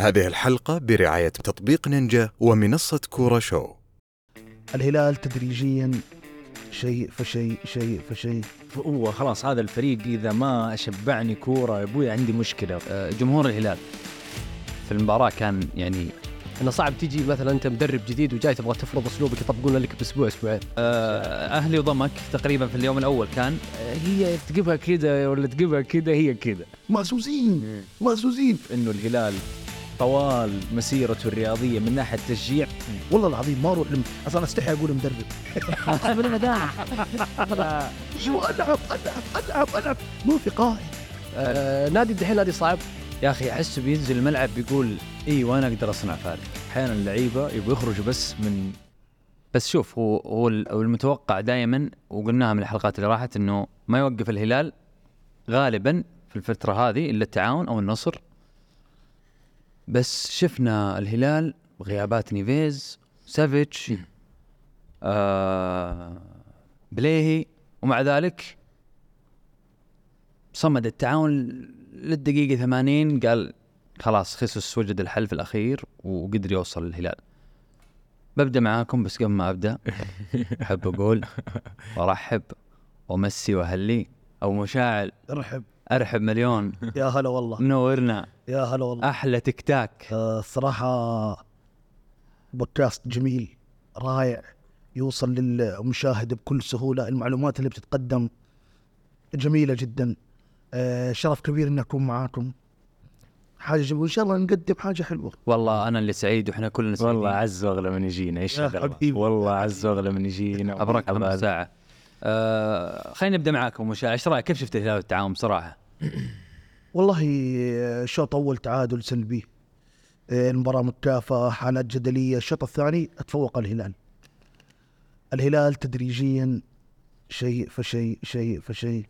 هذه الحلقة برعاية تطبيق نينجا ومنصة كورة شو الهلال تدريجيا شيء فشيء شيء فشيء. هو خلاص هذا الفريق إذا ما شبعني كورة يا أبوي عندي مشكلة. آه، جمهور الهلال في المباراة كان يعني إنه صعب تجي مثلا أنت مدرب جديد وجاي تبغى تفرض أسلوبك يطبقون لك بأسبوع أسبوعين. آه، أهلي وضمك تقريبا في اليوم الأول كان آه، هي تجيبها كذا ولا تجيبها كذا هي كذا. مهزوزين مهزوزين إنه الهلال طوال مسيرته الرياضية من ناحية تشجيع. والله العظيم ما أروح لم... أصلا أستحي أقول مدرب. شو ألعب ألعب ألعب ألعب. ما في قائد. آه نادي الدحين نادي صعب. يا أخي احسه بينزل الملعب بيقول إي وأنا أقدر أصنع فارق. أحيانا اللعيبة يبغوا يخرجوا بس من بس شوف هو هو المتوقع دائما وقلناها من الحلقات اللي راحت إنه ما يوقف الهلال غالبا في الفترة هذه إلا التعاون أو النصر. بس شفنا الهلال غيابات نيفيز سافيتش آه بليهي ومع ذلك صمد التعاون للدقيقة 80 قال خلاص خيسوس وجد الحل في الأخير وقدر يوصل للهلال. ببدأ معاكم بس قبل ما أبدأ أحب أقول وأرحب وأمسي وأهلي أو مشاعل. أرحب. أرحب مليون. يا هلا والله. منورنا. يا هلا والله. أحلى تيك تاك. آه، الصراحة بودكاست جميل رائع يوصل للمشاهد بكل سهولة. المعلومات اللي بتتقدم جميلة جدا. آه، شرف كبير إني أكون معاكم. حاجة جميلة. وإن شاء الله نقدم حاجة حلوة. والله أنا اللي سعيد وإحنا كلنا سعيدين. والله عز وأغلى من يجينا. إيش. والله عز وأغلى من يجينا. خمس ساعة آه خلينا نبدأ معاكم مشاعل إيش رأيك؟ كيف شفت الهلال والتعاون بصراحة؟ والله آه، شوط اول تعادل سلبي آه، المباراة مكافأة حالات جدلية. الشوط الثاني تفوق الهلال. الهلال تدريجيا شيء فشيء شيء فشيء.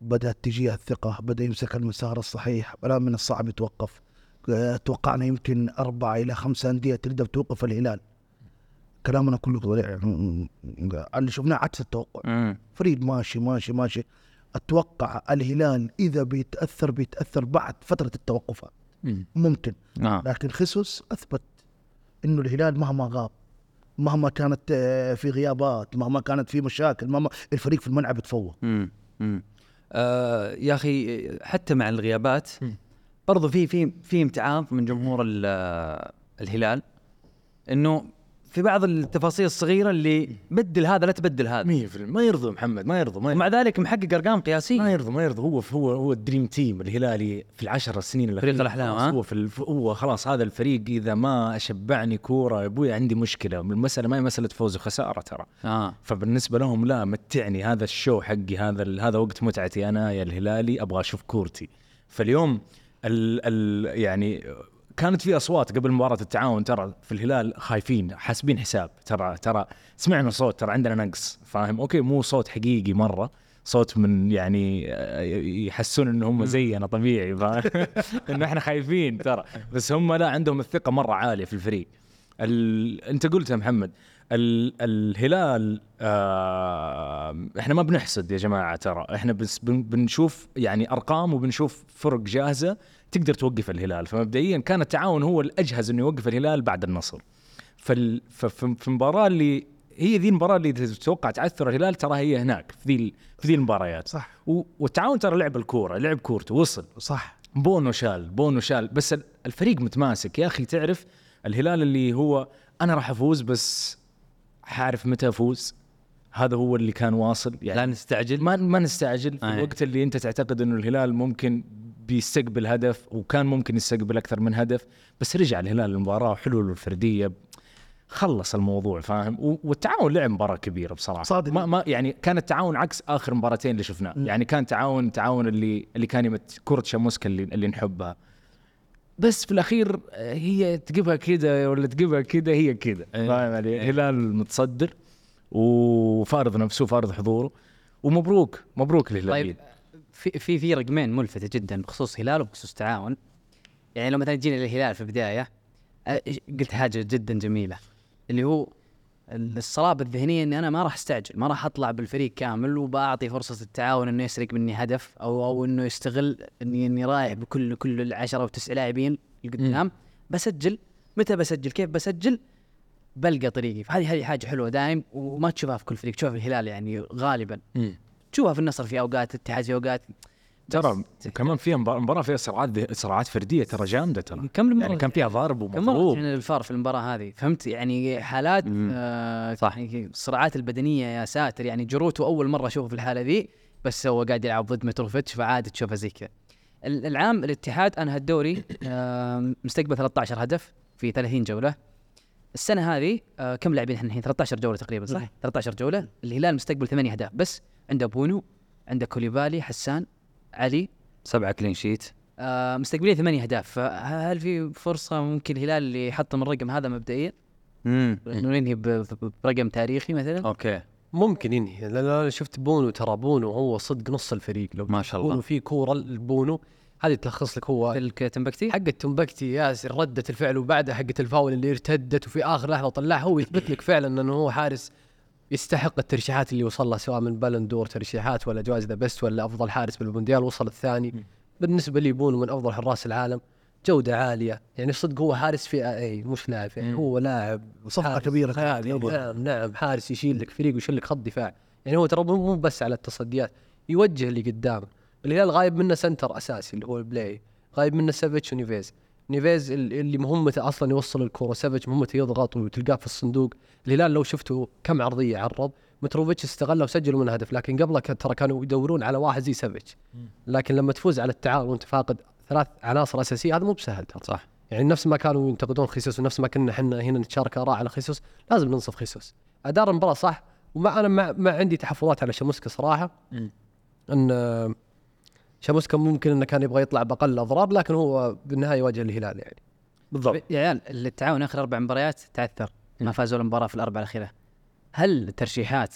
بدأت تجيه الثقة بدأ يمسك المسار الصحيح. ولا من الصعب يتوقف. توقعنا يمكن أربعة إلى خمسة أندية تقدر توقف الهلال. كلامنا كله طلع اللي شفناه عكس التوقع. فريد ماشي ماشي ماشي أتوقع الهلال اذا بيتاثر بيتاثر بعد فتره التوقفات مم. ممكن آه. لكن خصوص اثبت انه الهلال مهما غاب مهما كانت في غيابات مهما كانت في مشاكل مهما الفريق في الملعب يتفوق. آه يا أخي حتى مع الغيابات برضو في في في امتعاض من جمهور ال- الهلال انه في بعض التفاصيل الصغيرة اللي بدل هذا لا تبدل هذا. 100% ما يرضوا محمد ما يرضوا ما ومع يرضوا ذلك محقق أرقام ما قياسيه يرضى ما يرضى. هو هو هو ال dream team الهلالي في العشر السنين الأخيرة. فريق الأحلام، خلاص ها؟ هو في الف... هو خلاص هذا الفريق إذا ما شبعني كورة يا أبوي عندي مشكلة. المسألة ما هي مسألة فوز وخسارة ترى. آه. فبالنسبة لهم لا متعني هذا ال show حقي هذا ال... هذا وقت متعتي أنا يا الهلالي أبغى أشوف كورتي. فاليوم ال... ال... يعني كانت في أصوات قبل مباراة التعاون ترى في الهلال خايفين حاسبين حساب. ترى ترى سمعنا صوت ترى عندنا نقص فاهم؟ أوكي مو صوت حقيقي مرة صوت من يعني آه، يحسون إن هم زينا طبيعي انه إحنا خايفين ترى. بس هم لا عندهم الثقة مرة عالية في الفريق. ال... أنت قلت يا محمد ال... الهلال آه... إحنا ما بنحسد يا جماعة ترى. إحنا بس بن... بنشوف يعني أرقام وبنشوف فرق جاهزة تقدر توقف الهلال. فمبدئيا كان التعاون هو الأجهز إنه يوقف الهلال بعد النصر. فال... ففي في المباراة اللي هي ذي المباراة اللي تتوقع تعثر الهلال ترى هي هناك في ذي في ذي المباريات. صح. والتعاون ترى لعب الكورة لعب كورته وصل. صح. بونو شال بونو شال. بس ال- الفريق متماسك. يا أخي تعرف الهلال اللي هو أنا راح أفوز بس حاعرف متى أفوز؟ هذا هو اللي كان واصل. يعني لا نستعجل. ما ما نستعجل. في آه. الوقت اللي أنت تعتقد إنه الهلال ممكن بيستقبل هدف وكان ممكن يستقبل أكثر من هدف بس رجع الهلال المباراة وحلوله الفرديه خلص الموضوع فاهم؟ والتعاون لعب مباراة كبيرة بصراحة. صادق. ما ما يعني كان التعاون عكس آخر مباراتين اللي شفناه. يعني كان تعاون تعاون اللي اللي كان يمت كرة شاموسكا اللي اللي نحبها. بس في الأخير آه، هي تجيبها كذا ولا تجيبها كذا هي كذا فاهم علي الهلال متصدر وفارض نفسه وفارض حضوره ومبروك مبروك للهلاليين طيب في في في رقمين ملفتة جدا بخصوص هلال وبخصوص تعاون. يعني لو مثلا جينا للهلال في البداية أه، قلت؟ حاجة جدا جميلة اللي هو الصلابة الذهنية إني أنا ما راح أستعجل ما راح أطلع بالفريق كامل وبأعطي فرصة التعاون إنه يسرق مني هدف أو أو إنه يستغل اني إني رايح بكل كل العشرة وتسع لاعبين اللي قدام بسجل. متى بسجل؟ كيف بسجل؟ بلقى طريقي. فهذه هذه حاجة حلوة دايم وما تشوفها في كل فريق تشوفها في الهلال يعني غالبا. تشوفها في النصر في أوقات الاتحاد في أوقات. ترى كمان فيها مبار- مباراة فيها صراعات صراعات فردية ترى جامدة ترى. كم يعني كان فيها ضرب كم مرة ومضروب رجعنا للفار في المباراة هذه؟ فهمت؟ يعني حالات مم. آه صح. يعني الصراعات البدنية يا ساتر. يعني جروتو أول مرة أشوفه في الحالة ذي بس هو قاعد يلعب ضد متروفيتش فعادي تشوفها زي كذا ال- العام الاتحاد أنهى الدوري آه مستقبل 13 هدف في 30 جولة. السنة هذه آه كم لاعبين إحنا الحين؟ 13 جولة تقريبا صح؟ 13 جولة. الهلال مستقبل 8 أهداف بس عنده بونو عنده كوليبالي حسان علي؟ سبعة clean sheet آه مستقبلين ثمانية أهداف. فهل في فرصة ممكن الهلال اللي يحطم الرقم هذا مبدئيا؟ امم إنه ينهي ب- ب- برقم تاريخي مثلا؟ okay. ممكن ينهي. لأن أنا شفت بونو ترى بونو هو صدق نص الفريق. لو ما شاء بونو الله في كورة البونو هذه تلخص لك هو في التمبكتي حق التمبكتي ياسر ردة الفعل وبعدها حقة الفاول اللي ارتدت وفي آخر لحظة طلعها هو يثبت لك فعلا إنه هو حارس يستحق الترشيحات اللي وصل لها سواء من بالون دور ترشيحات ولا جوائز The Best ولا أفضل حارس بالمونديال وصل الثاني. بالنسبة لي بونو من أفضل حراس العالم. جودة عالية. يعني صدق هو حارس في اي مش لاعب. يعني هو لاعب كبيرة. خيالي طبعاً. نعم نعم حارس يشيل لك فريق ويشيل لك خط دفاع. يعني هو ترى مو مو بس على التصديات يوجه اللي قدامه. الهلال غايب منه center أساسي اللي هو البليهي غايب منه سافيتش ونيفيز. نيفيز ال- اللي مهمته أصلا يوصل الكره سافيتش مهمته يضغط وتلقاه في الصندوق. الهلال لو شفتوا كم عرضية عرض متروفيتش استغلها وسجلوا منها هدف لكن قبله كان- ترى كانوا يدورون على واحد زي سافيتش لكن لما تفوز على التعاون وانت فاقد ثلاث عناصر أساسية هذا مو بسهل ترى. صح. يعني نفس ما كانوا ينتقدون خيسوس ونفس ما كنا إحنا هنا نتشارك آراء على خيسوس لازم ننصف خيسوس. ادار المباراة صح وما أنا ما, ما عندي تحفظات على شاموسكا صراحة. إن آه، شاموسكا ممكن إنه كان يبغى يطلع بأقل اضرار لكن هو بالنهاية يواجه الهلال يعني. بالضبط. يا عيال التعاون آخر أربع مباريات تعثر. ما فازوا المباراه في الاربعه الأخيرة. هل الترشيحات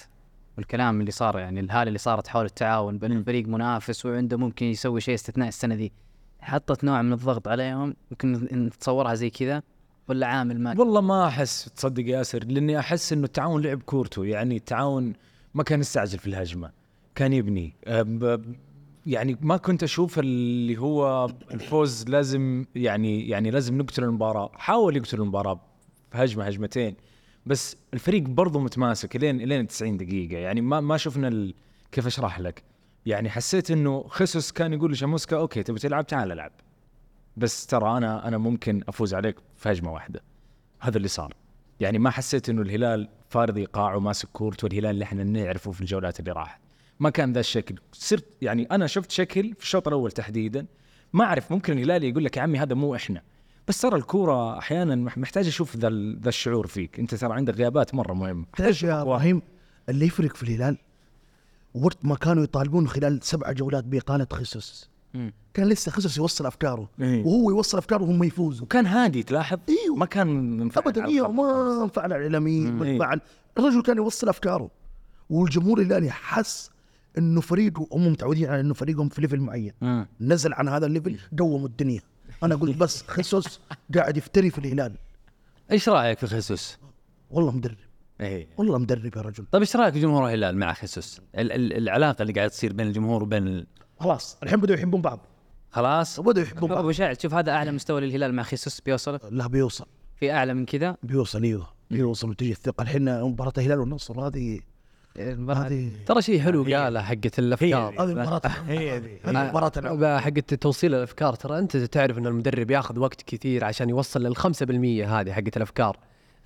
والكلام اللي صار يعني الهالة اللي صارت حول التعاون بين فريق منافس وعنده ممكن يسوي شيء استثناء السنة دي حطت نوع من الضغط عليهم؟ ممكن نتصورها زي كذا؟ ولا عامل ما والله ما أحس تصدق ياسر لأني أحس إنه التعاون لعب كورته يعني التعاون ما كان يستعجل في الهجمة كان يبني. يعني ما كنت أشوف اللي هو الفوز لازم يعني يعني لازم نقتل المباراة. حاول يقتل المباراة في هجمه هجمتين. بس الفريق برضه متماسك لين لين 90 دقيقة. يعني ما ما شفنا ال... كيف أشرح لك. يعني حسيت إنه خسوس كان يقول لشاموسكا okay تبي تلعب؟ تعال ألعب. بس ترى أنا أنا ممكن أفوز عليك في هجمه واحدة. هذا اللي صار. يعني ما حسيت إنه الهلال فارض إيقاع وماسك كورته والهلال اللي إحنا نعرفه في الجولات اللي راحت. ما كان ذا الشكل. صرت يعني أنا شفت شكل في الشوط الأول تحديدا. ما أعرف ممكن الهلال يقول لك يا عمي هذا مو إحنا. بس ترى الكورة أحيانا مح- محتاج أشوف ذا ذا الشعور فيك. أنت ترى عندك غيابات مرة مهمة. تعرف يا إبراهيم اللي يفرق في الهلال وقت ما كانوا يطالبون خلال سبع جولات بإقالة مم. كان لسه خيسوس يوصل أفكاره. إيه. وهو يوصل أفكاره وهم يفوزوا. وكان هادي تلاحظ؟ أيوه ما كان منفعل ابدا أيوه. ما انفعل على الاعلاميين ما إيه. انفعل الرجل كان يوصل أفكاره. والجمهور الهلالي حس إنه فريقه هم متعودين على إنه فريقهم في level معين. مم. نزل عن هذا ال level قوموا الدنيا. أنا قلت بس خيسوس قاعد يفتري في الهلال. إيش رأيك في خيسوس؟ والله مدرب. إيه. والله مدرب يا رجل. طيب إيش رأيك في جمهور الهلال مع خيسوس؟ ال- ال- العلاقة اللي قاعد تصير بين الجمهور وبين ال... خلاص الحين بدوا يحبون بعض. خلاص؟ بدوا يحبون بعض. ابو شاعر تشوف هذا أعلى مستوى للهلال مع خيسوس بيوصل؟ لا بيوصل. في أعلى من كذا؟ بيوصل أيوه. بيوصل وتجي الثقة. الحين مباراة الهلال والنصر هذه هذه ترى شيء حلو قاله حقة الأفكار. هذه مباراه هي هذه مباراه العب. حقة توصيل الأفكار. ترى أنت تعرف إن المدرب ياخذ وقت كثير عشان يوصل للخمسة بالمية هذه حقة الأفكار.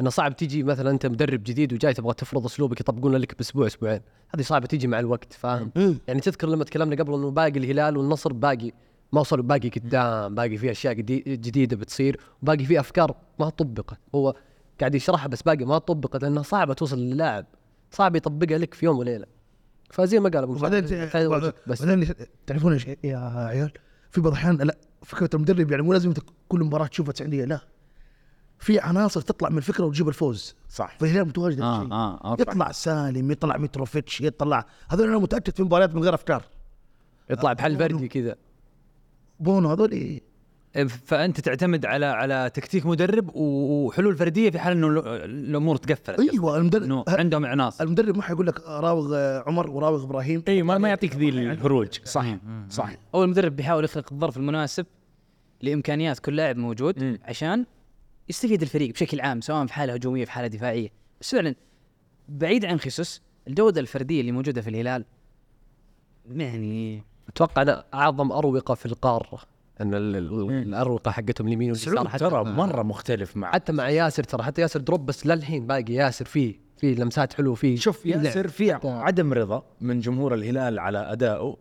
إنه صعب تجي مثلا أنت مدرب جديد وجاي تبغى تفرض أسلوبك يطبقون لك بأسبوع أسبوعين. هذه صعبة تجي مع الوقت فاهم. يعني تذكر لما تكلمنا قبل إنه باقي الهلال والنصر باقي ما وصلوا باقي قدام باقي في أشياء جدي- جديدة بتصير وباقي في أفكار ما طبقت هو قاعد يشرحها بس باقي ما طبقت لأنها صعبة توصل للاعب. صعب يطبقها لك في يوم وليلة. فزي ما قال أبو وبعدين بس. بعدين تعرفون إيش يا عيال؟ في بعض الأحيان لا فكره المدرب يعني مو لازم كل مباراة تشوفها 90 دقيقه لا. في عناصر تطلع من الفكرة وتجيب الفوز. صح. فالهلال متواجد هالشيء. آه okay يطلع سالم يطلع متروفيتش يطلع هذول أنا متأكد في مباريات من غير أفكار. يطلع بحل فردي كذا. بونو هذول. فأنت تعتمد على على تكتيك مدرب و- وحلول فردية في حال إنه ال- الأمور تقفلت. أيوه المدرب إنه ه- عندهم عناصر المدرب ما حيقول لك راوغ عمر وراوغ إبراهيم. اي ما ما يعطيك ذي الهروج. صح صح. أول المدرب بيحاول يخلق الظرف المناسب لإمكانيات كل لاعب موجود. عشان يستفيد الفريق بشكل عام سواء في حالة هجومية في حالة دفاعية. بس فعلا بعيد عن خيسوس الجودة الفردية اللي موجودة في الهلال يعني أتوقع أنا أعظم أروقة في القارة. إن ال- الأروقة حقتهم اليمين واليسار ترى مرة مختلف مع حتى مع ياسر ترى حتى ياسر دروب بس للحين باقي ياسر فيه فيه لمسات حلوة فيه شوف. ياسر في حتى- عدم رضا من جمهور الهلال على أدائه.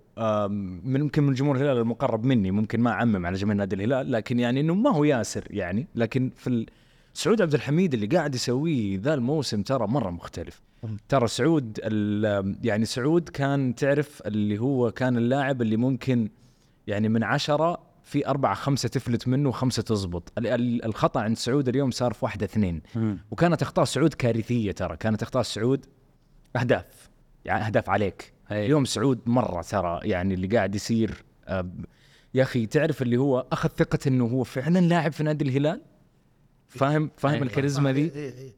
من يمكن من جمهور الهلال المقرب مني ممكن ما أعمم على جميع نادي الهلال لكن يعني إنه ما هو ياسر يعني. لكن في. سعود عبد الحميد اللي قاعد يسويه ذا الموسم ترى مرة مختلف. ترى سعود يعني سعود كان تعرف اللي هو كان اللاعب اللي ممكن يعني من عشرة في أربعة خمسة تفلت منه وخمسة تزبط. ال- ال- الخطأ عند سعود اليوم صار في واحدة اثنين. وكانت أخطاء سعود كارثية ترى. كانت أخطاء سعود أهداف. يعني أهداف عليك. اليوم سعود مرة ترى. يعني اللي قاعد يصير يا أخي تعرف اللي هو أخذ ثقة أنه هو فعلا لاعب في نادي الهلال؟ فاهم؟ فاهم الكاريزما ذي؟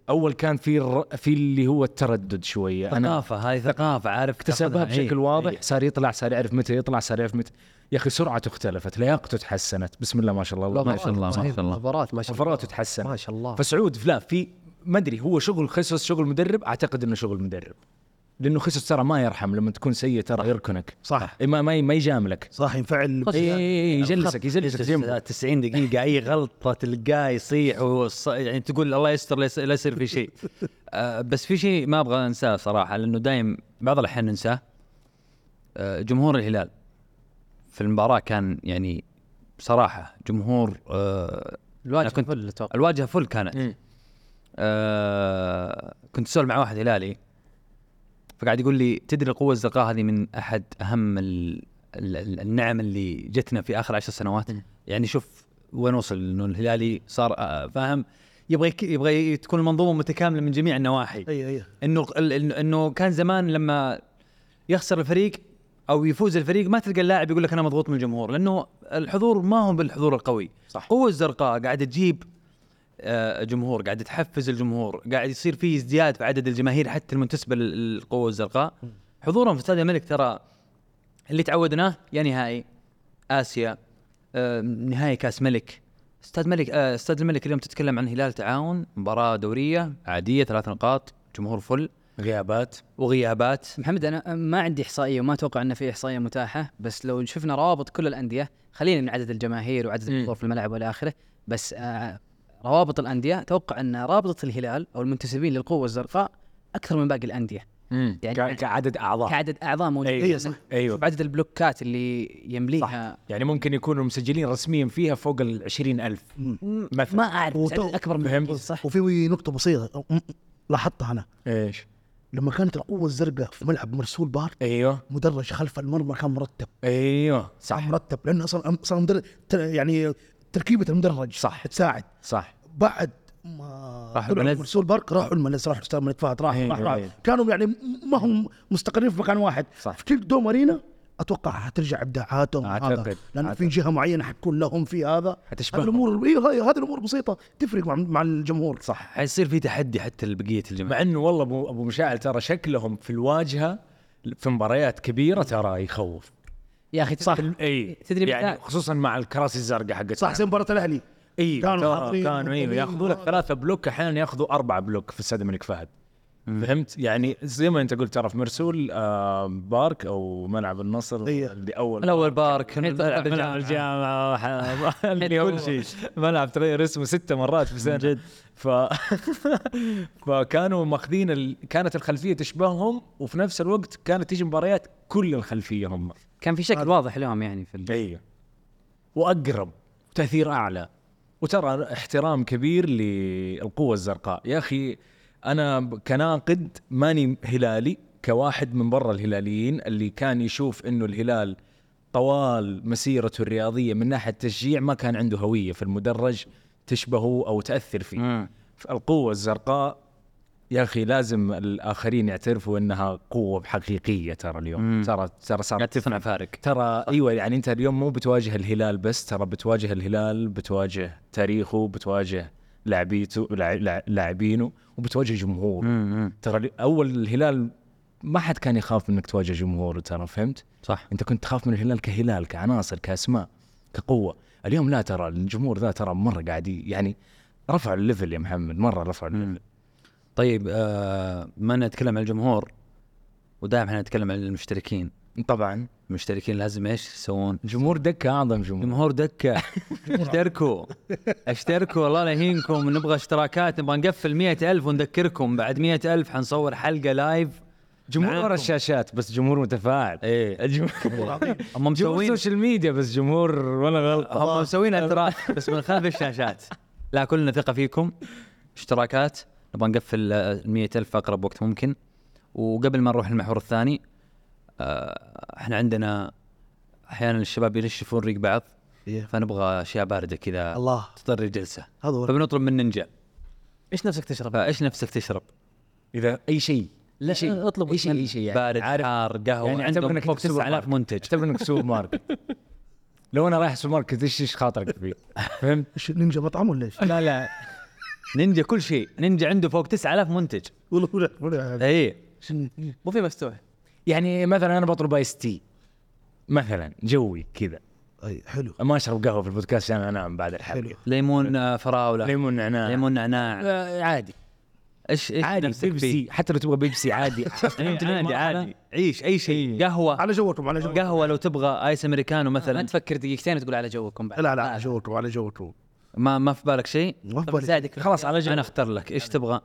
أول كان في الر... في اللي هو التردد شوية. أنا ثقافة هذه ثقافة عارف اكتسبها بشكل واضح. صار يطلع صار يعرف متى يطلع صار يعرف متى. يا أخي سرعته اختلفت لياقته تحسنت. بسم الله ما شاء الله. ما شاء الله ما شاء الله. مباراه ما شاء الله تحسن ما شاء الله. فسعود لا في ما أدري هو شغل خسوس شغل مدرب؟ أعتقد إنه شغل مدرب. لأنه خسوس ترى ما يرحم لما تكون سيء ترى يركنك. صح. إيه، ما ما ما يجاملك. صح ينفعل. اي اي اي يجلسك يجلسك جنبه 90 دقيقة أي غلطة تلقاه يصيح وص... يعني تقول الله يستر لا يصير في شيء. آه بس في شيء ما أبغى أنساه صراحة لأنه دايم بعض الأحيان ننساه. آه جمهور الهلال. في المباراة كان يعني بصراحة جمهور آه الواجهة كنت- فل أتوقع. الواجهة فل كانت. آه كنت أسولف مع واحد هلالي فقاعد يقول لي تدري القوة الزرقاء هذه من أحد أهم ال ال ال النعم اللي جتنا في آخر عشر سنوات؟ يعني شوف وين وصل إنه الهلالي صار آه، فاهم؟ يبغى يبغى تكون المنظومة متكاملة من جميع النواحي. اي اي إنه ال- ال- إنه كان زمان لما يخسر الفريق أو يفوز الفريق ما تلقى اللاعب يقول لك أنا مضغوط من الجمهور لأنه الحضور ما هو بالحضور القوي. صح. قوة الزرقاء قاعدة تجيب آه، جمهور قاعدة تحفز الجمهور قاعد يصير في ازدياد في عدد الجماهير حتى المنتسبه لل- للقوة الزرقاء. حضورهم في استاد الملك ترى اللي تعودناه يا نهائي آسيا آه، نهائي كأس ملك. استاد ملك آه، استاد الملك اليوم تتكلم عن هلال تعاون مباراة دورية عادية ثلاث نقاط جمهور فل. غيابات. وغيابات. محمد أنا ما عندي إحصائية وما أتوقع ان في إحصائية متاحة بس لو شفنا روابط كل الأندية خلينا من عدد الجماهير وعدد مم. الحضور في الملعب والى آخره بس آه روابط الأندية أتوقع إن رابطة الهلال أو المنتسبين للقوة الزرقاء أكثر من باقي الأندية. يعني يعني- كعدد أعضاء. كعدد أعضاء موجودين أيوه. صح. أيوه. شوف عدد البلوكات اللي يمليها. يعني ممكن يكونوا مسجلين رسميا فيها فوق ال 20000 مثلا. ما أعرف وتو- أكبر من فهمت. صح. وفي نقطة بسيطة م- م- لاحظتها أنا. إيش؟ لما كانت القوة الزرقاء في ملعب مرسول بار أيوه مدرج خلف المرمى كان مرتب أيوه صح كان مرتب أصلا مدرج ت- يعني تركيبة المدرج صح. تساعد صح بعد ما راحوا الملز. مرسول بارك راحوا الملز راحوا استاد الملك فهد راحوا إيه، راحوا راحوا. إيه. كانوا يعني ما هم مستقرين في مكان واحد صح. في دوم أرينا أتوقع حترجع إبداعاتهم هذا. أعتقد. لأن أعتقد. في جهة معينة حتكون لهم في هذا حتشبههم. هذه الأمور اي هذه الأمور بسيطة تفرق مع مع الجمهور صح حيصير في تحدي حتى لبقية الجماعه مع إنه والله ابو أبو مشاعل ترى شكلهم في الواجهة في مباريات كبيرة ترى يخوف يا أخي صح اي تدري يعني بتاع- خصوصا مع الكراسي الزرقاء حقت صح زي مباراة الأهلي اي كانوا كانوا أيوه ياخذوا لك. ثلاثة بلوك أحيانا ياخذوا أربعة بلوك في استاد الملك فهد فهمت؟ يعني زي ما انت قلت ترى في مرسول آه بارك أو ملعب النصر إيه. اللي أول الأول بارك. ملعب ملعب الجامعة. اللي هو ملعب تغير اسمه ستة مرات في سنة. جد. ف... فكانوا ماخذين ال... كانت الخلفية تشبههم وفي نفس الوقت كانت تيجي مباريات كل الخلفية هم. كان في شكل واضح لهم يعني في ال- أيوه وأقرب تأثير أعلى. وترى احترام كبير للقوة الزرقاء. يا أخي أنا كناقد ماني هلالي كواحد من برا الهلاليين اللي كان يشوف إنه الهلال طوال مسيرته الرياضية من ناحية تشجيع ما كان عنده هوية في المدرج تشبهه أو تأثر فيه مم. القوه الزرقاء يا أخي لازم الآخرين يعترفوا إنها قوة حقيقية ترى اليوم مم. ترى ترى صار قاعد تصنع فارق ترى أيوه يعني أنت اليوم مو بتواجه الهلال بس ترى بتواجه الهلال بتواجه تاريخه بتواجه لاعبيته لاعبينه وبتواجه جمهور. ترى أول الهلال ما حد كان يخاف إنك تواجه جمهور ترى فهمت؟ صح. أنت كنت تخاف من الهلال كهلال كعناصر كأسماء كقوة. اليوم لا ترى الجمهور ذا ترى مرة قاعد يعني رفعوا ال level يا محمد مرة رفعوا ال level. طيب آه ما نتكلم عن الجمهور؟ ودائما إحنا نتكلم عن المشتركين. طبعا. المشتركين لازم إيش يسوون؟ جمهور دكة أعظم جمهور. جمهور دكة. اشتركوا. اشتركوا الله لا يهينكم نبغى اشتراكات نبغى نقفل مئة ألف ونذكركم. بعد مئة ألف حنصور حلقة live جمهور ورا معاكم. الشاشات بس جمهور متفاعل. إيه. الجمهور. هم جمهور مسوين social media بس جمهور ولا غلط هم مسوين اعتراف بس من خلف الشاشات. لا كلنا ثقة فيكم. اشتراكات. نبغى نقفل ال ألف في أقرب وقت ممكن. وقبل ما نروح المحور الثاني إحنا عندنا أحيانا الشباب ينشفون ريق بعض إيه. فنبغى اشياء بارده كذا الله. تطر الجلسه هذا هو فبنطلب من نينجا. إيش نفسك تشرب؟ فايش نفسك تشرب؟ إذا أي شيء. لا شيء. أطلب؟ اي شيء اي شيء يعني؟ بارد عارف؟ حار قهوة. يعني اعتبر عندهم إنك فوق في سوبر 9000 ماركت. منتج. اعتبر إنك سوبر ماركت. لو أنا رايح سوبر ماركت إيش إيش خاطرك فيه؟ فهمت؟ إيش نينجا مطعم ولا إيش؟ لا لا. نينجا كل شيء. نينجا عنده فوق 9000 منتج. ولا ولا ولا اي مو في مفتوح. يعني مثلا أنا بطلب iced tea مثلا جوي كذا. أي حلو. ما أشرب قهوة في البودكاست عشان أنام بعد حلو. الحلقة ليمون آه، فراولة. ليمون نعناع. ليمون نعناع. آه، عادي. إيش إيش عادي نفسك فيه؟ بيبسي حتى لو تبغى بيبسي عادي. إيه، عادي عادي. عيش اي شيء قهوة. على جوكم على جوكم. قهوة لو تبغى iced americano ما مثلا تفكر دقيقتين وتقول على جوكم بعد. لا لا على جوكم على جوكم. ما ما في بالك شيء؟ ما في في خلاص على جنب أنا أختار لك. إيش تبغى؟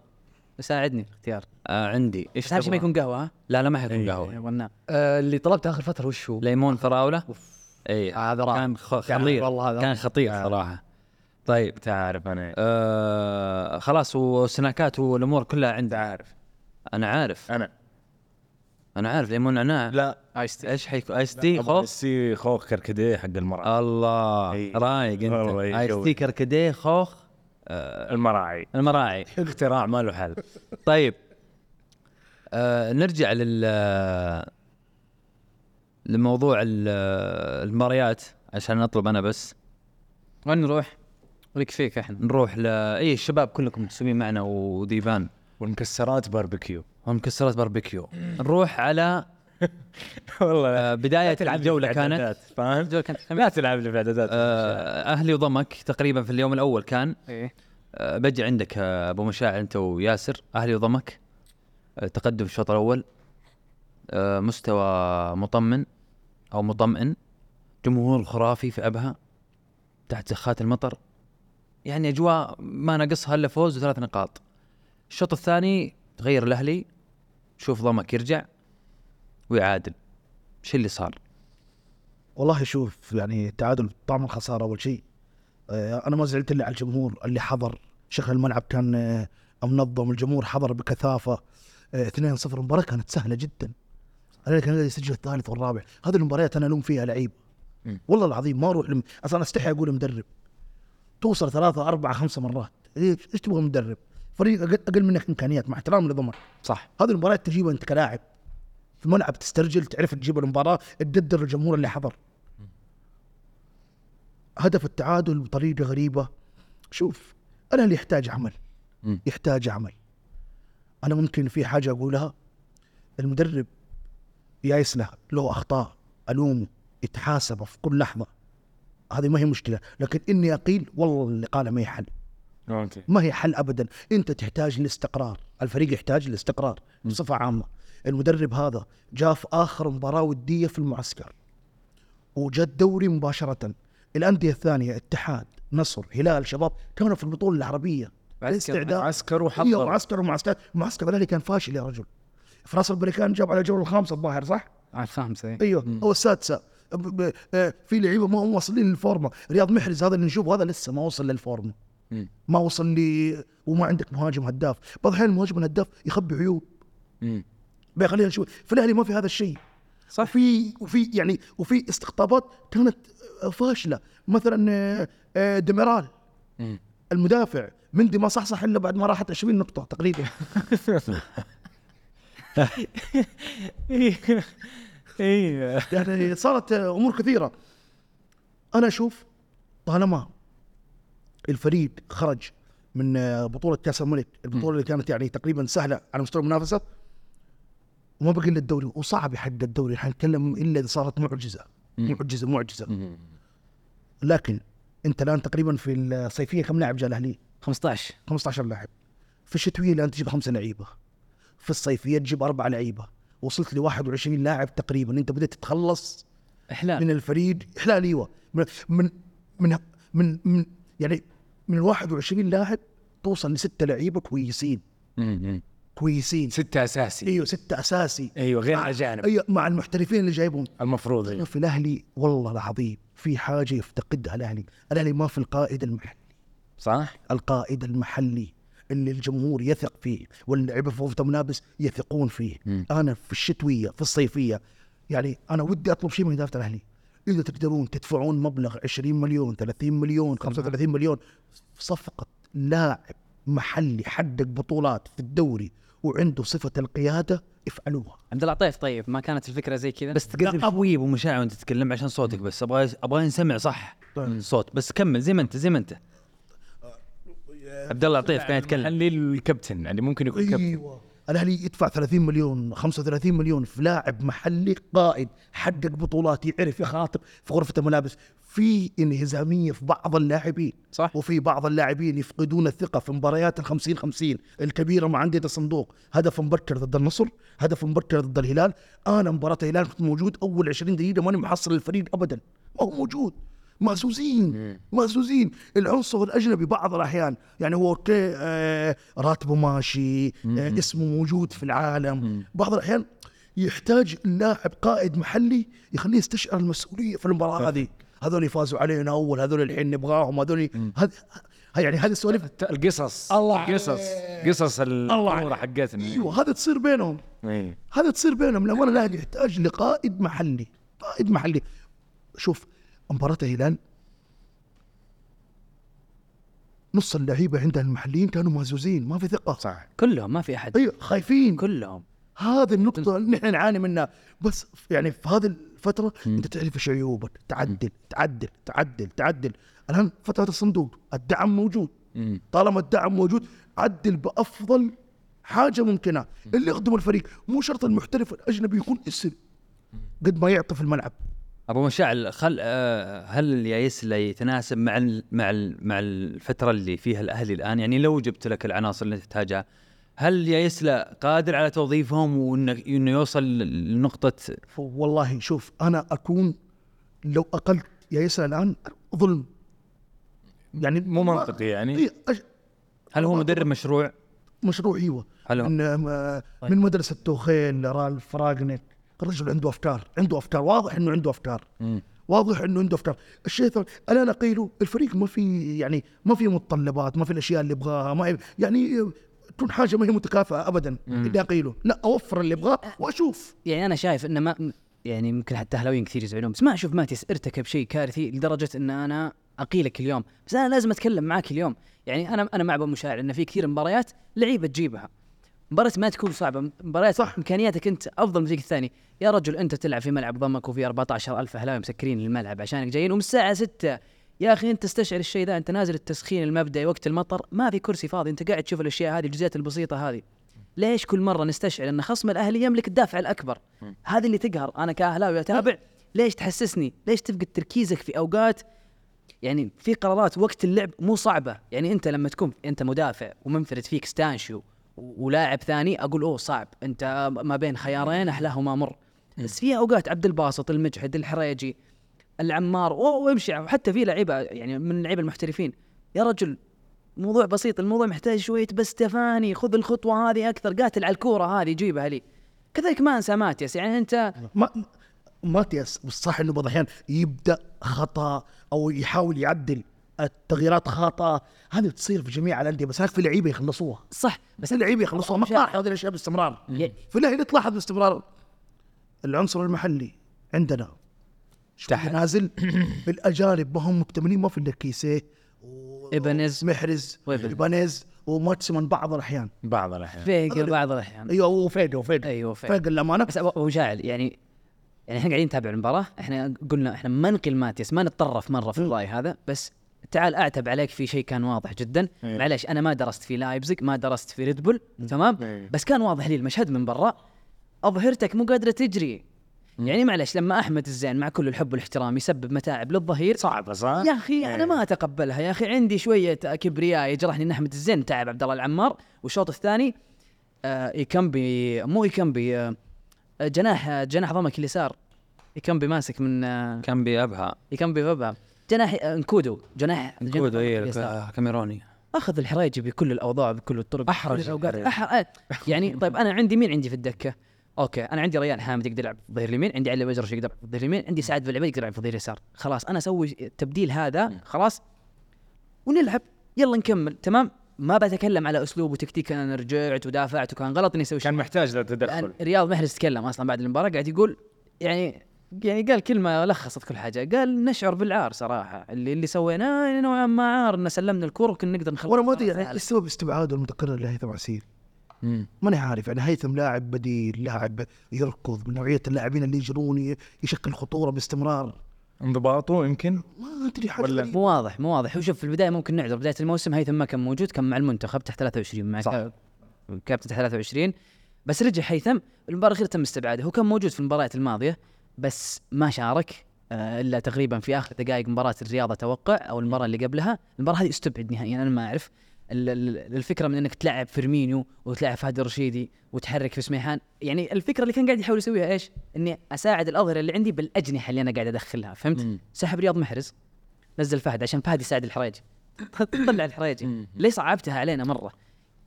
ساعدني في الاختيار آه عندي. إيش بس اهم شيء ما؟ يكون قهوة ها؟ لا لا ما حيكون إيه. قهوة. والنعم آه اللي طلبته آخر فترة وش هو؟ ليمون فراولة؟ اي هذا رائع. كان خطير. والله هذا كان خطير صراحة. طيب. تعرف أنا. آه خلاص وال snackات والأمور كلها عندي. عارف. أنا عارف. أنا. أنا عارف ليمون نعناع لا. iced tea إيش حيكون؟ iced tea خوخ؟ سي خوخ كركديه حق المرأة. الله. إي. رايق أنت. iced. tea كركديه خوخ؟ آه المراعي. المراعي. اختراع. ما له حل طيب. آه نرجع لل لموضوع ال- المباريات عشان اطلب أنا بس. وين نروح؟ ولك فيك إحنا. نروح ل إي الشباب كلكم متسوين معنا وديبان والمكسرات باربيكيو. ومكسرات باربيكيو. نروح على والله آه بداية الجولة كانت؟ فاهم؟ الجولة كانت لا تلعب لي في اعدادات آه أهلي وضمك تقريبا في اليوم الأول كان. إيه. آه بجي عندك آه أبو مشاعر أنت وياسر أهلي وضمك. آه تقدم في الشوط الأول. آه مستوى مطمن أو مطمئن. جمهور خرافي في أبها تحت زخات المطر. يعني أجواء ما ناقصها إلا فوز وثلاث نقاط. الشوط الثاني تغير الأهلي. شوف ضمك يرجع. ويعادل. إيش اللي صار؟ والله شوف يعني التعادل طعم الخسارة أول شيء آه، أنا ما زعلت إلا على الجمهور اللي حضر. شكل الملعب كان آه، منظم الجمهور حضر بكثافة آه، 2-0 المباراة كانت سهلة جدا. أنا كان يسجل الثالث والرابع. هذه المباريات أنا ألوم فيها لعيب. والله العظيم ما أروح لم... أصلا أستحي أقول مدرب. توصل ثلاثة أربعة خمسة مرات. إيش إيش تبغى مدرب؟ فريق أقل, أقل منك إمكانيات مع احترام لضمك صح. هذه المباراة تجيبها أنت كلاعب. في الملعب تسترجل تعرف تجيب المباراة تقدر الجمهور اللي حضر. هدف التعادل بطريقة غريبة. شوف الأهلي يحتاج عمل. يحتاج عمل. أنا ممكن في حاجة أقولها؟ المدرب يايس له له أخطاء ألومه يتحاسب في كل لحظة. هذه ما هي مشكلة. لكن إني أقيل والله اللي قاله ما هي حل ما هي حل ابدا. أنت تحتاج الاستقرار الفريق يحتاج الاستقرار بصفة عامة. المدرب هذا جاء في آخر مباراة ودية في المعسكر. وجاء الدوري مباشرة. الأندية الثانية اتحاد نصر هلال شباب كانوا في البطولة العربية. استعداد. عسكر أيوه وحضر معسكر ومعسكر. معسكر الأهلي كان فاشل يا رجل. في راس البركان جاب على الجولة الخامسة الظاهر صح؟ على الخامسة إيه. إيوه أو السادسة. آه، في لعيبة ما هم واصلين للفورمة. رياض محرز هذا اللي نشوفه هذا لسه ما وصل للفورمة. ما وصل لي وما عندك مهاجم هداف. بعض الأحيان المهاجم الهداف يخبي عيوب. مم. بقى خلينا نشوف في الأهلي ما في هذا الشيء. صح. وفي وفي يعني وفي استقطابات كانت فاشلة. مثلا آه، آه، ديميرال. المدافع. مندي ما صحصح إلا بعد ما راحت 20 نقطة تقريبا. يعني صارت أمور كثيرة. أنا أشوف طالما الفريق خرج من آه، بطولة كأس الملك البطولة اللي كانت يعني تقريبا سهلة على مستوى المنافسة وما بقي إلا الدوري وصعب يحقق الدوري. حنتكلم إلا إذا صارت معجزة. معجزة معجزة. لكن أنت الآن تقريبا في الصيفية كم لاعب جاء الأهلي؟ 15 15 لاعب. في الشتوية الآن تجيب خمسة لعيبة. في الصيفية تجيب أربعة لعيبة. وصلت ل 21 لاعب تقريبا. أنت بدأت تتخلص إحلال. من الفريق إحلال أيوه. من من من من, من يعني من ال 21 لاعب توصل لستة لعيبة كويسين. كويسين ستة أساسي أيوه ستة أساسي أيوه غير مع- اجانب أيوه مع المحترفين اللي جايبهم المفروض أيوة. في الأهلي والله العظيم في حاجة يفتقدها الأهلي، الأهلي ما في القائد المحلي، صح؟ القائد المحلي اللي الجمهور يثق فيه واللعيبة في غرفه الملابس يثقون فيه. مم. أنا في الشتوية في الصيفية يعني أنا ودي أطلب شيء من إدارة الأهلي. إذا تقدرون تدفعون مبلغ 20 مليون 30 مليون 35 مليون في صفقة لاعب محلي حقق بطولات في الدوري وعنده صفة القيادة افعلوها. عبد اللطيف طيب ما كانت الفكرة زي كذا. بس تقرب أبو مشاعر وأنت تتكلم عشان صوتك بس. أبغى أبغى نسمع صح؟ الصوت بس كمل زي ما أنت زي ما أنت. عبد الله عطيف كان يتكلم. خلي الكابتن يعني ممكن يكون كابتن. أيوه. الأهلي يدفع 30 مليون 35 مليون في لاعب محلي قائد حقق بطولات يعرف يخاطب في غرفة الملابس في انهزامية في بعض اللاعبين. صح. وفي بعض اللاعبين يفقدون الثقة في مباريات ال 50 50 الكبيرة مع أندية الصندوق. هدف مبكر ضد النصر هدف مبكر ضد الهلال. أنا مباراة الهلال كنت موجود أول 20 دقيقة ماني محصل الفريق ابدا. ما هو موجود. مهزوزين. مهزوزين. العنصر الأجنبي بعض الأحيان يعني هو أوكي آه راتبه ماشي آه اسمه موجود في العالم. بعض الأحيان يحتاج اللاعب قائد محلي يخليه يستشعر المسؤولية في المباراة هذه. هذول فازوا علينا أول هذول الحين نبغاهم هذول هذ يعني هذه السوالف القصص. الله قصص. قصص الكورة عليك. حقتنا. أيوه هذا تصير بينهم. إيه. هذا تصير بينهم. لما الاهلي يحتاج لقائد محلي قائد محلي. شوف مباراة الهلال. نص اللعيبة عندها المحليين كانوا مهزوزين ما في ثقة. صح. كلهم ما في أحد. أيوه خايفين. كلهم. هذه النقطة اللي نحن نعاني منها. بس يعني في هذه الفترة أنت تعرف إيش عيوبك. تعدل تعدل تعدل تعدل. الآن فترة الصندوق الدعم موجود. مم. طالما الدعم موجود عدل بأفضل حاجة ممكنة. اللي يخدم الفريق مو شرط المحترف الأجنبي يكون اسم قد ما يعطي في الملعب. أبو مشاعل خل آه، هل يا يسلا يتناسب مع ال مع ال مع الفترة اللي فيها الأهلي الآن؟ يعني لو جبت لك العناصر اللي تحتاجها هل يا يسلا قادر على توظيفهم وإنه إنه يوصل لنقطة؟ والله شوف أنا أكون لو اقلت يا يسرا الآن ظلم. يعني مو منطقي يعني. إيه، أج- هل هو مدرب مشروع؟ مشروع أيوه. هل هو- من, آه، من مدرسة توخيل رالف راجنيك الرجل عنده أفكار عنده أفكار واضح إنه عنده أفكار. مم. واضح إنه عنده أفكار. الشيء الثاني أنا نقيله الفريق ما في يعني ما في متطلبات ما في الأشياء اللي يبغاها ما يعني تكون حاجة ما هي متكافئه ابدا اللي اقيله لا أوفر اللي ابغاه وأشوف. يعني أنا شايف إنه ما يعني يمكن حتى أهلاويين كثير يزعلون بس ما أشوف ماتياس ارتكب شيء كارثي لدرجة إن أنا أقيلك اليوم. بس أنا لازم أتكلم معاك اليوم. يعني أنا أنا مع ابو مشاعر ان في كثير مباريات لعيبة تجيبها. مباراة ما تكون صعبة مباريات صح. إمكانياتك أنت أفضل من الفريق الثاني يا رجل أنت تلعب في ملعب ضمك وفي 14000 أهلاوي مسكرين الملعب عشانك جايين ومن الساعة 6 يا أخي أنت تستشعر الشيء ذا أنت نازل التسخين المبدئي وقت المطر ما في كرسي فاضي أنت قاعد تشوف الأشياء هذه الجزئيات البسيطة هذه. ليش كل مرة نستشعر أن خصم الاهلي يملك الدافع الأكبر؟ هذه اللي تقهر. أنا كأهلاوي أتابع. ليش تحسسني؟ ليش تفقد تركيزك في أوقات يعني في قرارات وقت اللعب مو صعبة؟ يعني أنت لما تكون أنت مدافع ومنفرد فيك ستانشيو ولاعب ثاني أقول أوه صعب. أنت ما بين خيارين أحلاهما مر. بس في أوقات عبد الباسط المجحد الحريجي العمار وامشي حتى في لعيبة يعني من اللعيبه المحترفين. يا رجل موضوع بسيط الموضوع محتاج شوية بس تفاني خذ الخطوة هذه أكثر قاتل على الكورة هذه جيبها لي. كذلك ما أنسى ماتيس يعني أنت ما ماتياس صح إنه بعض الأحيان يبدأ خطأ أو يحاول يعدل التغييرات خطأ هذه تصير في جميع الأندية بس هناك في لعيبة يخلصوها. صح بس اللعيبه يخلصوها. ما تلاحظ هذه الأشياء باستمرار. في الاهلي تلاحظ باستمرار العنصر المحلي عندنا تحت. نازل بالأجانب. ما هم مكتملين ما في إلا كيسيه إيبانيز. محرز. ايبانيز وماتسمان بعض الأحيان. بعض الأحيان. فيقر بعض الأحيان. أيوه وفيجا وفيجا أيوه فعلا. فيجا للأمانة. بس ابو مشاعر يعني يعني إحنا قاعدين نتابع المباراة. إحنا قلنا إحنا ما نقل ماتياس ما نتطرف مرة في الراي هذا. بس تعال أعتب عليك في شيء كان واضح جدا. إيه. معليش أنا ما درست في لايبزيج ما درست في ريد بول تمام؟ إيه. بس كان واضح لي المشهد من برا. أظهرتك مو قادرة تجري. يعني معلش لما أحمد الزين مع كل الحب والاحترام يسبب متاعب للظهير صعبة صح؟ يا أخي أنا ما أتقبلها. يا أخي عندي شوية كبرياء يجرحني إن أحمد الزين تعب عبد الله العمار. والشوط الثاني آه يكمبي مو يكمبي آه جناح آه جناح ضمك اليسار. يكمبي ماسك من آه كان بأبها يكمبي وبها جناح آه نكودو. جناح جناح كودو ضمك اي اليسار. الكاميروني أخذ الحريجي بكل الأوضاع بكل الطرق. آه، يعني طيب أنا عندي مين عندي في الدكة؟ أوكي أنا عندي ريان حامد يقدر يلعب في الظهير اليمين عندي علي مجرشي يقدر يلعب في الظهير اليمين عندي سعد بالعبيد يقدر يلعب في الظهير اليسار. خلاص أنا أسوي التبديل هذا خلاص ونلعب. يلا نكمل تمام؟ ما بتكلم على اسلوب وتكتيك أنا رجعت ودافعت وكان غلط إني أسوي شيء كان محتاج ذا لأن تدخل رياض محرز تكلم أصلا بعد المباراة قاعد يقول يعني يعني قال كلمة لخصت كل حاجة. قال نشعر بالعار صراحة اللي اللي سويناه نوعا ما عار ان سلمنا الكره وكنا نقدر نخلص. وأنا ما أدري يعني إيش سبب استبعاده المتكرر لهيثم عسير. ماني عارف يعني هيثم لاعب بديل لاعب يركض من نوعية اللاعبين اللي يجرون يشكل خطورة باستمرار. انضباطه يمكن؟ ما أدري حاجة ولا- غريبة. مو واضح مو واضح. وشوف في البداية ممكن نعذر. بداية الموسم هيثم ما كان موجود كان مع المنتخب تحت 23 مع صح. كا- كابتن تحت 23 بس رجع هيثم المباراة الاخيره تم استبعاده. هو كان موجود في المباريات الماضية بس ما شارك آه، إلا تقريبا في آخر دقائق مباراة الرياض أتوقع أو المباراة اللي قبلها. المباراة هذه أستبعد نهائيا أنا ما أعرف. الفكرة من إنك تلعب فيرمينيو وتلعب فهد الرشيدي وتحرك في سميحان يعني الفكرة اللي كان قاعد يحاول يسويها إيش؟ إني أساعد الأظهرة اللي عندي بالأجنحة اللي أنا قاعد أدخلها فهمت؟ مم. سحب رياض محرز نزل فهد عشان فهد يساعد الحريجي طلع الحريجي ليه صعبتها علينا مرة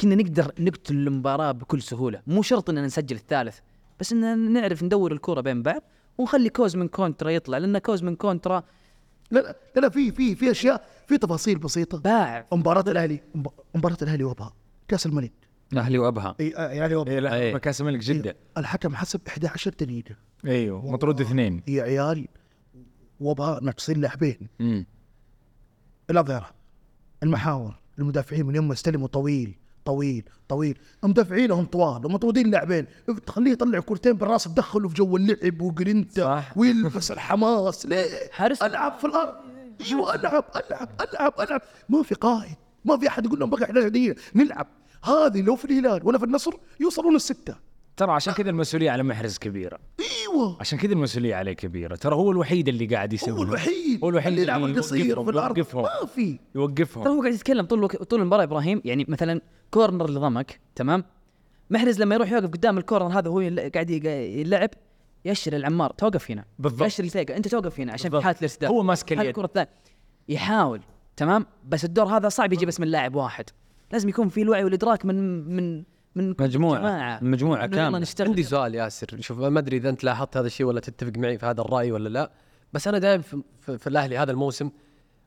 كنا نقدر نقتل المباراة بكل سهولة مو شرط إننا نسجل الثالث بس ان نعرف ندور الكره بين بعض ونخلي كوزمين كونترا يطلع لأن كوزمين كونترا لا لا لا, لا في في في أشياء في تفاصيل بسيطة. باع. مباراة الأهلي مب- مباراة الأهلي وأبها كأس الملك. أهلي وأبها. إي آه، يعني وأبها. إي لا إيه. كأس الملك جدة. الحكم حسب 11 دقيقه إيوه مطرود اثنين. يا عيال وأبها ناقصين لاعبين. الأظهرة المحاور المدافعين من يوم ما استلموا طويل. طويل طويل. مدافعينهم طوال ومطرودين لاعبين تخليه يطلع كورتين بالراس تدخله في جو اللعب وجرينتا. ويلبس الحماس. ليه؟ حارس ألعب في الأرض. أيوه ألعب؟ ألعب ألعب ألعب. ما في قائد ما في أحد يقول لهم بقى 11 دقيقه نلعب. هذه لو في الهلال ولا في النصر يوصلون الستة. ترى عشان كذا المسؤولية على محرز كبيرة. إيوه. عشان كذا المسؤولية عليه كبيرة. ترى هو الوحيد اللي قاعد يسوي هو الوحيد هو الوحيد اللي يلعب اللي القصير يوقفهم- في الأرض. يوقفهم. ما في. ترى يوقفهم هو قاعد يتكلم طول طول المباراة إبراهيم يعني مثلا كورنر لضمك تمام؟ محرز لما يروح يوقف قدام الكورنر هذا هو يل- قاعد يق- يلعب يشر العمار. توقف هنا. بالضبط. يشر الفيقه أنت توقف هنا عشان في. حاله الارتداد هو ماسك اليد. الكرة الثانية. يحاول تمام؟ بس الدور هذا صعب يجي بس من لاعب واحد. لازم يكون في الوعي والإدراك من من من مجموعة جماعة. يلا كاملة. نشتغل عندي سؤال ياسر شوف ما أدري إذا أنت لاحظت هذا الشيء ولا تتفق معي في هذا الرأي ولا لا بس أنا دائما في, في, في الأهلي هذا الموسم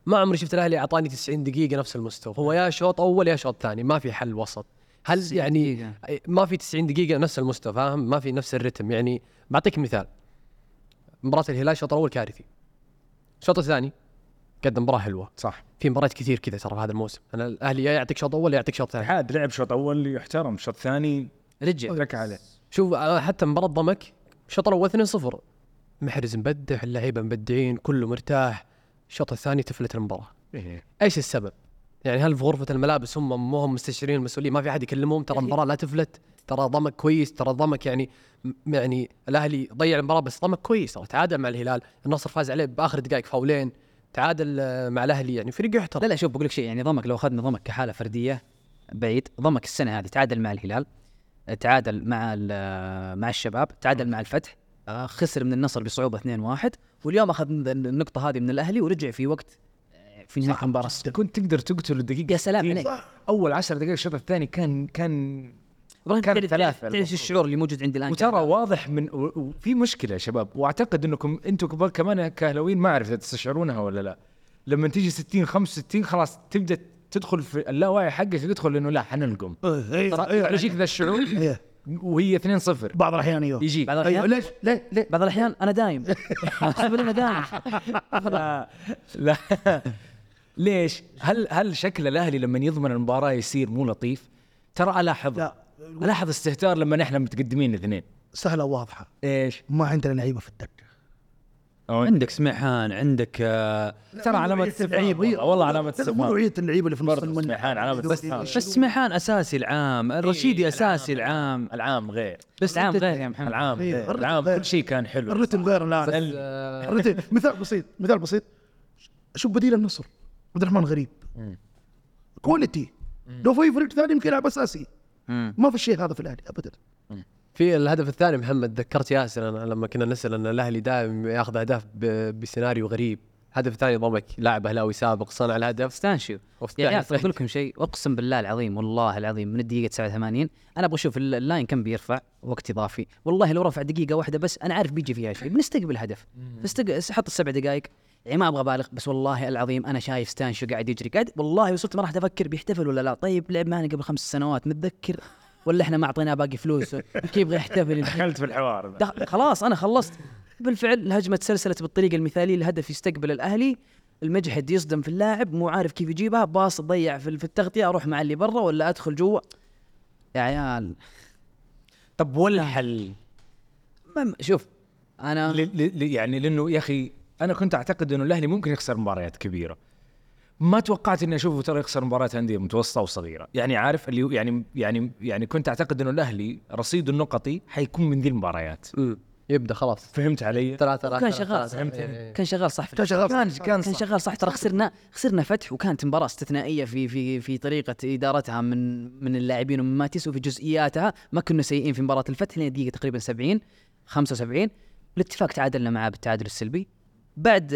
ما عمري شفت الأهلي أعطاني 90 دقيقة نفس المستوى. هو يا شوط أول يا شوط ثاني ما في حل وسط. هل 90 يعني دقيقة. ما في 90 دقيقة نفس المستوى فاهم؟ ما في نفس الرتم. يعني بعطيك مثال مباراة الهلال الشوط الأول كارثي الشوط الثاني قدم مباراة حلوة. صح. في مباريات كثير كذا ترى في هذا الموسم. أنا الأهلي يا يعطيك شوط أول يا يعطيك شوط ثاني. حاد لعب شوط أول يحترم شوط ثاني رجع. لك عليه. شوف أنا حتى مباراة ضمك الشوط الأول 2-0 محرز مبدع اللعيبة مبدعين كله مرتاح. الشوط الثاني تفلت المباراة. إيه. إيش السبب؟ يعني هل في غرفة الملابس هم مو هم مستشعرين المسؤوليه ما في أحد يكلمهم. ترى المباراة لا تفلت. ترى ضمك كويس ترى ضمك يعني يعني الأهلي ضيع المباراة بس ضمك كويس. ترى تعادل مع الهلال. النصر فاز عليه بآخر دقائق فاولين. تعادل آه، مع الأهلي يعني فريق يحترم. لا لا شوف بقول لك شيء يعني ضمك لو أخذنا ضمك كحالة فردية بعيد ضمك السنة هذه تعادل مع الهلال تعادل مع ال- مع الشباب تعادل مع الفتح آه، خسر من النصر بصعوبة 2-1 واليوم أخذ النقطة هذه من الأهلي ورجع في وقت آه، في نهاية المباراة. كنت تقدر تقتل الدقيقة يا سلام 60. عليك. أول 10 دقائق الشوط الثاني كان كان إبراهيم كان ثلاثة تعرف المفروض. الشعور اللي موجود عندي الآن وترى واضح من وفي مشكلة يا شباب وأعتقد انكم أنتم كبار كمان كاهلاويين ما أعرف إذا تستشعرونها ولا لا. لما تيجي 60 65 خلاص تبدأ تدخل في اللاوعي حقك يدخل إنه لا حننقم إيه ترى إيه يجيك ذا الشعور وهي 2 0 بعض الأحيان أيوه. يجيك. بعض أيوه الأحيان؟ ليش؟ ليه ليه بعض الأحيان أنا دايم. أحسب أنا دايم. لا. لا. ليش؟ هل هل شكل الأهلي لما يضمن المباراة يصير مو لطيف؟ ترى ألاحظ. لا. الاحظ استهتار لما نحن متقدمين اثنين. سهلة وواضحة. إيش؟ ما عندنا لعيبة في الدكة. عندك سميحان عندك آه ترى علامة استفهام والله علامة مو استفهام نوعيه اللعيبة اللي في نص برضه الملعب سميحان علامة بس- استفهام بس سميحان أساسي العام. الرشيدي أساسي العام. العام غير. بس العام غير يا محمد. العام إيه، غير. العام. كل شيء كان حلو. الرتم غير الآن. سأل- الرتم مثال بسيط مثال بسيط. شوف بديل النصر. عبد الرحمن غريب. quality لو في فريق ثاني يمكن يلعب أساسي. ما في شيء هذا في الأهلي ابدا. في الهدف الثاني محمد ذكرت ياسر أنا لما كنا نسأل أن الأهلي دائما ياخذ أهداف بسيناريو غريب. الهدف الثاني ضمك لاعب أهلاوي سابق صنع الهدف. ستانشيو وستانشيو. يعني أقول لكم شيء أقسم بالله العظيم والله العظيم من الدقيقة 89 أنا أبغى أشوف ال- اللاين مان كم بيرفع وقت إضافي. والله لو رفع دقيقة واحدة بس أنا عارف بيجي فيها شيء. بنستقبل هدف بستق... حط السبع دقائق. يعني ما أبغى أبالغ بس والله العظيم أنا شايف ستانشيو قاعد يجري. قاعد والله وصلت ما راح أفكر بيحتفل ولا لا. طيب لعب معنا قبل خمس سنوات متذكر؟ ولا إحنا ما أعطيناه باقي فلوس؟ يمكن يبغى يحتفل؟ دخلت في الحوار. خلاص أنا خلصت. بالفعل الهجمة تسلسلت بالطريقة المثالية الهدف يستقبل الأهلي. المجحد يصدم في اللاعب مو عارف كيف يجيبها. pass ضيع في التغطية أروح مع اللي برا ولا أدخل جوا؟ يا عيال. طب والحل؟ شوف أنا ل- ل- ل- يعني لأنه يا أخي أنا كنت أعتقد إنه الأهلي ممكن يخسر مباريات كبيرة. ما توقعت إني أشوفه ترى يخسر مباريات أندية متوسطة وصغيرة. يعني عارف اللي هو- يعني يعني يعني كنت أعتقد إنه الأهلي رصيده النقطي حيكون من ذي المباريات. يبدأ خلاص. فهمت علي؟ ثلاثة كان ثلاثة شغال. ثلاثة. إيه،. كان شغال صح. كان شغال كان صح. كان, كان شغال صح. ترى خسرنا خسرنا فتح وكانت مباراة استثنائية في في في طريقة إدارتها من من اللاعبين ومن ماتيس وفي جزئياتها. ما كنا سيئين في مباراة الفتح لين دقيقة تقريبا 70 75 الاتفاق تعادلنا معاه بالتعادل السلبي. بعد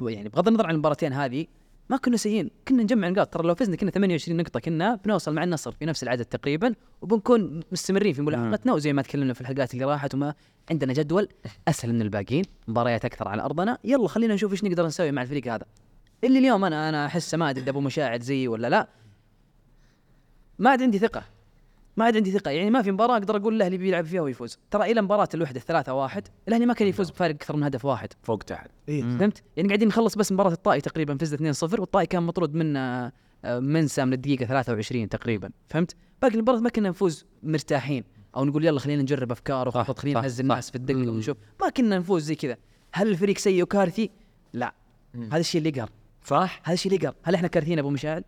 يعني بغض النظر عن المباراتين هذه ما كنا سيئين. كنا نجمع نقاط. ترى لو فزنا كنا 28 نقطة كنا بنوصل مع النصر في نفس العدد تقريبا وبنكون مستمرين في ملاحقتنا وزي ما تكلمنا في الحلقات اللي راحت وما عندنا جدول أسهل من الباقيين. مباريات أكثر على أرضنا. يلا خلينا نشوف إيش نقدر نسوي مع الفريق هذا. اللي اليوم أنا أنا احسه ما أدري أبو مشاعر زيي ولا لا. ما عاد عندي ثقة. ما عاد عندي ثقة يعني ما في مباراة أقدر أقول الأهلي بيلعب فيها ويفوز ترى إلى مباراة الوحدة الثلاثة واحد الأهلي ما كان يفوز بفارق أكثر من هدف واحد فوق تحت إيه. فهمت؟ يعني قاعدين نخلص بس مباراة الطائي تقريبا فزنا 2-0 والطائي كان مطرود من آه، آه، منسى من الدقيقة 23 تقريبا، فهمت؟ باقي المباراة ما كنا نفوز مرتاحين أو نقول يلا خلينا نجرب أفكار وخطط خلينا نهز. الناس في الدقة ونشوف، ما كنا نفوز زي كذا. هل الفريق سيء وكارثي؟ لا. هذا الشيء اللي يقهر، صح؟ هذا الشيء اللي يقهر، هل إحنا كارثيين أبو مشاعل؟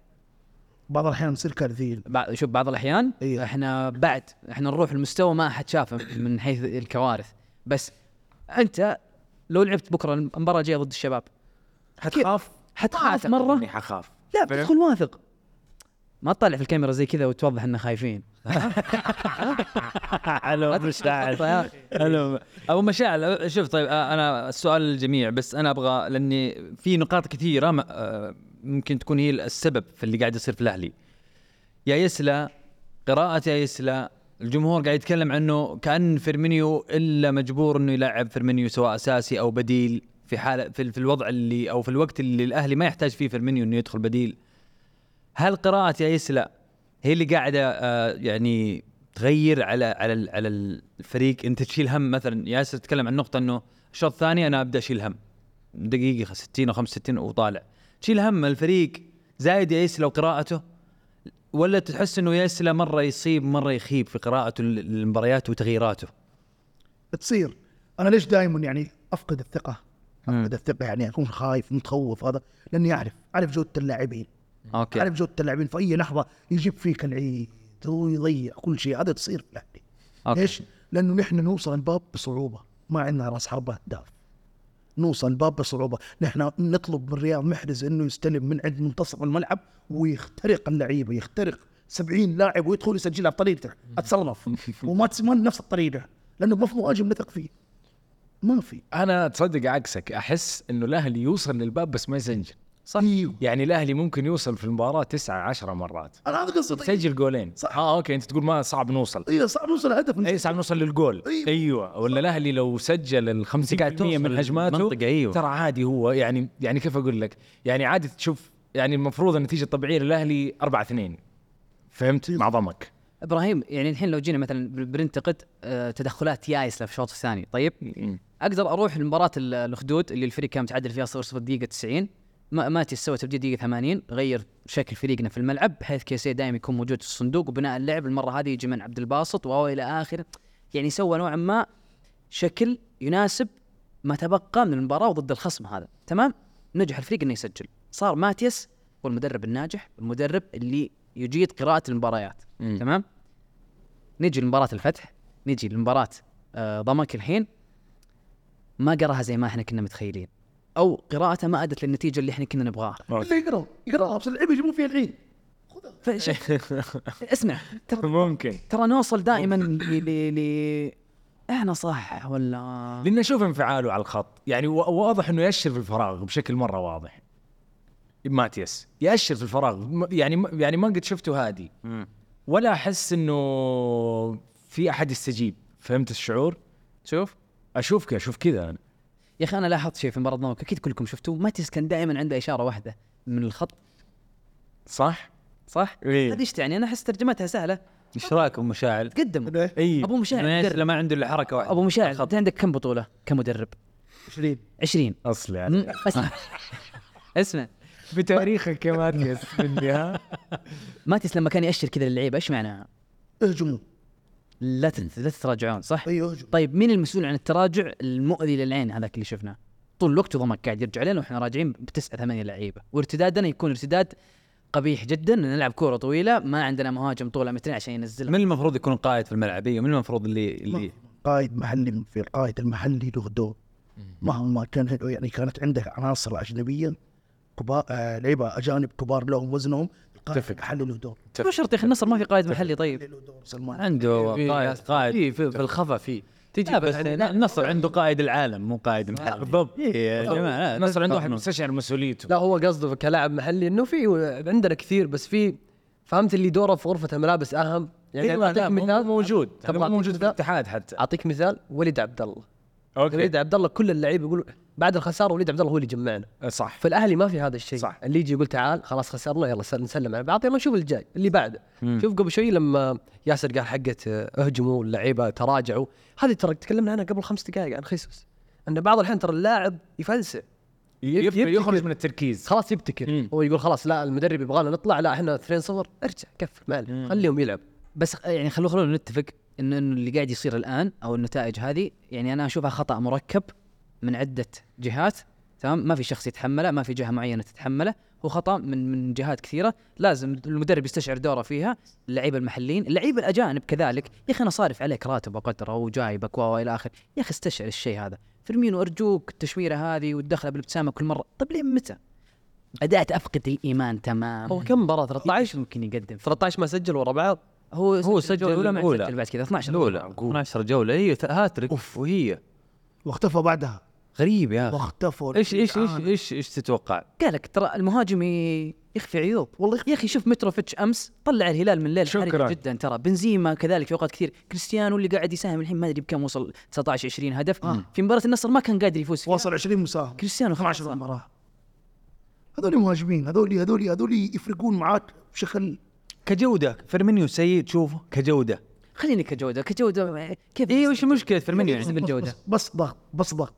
بعض الأحيان نصير كارثيين بعض شوف بعض الأحيان إيه. إحنا بعد إحنا نروح لمستوى ما حد شافه من حيث الكوارث، بس أنت لو لعبت بكرة المباراة الجاية ضد الشباب حتخاف؟ حتخاف مرة؟ إني حخاف. لا؟ بتدخل واثق. ما تطلع في الكاميرا زي كذا وتوضح اننا خايفين. حلو أخي. حلو أبو مشاعل شوف طيب أنا السؤال للجميع بس أنا أبغى لأني في نقاط كثيرة آه، ممكن تكون هي السبب في اللي قاعد يصير في الأهلي. يايسلا قراءة يايسلا الجمهور قاعد يتكلم عنه كأن فيرمينيو إلا مجبور إنه يلعب فيرمينيو سواء أساسي أو بديل. في حاله في, في الوضع اللي أو في الوقت اللي الأهلي ما يحتاج فيه فيرمينيو إنه يدخل بديل. هل قراءة يا يسلا هي اللي قاعدة آه، يعني تغير على على على الفريق؟ أنت تشيل هم مثلا ياسر تتكلم عن نقطة إنه الشوط الثاني أنا أبدأ أشيل هم. دقيقة 60 أو 65 وطالع. تشيل هم الفريق زايد يا يسلا وقراءته ولا تحس إنه يسلا مرة يصيب مرة يخيب في قراءته للمباريات وتغييراته؟ تصير أنا ليش دائما يعني أفقد الثقة؟ أفقد الثقة يعني أكون خايف متخوف هذا لأني أعرف أعرف جودة اللاعبين. أوكي. أعرف جودة اللاعبين. في أي لحظة يجيب فيك العيد ويضيع كل شيء هذا تصير في الأهلي. ليش؟ لأنه نحن نوصل الباب بصعوبة ما عندنا راس حربة اهداف نوصل الباب بصعوبة. نحن نطلب من رياض محرز إنه يستلم من عند منتصف الملعب ويخترق اللعيبة يخترق 70 لاعب ويدخل يسجلها بطريقته اتصرف وما ما نفس الطريقة لأنه ما في مهاجم نثق فيه. ما في. أنا تصدق عكسك أحس إنه الأهلي يوصل للباب بس ما يسجل. صح. إيوه. يعني الأهلي ممكن يوصل في المباراة تسعة عشرة مرات. أنا هذا قصدي. سجل جولين. صح. آه أوكي أنت تقول ما صعب نوصل. أيوه صعب نوصل هدف اي صعب نوصل للجول. أيوة. إيوه. ولا الأهلي لو سجل ال 50% قاعد توصل من هجماته أيوة. ترى عادي هو. يعني يعني كيف أقول لك؟ يعني عادي تشوف يعني المفروض النتيجة الطبيعية للأهلي 4 2 فهمت؟ مع ضمك. إبراهيم يعني الحين لو جينا مثلا بننتقد آه، تدخلات يايسلا في الشوط الثاني. طيب. أقدر أروح لمباراة ال- الاخدود اللي الفريق كان متعادل فيها 0 0 دقيقة 90 ما ماتي سوى تبديل دقيقة 80 غير شكل فريقنا في الملعب بحيث كيسيه دائما يكون موجود في الصندوق وبناء اللعب المرة هذه يجي من عبد الباسط والى اخره يعني سوى نوعا ما شكل يناسب ما تبقى من المباراة وضد الخصم هذا. تمام؟ نجح الفريق إنه يسجل. صار ماتياس هو المدرب الناجح والمدرب اللي يجيد قراءة المباريات. مم. تمام؟ نجي لمباراة الفتح نجي لمباراة آه ضمك الحين. ما قراها زي ما إحنا كنا متخيلين. أو قراءته ما أدت للنتيجة اللي إحنا كنا نبغاها. اللي يقرأ يقرأ بس اللعيبه يجيبون فيها العيد فش- اسمع. ترى ممكن. ترى نوصل دائما ل ل ل إحنا صح ولا؟ لأن أشوف انفعاله على الخط. يعني وا- واضح إنه يأشر في الفراغ بشكل مرة واضح. ماتياس يأشر في الفراغ. يعني يعني ما قد شفته هادي. ولا أحس إنه في أحد يستجيب. فهمت الشعور؟ شوف. أشوف كذا أشوف كذا أنا. يا أخي أنا لاحظت شيء في مباراة ضمك أكيد كلكم شفتوه ماتيس كان دائما عنده إشارة واحدة من الخط صح؟ صح؟ إيه. هذه إيش تعني؟ أنا أحس ترجمتها سهلة إيش رأيك أبو مشاعل؟ تقدم اي أبو مشاعر الناس مدرب. اللي ما عنده إلا حركة واحدة أبو مشاعر أنت عندك كم بطولة كمدرب؟ 20 20 اصل يعني اسمع اسمع بتاريخك يا ماتياس مني ها ماتيس لما كان يأشر كذا للعيبة إيش معناها؟ اهجموا لا تت- لا تتراجعون صح؟ أيوه طيب مين المسؤول عن التراجع المؤذي للعين هذاك اللي شفناه؟ طول الوقت ضمك قاعد يرجع لنا وإحنا راجعين بتسعة ثمانية لعيبة. وارتدادنا يكون ارتداد قبيح جدا نلعب كورة طويلة ما عندنا مهاجم طوله مترين عشان ينزلها. من المفروض يكون قائد في الملعب؟ أيوه من المفروض اللي اللي قائد محلي في القائد المحلي له دور مهما كان يعني كانت عندك عناصر أجنبية كبار آه لعيبة أجانب كبار لهم وزنهم القائد اتفق. المحلي له دور. مو شرط يا أخي النصر ما في قائد محلي طيب. سلمان. عنده قائد قائد في في, الخفا في تجي لا بس يعني لا، النصر عنده قائد العالم مو قائد محلي. بالضبط. إيه يا جماعة لا، النصر عنده واحد. مستشعر مسؤوليته. لا هو قصده كلاعب محلي إنه في عندنا كثير بس في فهمت اللي دوره في غرفة الملابس أهم؟ يعني يعني لا مو مثال. موجود. أعطيك موجود في؟ الاتحاد حتى. أعطيك مثال وليد عبد الله. أوكي. وليد عبد الله كل اللعيبة يقولوا بعد الخسارة وليد عبد الله هو اللي جمعنا. صح. في الاهلي ما في هذا الشيء. صح. اللي يجي يقول تعال خلاص خسرنا يلا سل- نسلم على بعض يلا نشوف الجاي اللي بعده. شوف قبل شوي لما ياسر قال حقه آه، اهجموا اللعيبة تراجعوا. هذه ترى تكلمنا عنها قبل خمس دقائق عن خيسوس. إن بعض الحين ترى اللاعب يفلسع يف- يبتكر. يخرج من التركيز. خلاص يبتكر. مم. هو يقول خلاص لا المدرب يبغانا نطلع لا إحنا 2 0 ارجع كفر مالي خليهم يلعب. بس يعني خلو خلونا نتفق انه إنه اللي قاعد يصير الآن أو النتائج هذه يعني أنا أشوفها خطأ مركب. من عدة جهات تمام؟ ما في شخص يتحمله ما في جهة معينة تتحمله. هو خطأ من من جهات كثيرة. لازم المدرب يستشعر دوره فيها. اللعيبه المحليين اللعيبه الأجانب كذلك. يا أخي أنا صارف عليك راتب وقدره وجايبك والى آخره. يا أخي استشعر الشيء هذا. فيرمينو أرجوك التشويرة هذه والدخلة بالابتسامة كل مرة. طيب لين متى؟ بدات افقد الإيمان تمام هو كم مباراة؟ إيش 13 ممكن يقدم؟ 13 ما سجل ورا بعض؟ هو هو سجل الجولة ما الأولى. سجل بعد كذا. 12 الأولى. 12 جولة. هي هاتريك وهي. واختفى بعدها. غريب يا أخي. واختفى إيش إيش إيش إيش إيش تتوقع؟ قال لك ترى المهاجم يخفي عيوب. والله يا أخي شوف متروفيتش أمس طلع الهلال من الليل شكراً. جدا ترى. بنزيما كذلك في أوقات كثير. كريستيانو اللي قاعد يساهم الحين ما أدري بكم وصل 19 20 هدف. آه. في مباراة النصر ما كان قادر يفوز. فيها وصل 20 مساهم كريستيانو 12 خلاص. مباراة. هذول مهاجمين هذول هذول هذول يفرقون معاك بشكل كجودة. فيرمينيو سيء تشوفه كجودة. خليني كجودة. كجودة كيف؟ إيه وش مشكلة فيرمينيو؟ بس يعني؟ بالجودة؟ بس ضغط بس ضغط.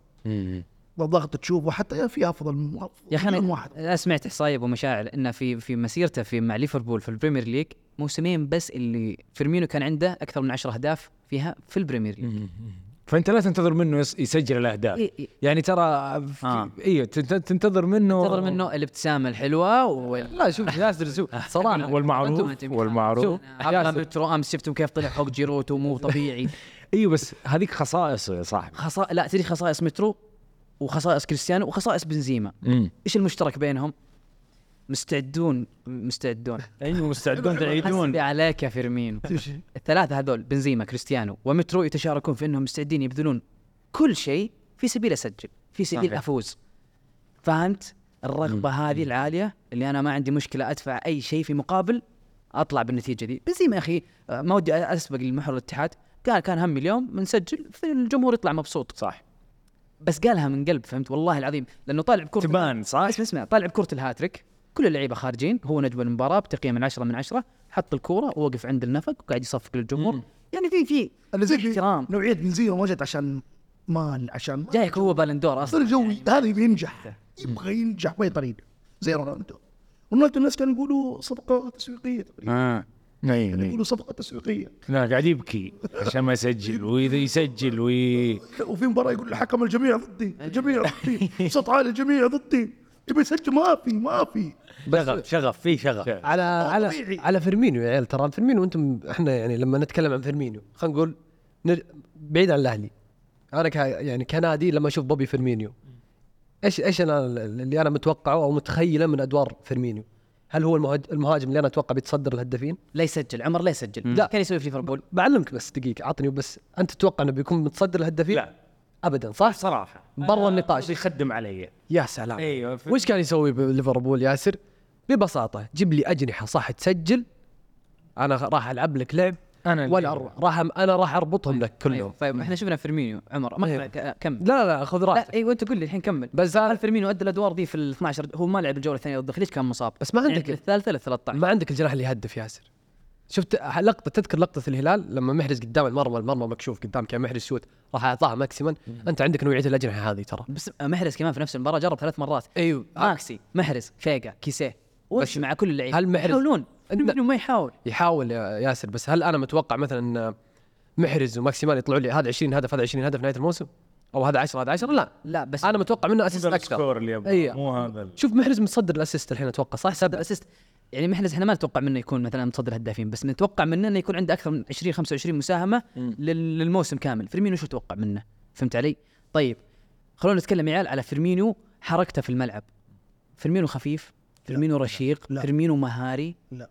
ضغط تشوفه حتى في أفضل يا أخي أنا واحد. سمعت إحصائية أبو مشاعل إنه في في مسيرته في مع ليفربول في ال Premier League موسمين بس اللي فيرمينو كان عنده أكثر من 10 أهداف فيها في البريمير ليج. فأنت لا تنتظر منه يس- يسجل الأهداف. إيه إيه. يعني ترى آه. أيوه تنت- تنتظر منه انتظر منه الابتسامة الحلوة وال... لا شوف ياسر شوف صراحة. والمعروف والمعروف. مترو أمس شفتم كيف طلع فوق جيروتو مو طبيعي. إيوه بس هذيك خصائصه يا صاحبي. خصائص لا تدري خصائص مترو وخصائص كريستيانو وخصائص بنزيما. امم إيش المشترك بينهم؟ مستعدون مستعدون. أيوه مستعدون تعيدون. حسبي عليك يا فيرمينو. الثلاثة هذول بنزيما كريستيانو ومترو يتشاركون في إنهم مستعدين يبذلون كل شيء في سبيل اسجل في سبيل صحيح. افوز فهمت؟ الرغبة هذه العالية اللي أنا ما عندي مشكلة أدفع أي شيء في مقابل أطلع بالنتيجة دي. بنزيما يا أخي آه، ما ودي أسبق المحور الاتحاد. قال كان همي اليوم بنسجل في الجمهور يطلع مبسوط. صح. بس قالها من قلب فهمت؟ والله العظيم. لأنه طالع بكرة تبان صح؟ اسمع اسمع طالع بكرة الهاتريك كل اللعيبة خارجين هو نجم المباراة بتقييم من 10 من 10 حط الكورة ووقف عند النفق وقاعد يصفق للجمهور. مم. يعني في في احترام. نوعية بنزيما ما جت عشان مال عشان. جايك هو Ballon d'Or أصلا. الجو هذا يبي ينجح. يبغى ينجح باي طريقه زي رونالدو. رونالدو الناس كانوا يقولوا صفقه تسويقية تقريبا. آه. اي يقولوا صفقة تسويقية. لا قاعد يبكي. عشان ما يسجل واذا يسجل وي وفي مباراة يقول الحكم الجميع ضدي الجميع ضدي. صوت عالي الجميع ضدي. تبي تسجل؟ ما في ما في. شغف شغف في شغف. على على طبيعي. على فيرمينيو يا عيال ترى فيرمينيو أنتم إحنا يعني لما نتكلم عن فيرمينيو خلينا نقول نر... بعيد عن الأهلي. أنا ك يعني كنادي لما أشوف بوبي فيرمينيو إيش إيش أنا اللي أنا متوقعه أو متخيله من أدوار فيرمينيو؟ هل هو المهاج- المهاجم اللي أنا أتوقع بيتصدر الهدافين؟ لا يسجل عمر لا يسجل لا. كان يسوي في ليفربول بعلمك بس دقيقة اعطني بس أنت تتوقع إنه بيكون متصدر الهدافين؟ لا ابدا صح؟ صراحة برا النقاش يخدم علي يا سلام أيوه وش كان يسوي بليفربول ياسر؟ ببساطة جيب لي أجنحة صح تسجل أنا راح ألعب لك لعب أنا ولا راح أنا راح أربطهم لك كلهم. أيوة. طيب إحنا شفنا فيرمينيو. عمر ما. ك- كمل. لا لا خذ راحتك. إيوه أنت قول لي الحين كمل. بس هل فيرمينيو أدى الأدوار دي في ال 12 هو ما لعب الجولة الثانية ضد ليش كان مصاب. بس ما يعني عندك الثالثه لل 13 ما عندك الجناح اللي يهدف ياسر. شفت لقطة تذكر لقطة الهلال لما محرز قدام المرمى المرمى مكشوف قدام كان محرز shoot راح أعطاها ماكسيما أنت عندك نوعية الأجنحة هذه ترى. بس محرز كمان في نفس المباراة جرب ثلاث مرات. إيوه. ماكسي محرز فيجا كيسيه. وش مع كل اللعيبة؟ هل محرز- يحاولون. فيرمينيو ما يحاول. يحاول يا ياسر بس هل أنا متوقع مثلا إن محرز وماكسيمان يطلعوا لي هذا 20 هدف هذا 20 هدف نهاية الموسم؟ أو هذا 10 هذا 10 لا. لا بس أنا متوقع منه assist أكثر. ال score اللي يبغى أيوة. مو هذا شوف محرز متصدر ال assist الحين أتوقع صح؟ سبعه ال assist يعني محرز إحنا ما نتوقع منه يكون مثلا متصدر الهدافين بس نتوقع منه إنه يكون عنده أكثر من 20 25 مساهمة لل- للموسم كامل. فيرمينيو شو تتوقع منه؟ فهمت علي؟ طيب خلونا نتكلم يا عيال على فيرمينيو حركته في الملعب. فيرمينو خفيف فيرمينو رشيق لا. فيرمينو مهاري. لا.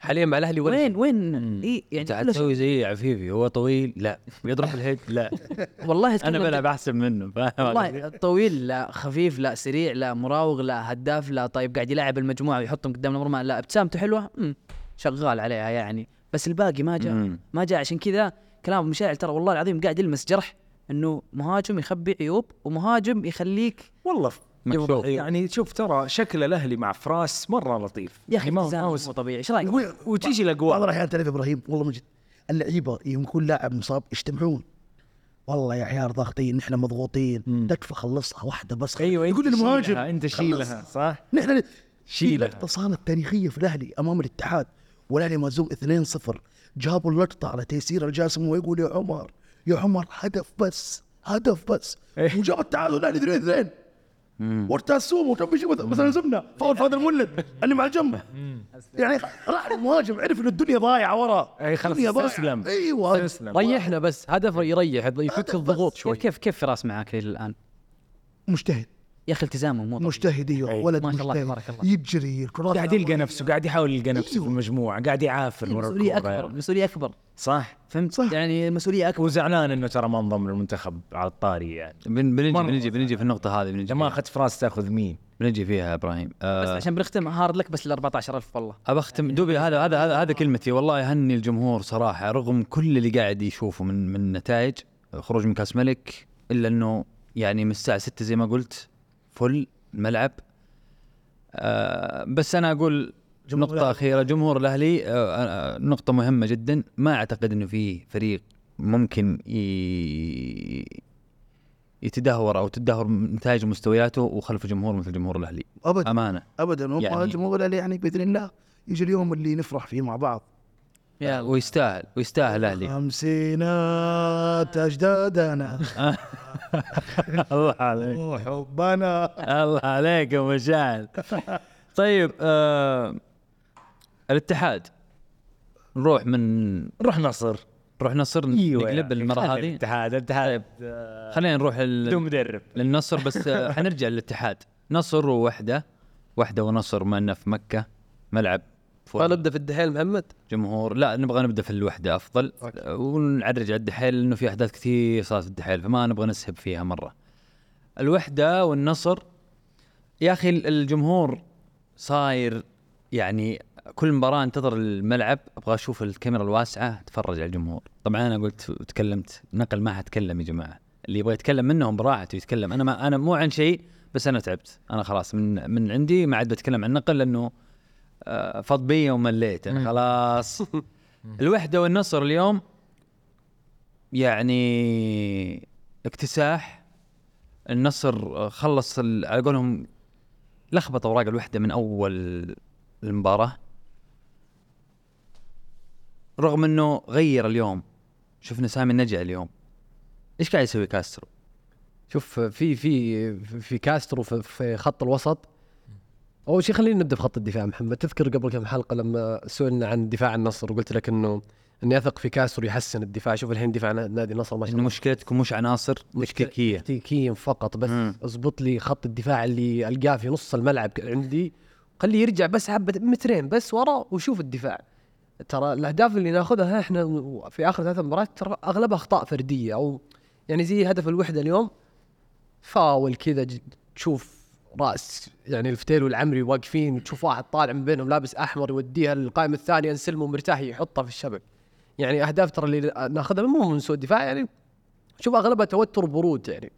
حاليا مع الأهلي ولا وين؟ وين؟ اي يعني كل تسوي زي عفيفي هو طويل؟ لا. يضرب ال head؟ لا. والله أنا بلعب أحسن منه والله طويل لا. خفيف لا. سريع لا. مراوغ لا. هداف لا. طيب قاعد يلاعب المجموعة ويحطهم قدام المرمى لا. ابتسامته حلوة؟ امم شغال عليها يعني. بس الباقي ما جاء. ما جاء. عشان كذا كلام مشاعل ترى والله العظيم قاعد يلمس جرح إنه مهاجم يخبي عيوب ومهاجم يخليك والله مكشوف. يعني شوف ترى شكل الأهلي مع فراس مرة لطيف. يا أخي يعني ما هو- مو طبيعي. إيش رأيك؟ يقول- وتيجي بعض الاقوال الأحيان تعرف إبراهيم والله من جد اللعيبة يوم يكون لاعب مصاب يجتمعون. والله يا عيال ضاغطين نحن مضغوطين. تكفى خلصها واحدة بس. أيوه يقول المهاجم أنت شيلها صح؟ نحن في شيلها. لقطه صارت تاريخيه في الأهلي أمام الاتحاد والأهلي مهزوم 2-0 جابوا اللقطة على تيسير الجاسم ويقول يا عمر يا عمر هدف بس هدف بس. إيه. وجاء التعادل الأهلي 2 2 وارتاح زي ما هو بيجي مثلا زمنا فاول فهد المولد اللي مع الجنب يعني راح المهاجم عرف ان الدنيا ضايعة ورا. أي خلاص. استسلم. أيوه. تسلم. ريحنا بس هدف يريح يفك الضغوط شوي. كيف كيف فراس معاك إلى الآن؟ مجتهد. يا أخي التزامه مو طبيعي. مجتهد أيوه. ولد ما شاء الله تبارك الله. يجري الكرات قاعد يلقى نفسه قاعد يحاول يلقى نفسه في أيوه. المجموعة قاعد يعافر ورا. أكبر مسؤولية أكبر صح فهمت؟ صح. يعني المسؤوليه أكبر وزعلان إنه ترى ما انضم للمنتخب على الطاري يعني بن- بنجي. بنجي بنجي في النقطة هذه بنجي ما. أخذت فراس تأخذ مين بنجي فيها يا إبراهيم بس آه عشان بنختم هارد لك بس ل 14000 والله ابختم دوبي هذا هذا هذا هذا كلمتي والله أهني الجمهور صراحة رغم كل اللي قاعد يشوفه من من نتائج خروج من كاس ملك إلا إنه يعني من الساعة 6 زي ما قلت فل الملعب آه بس أنا أقول نقطة الأهلي. أخيرة. جمهور الأهلي آه، آه، نقطة مهمة جدا. ما أعتقد أنه في فريق ممكن. يتدهور أو تدهور نتائج ومستوياته وخلف جمهور مثل جمهور الأهلي. ابدا. أمانة. ابدا. هم يعني- جمهور الأهلي يعني بإذن الله يجي اليوم اللي نفرح فيه مع بعض. يا ويستاهل ويستاهل الأهلي خمسينات أجدادنا. الله عليك. وحبنا الله عليك يا مشاعل طيب آه الاتحاد. نروح من نروح نصر. نروح نصر إيوه نقلب المرة هذه. الاتحاد الاتحاد. خلينا نروح ال- بدون مدرب. للنصر بس آه، حنرجع للاتحاد. نصر ووحدة وحدة ونصر ما في مكة. ملعب. full فنبدا في الدحيل محمد جمهور لا نبغى نبدأ في الوحدة أفضل أوكي. ونعرج على الدحيل لأنه في أحداث كثير صارت في الدحيل فما نبغى نسهب فيها مرة. الوحدة والنصر يا أخي الجمهور صاير يعني كل مباراة انتظر الملعب أبغى أشوف الكاميرا الواسعة أتفرج على الجمهور. طبعا أنا قلت وتكلمت نقل ما حتكلم يا جماعة اللي يبغى يتكلم منهم براحته يتكلم أنا ما أنا مو عن شيء بس أنا تعبت أنا خلاص من من عندي ما عاد بتكلم عن النقل لأنه فض بي ومليت أنا خلاص. الوحدة والنصر اليوم يعني اكتساح. النصر خلص ال- على قولهم لخبط أوراق الوحدة من أول المباراة. رغم إنه غير اليوم شفنا سامي النجع اليوم. إيش قاعد يسوي كاسترو؟ شوف في في في كاسترو في خط الوسط. أول شيء خلينا نبدأ بخط الدفاع محمد. تذكر قبل كم حلقة لما سئلنا عن دفاع النصر وقلت لك إنه إني أثق في كاسترو يحسن الدفاع. شوف الحين دفاع نادي النصر ما شاء الله. مشكلتكم مش عناصر تكتيكية. تكتيكيا فقط. بس. اضبط لي خط الدفاع اللي ألقاه في نص الملعب عندي. خليه يرجع بس حبه مترين بس ورا وشوف الدفاع. ترى الأهداف اللي ناخذها إحنا في آخر ثلاث مباريات ترى أغلبها أخطاء فردية أو يعني زي هدف الوحدة اليوم فاول كذا تشوف راس يعني الفتيل والعمري واقفين تشوف واحد طالع من بينهم لابس أحمر يوديها للقائم الثاني انسلمه مرتاح يحطها في الشبك. يعني أهداف ترى اللي ناخذها مو من سوء الدفاع يعني شوف أغلبها توتر وبرود يعني.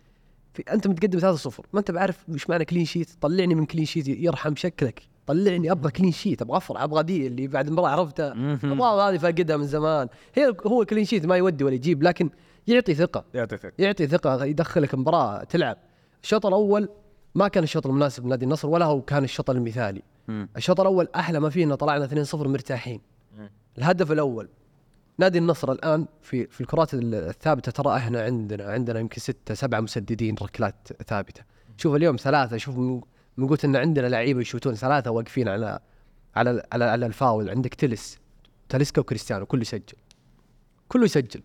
في أنت متقدم 3-0 ما أنت بعرف وش معنى clean sheet طلعني من clean sheet يرحم شكلك. طلعني أبغى clean sheet أبغى افرع أبغى دي اللي بعد المباراة عرفتها أبغى هذه فاقدها من زمان. هي هو clean sheet ما يودي ولا يجيب لكن يعطي ثقة. يعطي ثقة. يعطي ثقة يدخلك مباراة تلعب. الشوط الأول ما كان الشوط المناسب لنادي النصر ولا هو كان الشوط المثالي. الشوط الأول أحلى ما فيه إنه طلعنا 2-0 مرتاحين. الهدف الأول نادي النصر الآن في في الكرات ال- الثابتة ترى إحنا عندنا عندنا يمكن ستة سبعة مسددين ركلات ثابتة. شوف اليوم ثلاثة شوف من من قلت إن عندنا لعيبة يشوتون ثلاثة واقفين على على على, على الفاول. عندك تلس تاليسكا وكريستيانو كله يسجل. كله يسجل.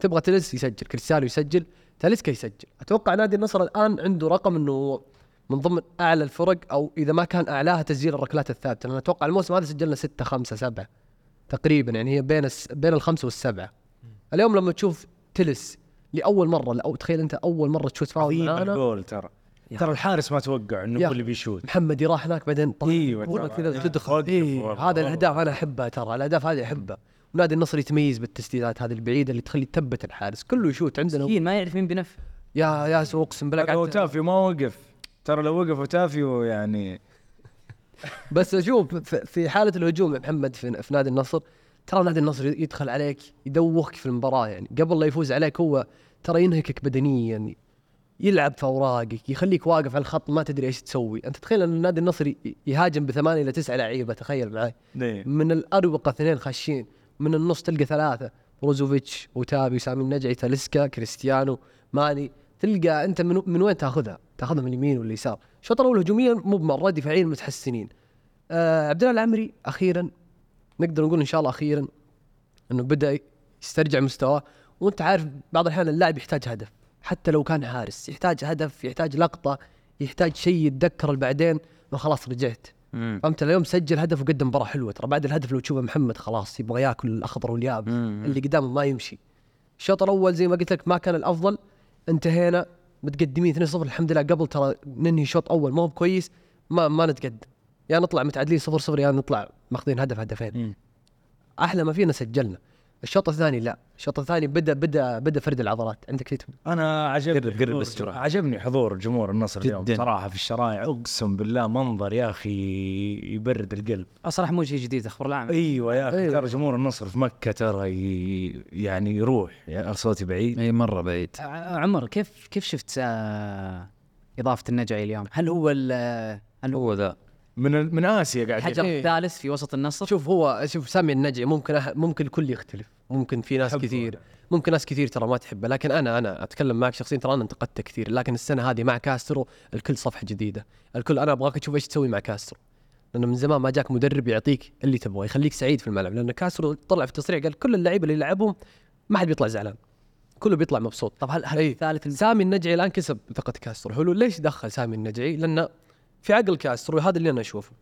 تبغى تلس يسجل كريستيانو يسجل تاليسكا يسجل. أتوقع نادي النصر الآن عنده رقم إنه من ضمن أعلى الفرق أو إذا ما كان أعلاها تسجيل الركلات الثابتة لأن أتوقع الموسم هذا سجلنا ستة خمسة سبعة تقريبا يعني هي بين الس... بين الخمسة والسبعة. اليوم لما تشوف تيليس لأول مرة أو تخيل أنت أول مرة تشوت فاول عظيم معانا. الجول ترى. ترى الحارس ما توقع إنه هو اللي بيشوت. محمد راح هناك بعدين طلع إيوه كورة ترى. كذا تدخل. إيه هذا. الأهداف أنا احبها ترى الأهداف هذه احبها ونادي النصر يتميز بالتسديدات هذه البعيدة اللي تخلي تثبت الحارس. كله يشوت عندنا. مسكين ما يعرف مين بنف يا يا أقسم بالله قعدت- تافيو ما وقف. ترى لو وقف وتافيو يعني. بس شوف في- حالة الهجوم يا محمد في, في نادي النصر ترى نادي النصر يدخل عليك يدوخك في المباراة يعني. قبل لا يفوز عليك هو ترى ينهكك بدنيا يلعب في أوراقك يخليك واقف على الخط ما تدري إيش تسوي. أنت تخيل أن نادي النصر يهاجم بثمانية إلى تسعة لعيبة تخيل معي ليه؟ من الأروقة اثنين خاشين من النص تلقى ثلاثة بروزوفيتش وتابي وسامي النجعي تاليسكا كريستيانو ماني. تلقى أنت من, من وين تاخذها؟ تاخذها من اليمين ولا اليسار؟ الشوط الأول هجوميا مو بمرة دفاعيا متحسنين. آه عبد الله العمري أخيرا نقدر نقول إن شاء الله أخيرا إنه بدأ يسترجع مستواه وأنت عارف بعض الأحيان اللاعب يحتاج هدف حتى لو كان حارس يحتاج هدف يحتاج لقطة يحتاج شيء يتذكره بعدين انه خلاص رجعت. فهمت اليوم سجل هدف وقدم مباراة حلوة ترى بعد الهدف لو تشوفه محمد خلاص يبغى ياكل الأخضر واليابس. اللي قدامه ما يمشي الشوط الأول زي ما قلت لك ما كان الأفضل انتهينا متقدمين 2-0 الحمد لله قبل ترى ننهي شوط أول ما هو كويس ما ما نتقدم يا نطلع متعادلين 0-0 يا نطلع ماخذين هدف هدفين. أحلى ما فينا سجلنا. الشوط الثاني لا الشوط الثاني بدا بدا بدأ فرد العضلات عندك شيء تقول؟ أنا عجبني قرب- قرب بس. عجبني حضور جمهور النصر اليوم. صراحة في الشرايع أقسم بالله منظر يا أخي يبرد القلب صراحة مو شيء جديد أخبار العام أيوه يا أخي أيوة. ترى جمهور النصر في مكة ترى يعني يروح يعني صوتي بعيد أي مرة بعيد عمر كيف كيف شفت آه، إضافة النجعي اليوم؟ هل هو ال- هل هو ذا من ال- من آسيا قاعد الحجر إيه. الثالث في وسط النصر؟ شوف هو شوف سامي النجعي ممكن أح ممكن الكل يختلف. ممكن في ناس كثير. ممكن ناس كثير ترى ما تحبه. لكن أنا أنا أتكلم معك شخصيا ترى أنا انتقدته كثير. لكن السنة هذه مع كاسترو الكل صفحة جديدة. الكل أنا أبغاك تشوف إيش تسوي مع كاسترو. لأنه من زمان ما جاك مدرب يعطيك اللي تبغاه يخليك سعيد في الملعب. لأن كاسترو طلع في تصريح قال كل اللعيبة اللي يلعبهم ما حد بيطلع زعلان. كله بيطلع مبسوط. طب هل هل إيه. الثالث الم- سامي النجعي الآن كسب ثقة كاسترو. حلو ليش دخل سامي النجعي؟ لأن في عقل كاسترو هذا اللي أنا أشوفه.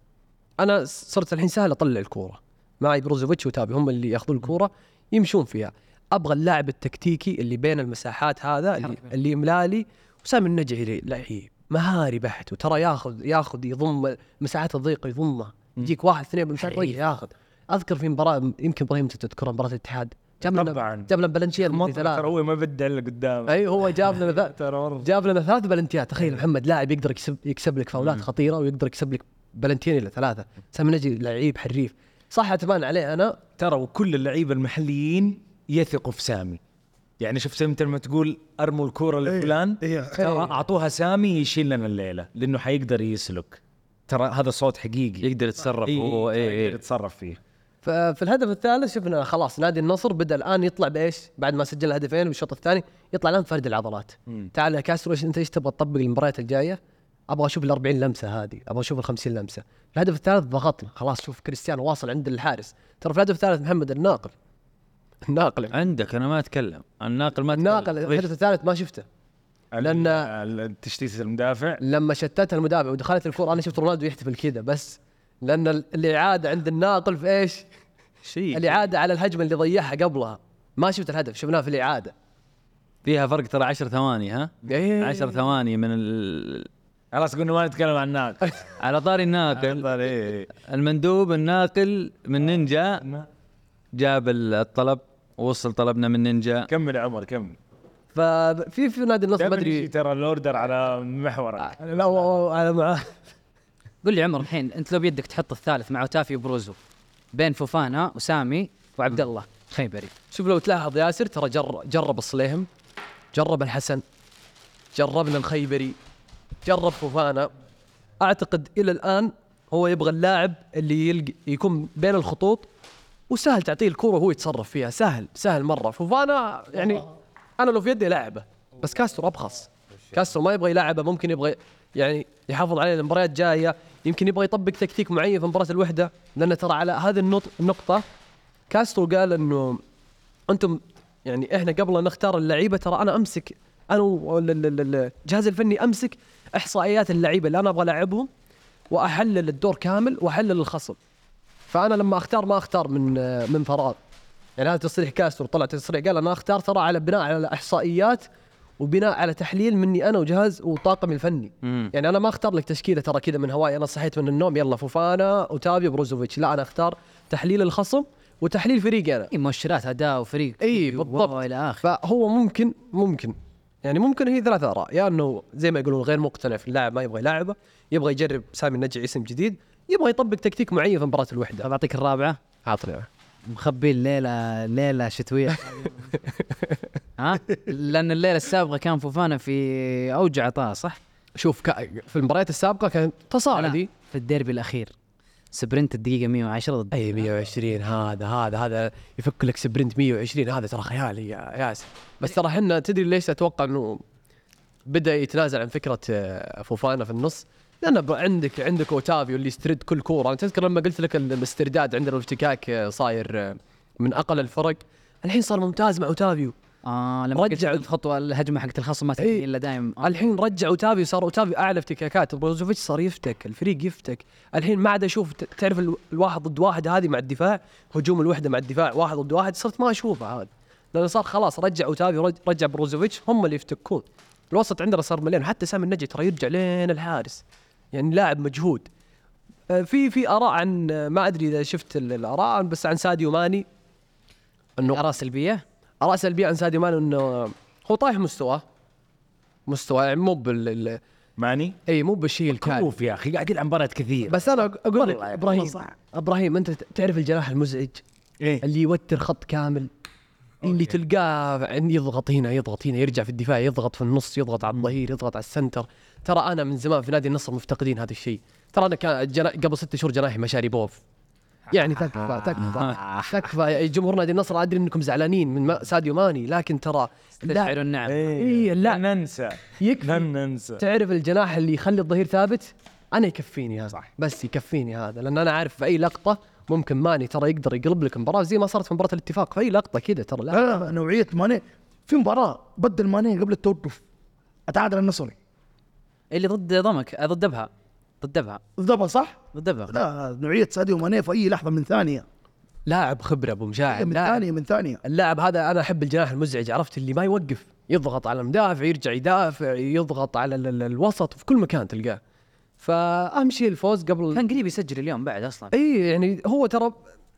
أنا صرت الحين سهل أطلع الكورة. معي بروزوفيتش وأوتافيو هم اللي يأخذون الكورة يمشون فيها. أبغى اللاعب التكتيكي اللي بين المساحات هذا اللي, اللي يملالي وسامي النجعي لعيب مهاري بحت وترى ياخذ ياخذ يضم المساحات الضيقه يضمها يجيك واحد اثنين بالمساحات الضيقه ياخذ. أذكر في مباراة يمكن إبراهيم تذكرها مباراة الاتحاد. جاب لنا طبعاً. جاب لنا بلنتيات ترى هو ما بدع الا قدام. أي هو جاب لنا ترى جاب لنا ثلاث بلنتيات تخيل محمد لاعب يقدر يكسب يكسب لك فاولات خطيرة ويقدر يكسب لك بلنتين إلى ثلاثة. سامي نجي لعيب حريف. صح اتمان عليه أنا. ترى وكل اللعيبة المحليين يثقوا في سامي. يعني شفت انت لما تقول أرموا الكورة لفلان إيه. ترى أعطوها سامي يشيل لنا الليلة لأنه حيقدر يسلك. ترى هذا صوت حقيقي. يقدر يتصرف. إيه، هو اي يقدر يتصرف فيه. ففي الهدف الثالث شفنا خلاص نادي النصر بدأ الآن يطلع بإيش؟ بعد ما سجل هدفين بالشوط الثاني يطلع الآن فرد العضلات. تعال يا كاسترو إيش أنت إيش تبغى تطبق المباريات الجاية؟ أبغى أشوف ال 40 لمسة هذه، أبغى أشوف ال 50 لمسة. الهدف الثالث ضغطنا خلاص شوف كريستيانو واصل عند الحارس، ترى في الهدف الثالث محمد الناقل الناقل عندك أنا ما أتكلم الناقل ما أتكلم. الناقل الهدف الثالث ما شفته لأن- ال- تشتيت المدافع لما شتتها المدافع ودخلت الكره أنا شفت رونالدو يحتفل كذا بس لأن ال- الإعادة عند الناقل في إيش؟ شيء. الإعادة على الهجمة اللي ضيعها قبلها. ما شفت الهدف شفناه في الإعادة. فيها فرق ترى 10 ثواني ها؟ إيه. 10 ثواني من ال... خلاص قلنا ما نتكلم عن الناقل. على طاري الناقل. إيه. المندوب الناقل من نينجا جاب الطلب ووصل طلبنا من نينجا. كمل يا عمر كمل. ففي في نادي النصر أدري. ترى ال order على محورك لا أنا معاه. قول لي عمر الحين أنت لو بيدك تحط الثالث مع اوتافيو وبروزو بين فوفانا وسامي وعبد الله. خيبري شوف لو تلاحظ ياسر ترى جر جرب الصليهيم جرب الحسن جربنا الخيبري جرب فوفانا. أعتقد إلى الآن هو يبغى اللاعب اللي يلقى يكون بين الخطوط وسهل تعطيه الكورة وهو يتصرف فيها. سهل سهل مرة. فوفانا يعني أنا لو في يدي لعبه بس كاسترو أبخص. كاسترو ما يبغى يلعبه ممكن يبغى يعني يحافظ عليه المباريات جاية. يمكن يبغى يطبق تكتيك معين في مباراة الوحدة لأن ترى على هذه النقطة كاسترو قال إنه أنتم يعني إحنا قبل أن نختار اللعيبة ترى أنا أمسك أنا والجهاز الفني أمسك إحصائيات اللعيبة اللي أنا أبغى ألعبهم وأحلل الدور كامل وأحلل الخصم. فأنا لما أختار ما أختار من من فراغ. يعني هذا تصريح كاسترو طلع تصريح قال أنا أختار ترى على بناء على إحصائيات وبناء على تحليل مني أنا وجهاز وطاقمي الفني. مم. يعني أنا ما أختار لك تشكيلة ترى كذا من هواي أنا صحيت من النوم يلا فوفانا أوتافيو بروزوفيتش. لا أنا أختار تحليل الخصم وتحليل فريقي أنا. إي مؤشرات أداء وفريق. إي بالضبط. والى اخره فهو ممكن ممكن. يعني ممكن هي ثلاث آراء. يا إنه زي ما يقولون غير مقتنع في اللاعب ما يبغى يلاعبه يبغى يجرب سامي النجعي اسم جديد يبغى يطبق تكتيك معين في مباراة الوحدة. طب أعطيك الرابعة. عطني. مخبي الليلة ليلة شتوية. ها؟ لأن الليلة السابقة كان فوفانا في أوج عطاء صح؟ شوف في المباريات السابقة كان تصاعدي في الديربي الأخير. sprint الدقيقة 110 ضد أي 120 هذا هذا هذا يفك لك sprint 120 هذا ترى خيالي يا ياسر. بس ترى إحنا تدري ليش أتوقع إنه بدأ يتنازل عن فكرة آه، فوفانا في النص؟ لأن عندك عندك أوتافيو اللي يسترد كل كورة. أنا تذكر لما قلت لك ال- الاسترداد عندنا الافتكاك آه، صاير آه، من أقل الفرق. الحين صار ممتاز مع أوتافيو. آه لما رجع- رجع الخطوة الهجمة حقت الخصم ما إيه. تنتهي إلا دايم. آه. الحين رجع اوتافيو صار اوتافيو أعلى افتكاكات. بروزوفيتش صار يفتك الفريق يفتك. الحين ما عاد أشوف تعرف ال- الواحد ضد واحد هذه مع الدفاع؟ هجوم الوحدة مع الدفاع واحد ضد واحد صرت ما اشوفها هذا. لأنه صار خلاص رجع اوتافيو رج- رجع بروزوفيتش هم اللي يفتكون. الوسط عندنا صار مليان حتى سامي النجعي ترى يرجع لين الحارس. يعني لاعب مجهود. آه، في في آراء عن ما أدري إذا شفت ال- الآراء بس عن ساديو ماني. انه آراء سلبية؟ اراء سلبيه عن ساديو ماني إنه هو طايح مستواه مستوى يعني مو بال ماني؟ إي مو بالشيء اوف يا أخي قاعد يلعب مباريات كثير. بس أنا أقول لك إبراهيم صح. إبراهيم أنت تعرف الجناح المزعج؟ إيه. اللي يوتر خط كامل اللي تلقاه عن- يضغط هنا يضغط هنا يرجع في الدفاع يضغط في النص يضغط على الظهير يضغط على السنتر. ترى أنا من زمان في نادي النصر مفتقدين هذا الشيء. ترى أنا كان جنا... قبل ست شهور جناحي مشاريبوف. يعني تكفى تكفى تكفى. يا جمهور نادي النصر أدري إنكم زعلانين من ساديو ماني لكن ترى اللاعب تشعر النعم اي اللاعب لن ننسى يكفي. لن ننسى. تعرف الجناح اللي يخلي الظهير ثابت؟ أنا يكفيني هذا. صح. بس يكفيني هذا لأن أنا عارف في أي لقطة ممكن ماني ترى يقدر يقلب لك مباراه زي ما صارت في مباراة الاتفاق. في أي لقطة كذا ترى لا. لا لا نوعية ماني. في مباراة بدل ماني قبل التوقف أتعادل النصري اللي ضد ضمك ضد ابها ضد ابها ضبط صح؟ ضد ابها لا نوعية ساديو ماني في أي لحظة من ثانية. لاعب خبرة أبو مشاعر من لاعب. ثانية من ثانية. اللاعب هذا أنا أحب الجناح المزعج عرفت؟ اللي ما يوقف يضغط على المدافع يرجع يدافع يضغط على ال- ال- الوسط في كل مكان تلقاه. فاهم شيء الفوز قبل كان قريب يسجل اليوم بعد أصلا. اي يعني هو ترى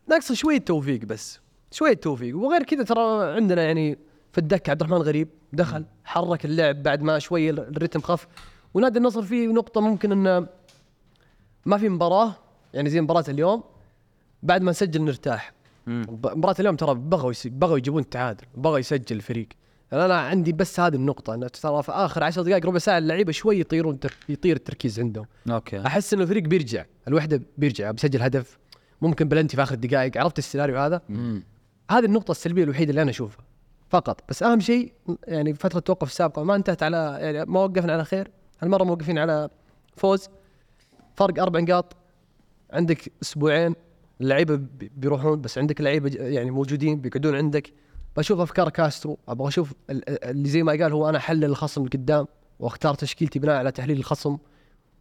ناقصه شوية توفيق بس شوية توفيق. وغير كذا ترى عندنا يعني في الدكة عبد الرحمن غريب دخل حرك اللعب بعد ما شوية الرتم خف. ونادي النصر فيه نقطة ممكن إنه ما في مباراة يعني زي مباراة اليوم بعد ما نسجل نرتاح. مباراة اليوم ترى بغوا بغوا يجيبون التعادل بغوا يسجل الفريق. يعني أنا عندي بس هذه النقطة أن ترى في آخر عشر دقائق ربع ساعة اللعيبة شوي يطيرون تر... يطير التركيز عندهم. okay. أحس إنه الفريق بيرجع الوحدة بيرجع بيسجل هدف ممكن بلنتي في آخر الدقائق عرفت السيناريو هذا؟ هذه النقطة السلبية الوحيدة اللي أنا أشوفها فقط. بس أهم شيء يعني فترة التوقف السابقة ما انتهت على يعني ما وقفنا على خير. هالمرة موقفين على فوز. فرق أربع نقاط. عندك أسبوعين اللعيبة بي- بيروحون بس عندك لعيبة ج- يعني موجودين بيقعدون عندك. بشوف أفكار كاسترو أبغى أشوف ال- ال- اللي زي ما قال هو أنا أحلل الخصم قدام وأختار تشكيلتي بناء على تحليل الخصم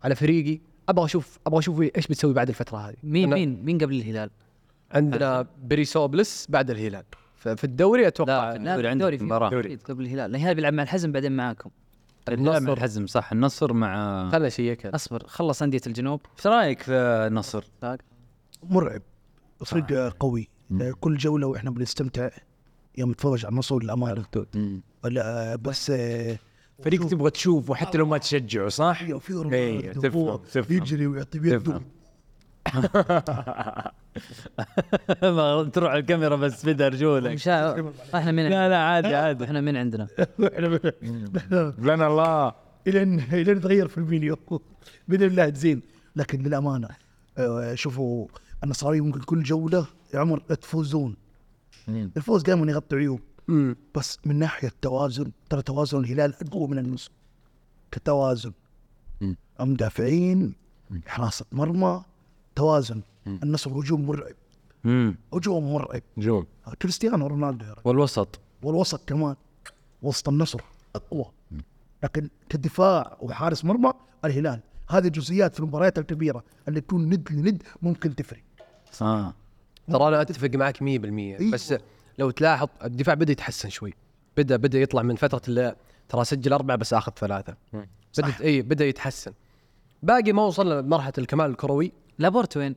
على فريقي. أبغى أشوف أبغى أشوف إيش بتسوي بعد الفترة هذه. مين مين مين قبل الهلال؟ عندنا بريسوبلس بعد الهلال. ففي الدوري أتوقع لا، لا الدوري عندك في. أكيد قبل الهلال. الهلال بيلعب مع الحزم بعدين معاكم. النصر النصر. الحزم صح. النصر مع خلنا نشيك اصبر خلص أندية الجنوب. إيش رأيك في النصر؟ مرعب فريق قوي. آه، كل جولة وإحنا بنستمتع يوم نتفرج على النصر للأمانة. لا بس آه، فريق تبغى تشوفه حتى لو ما تشجعه صح؟ في في إيه، تفهم، هو تفهم. يجري ويعطي بيده. تروح الكاميرا بس بدا رجولك إحنا من لا لا عادي عادي. إحنا من عندنا. لنا الله. الين إلين تغير في الفيديو. بإذن الله تزين لكن للأمانة آه، شوفوا النصراوي ممكن كل جولة يا عمر تفوزون. الفوز دائما يغطي عيوب. بس من ناحية توازن ترى توازن الهلال أقوى من النصر كتوازن. مدافعين حراسه مرمى توازن النصر هجوم مرعب. هجوم مرعب. جون كريستيانو رونالدو يا رجل. والوسط. والوسط كمان. وسط النصر أقوى. لكن كدفاع وحارس مرمى الهلال. هذه جزئيات في المباريات الكبيرة اللي تكون ند لند ممكن تفرق. آه. ترى أنا أتفق معك 100% بس لو تلاحظ الدفاع بدأ يتحسن شوي. بدا بدأ يطلع من فترة اللي ترى سجل أربعة بس آخذ ثلاثة. بدا اي بدأ يتحسن. باقي ما وصلنا لمرحلة الكمال الكروي. لابورت وين؟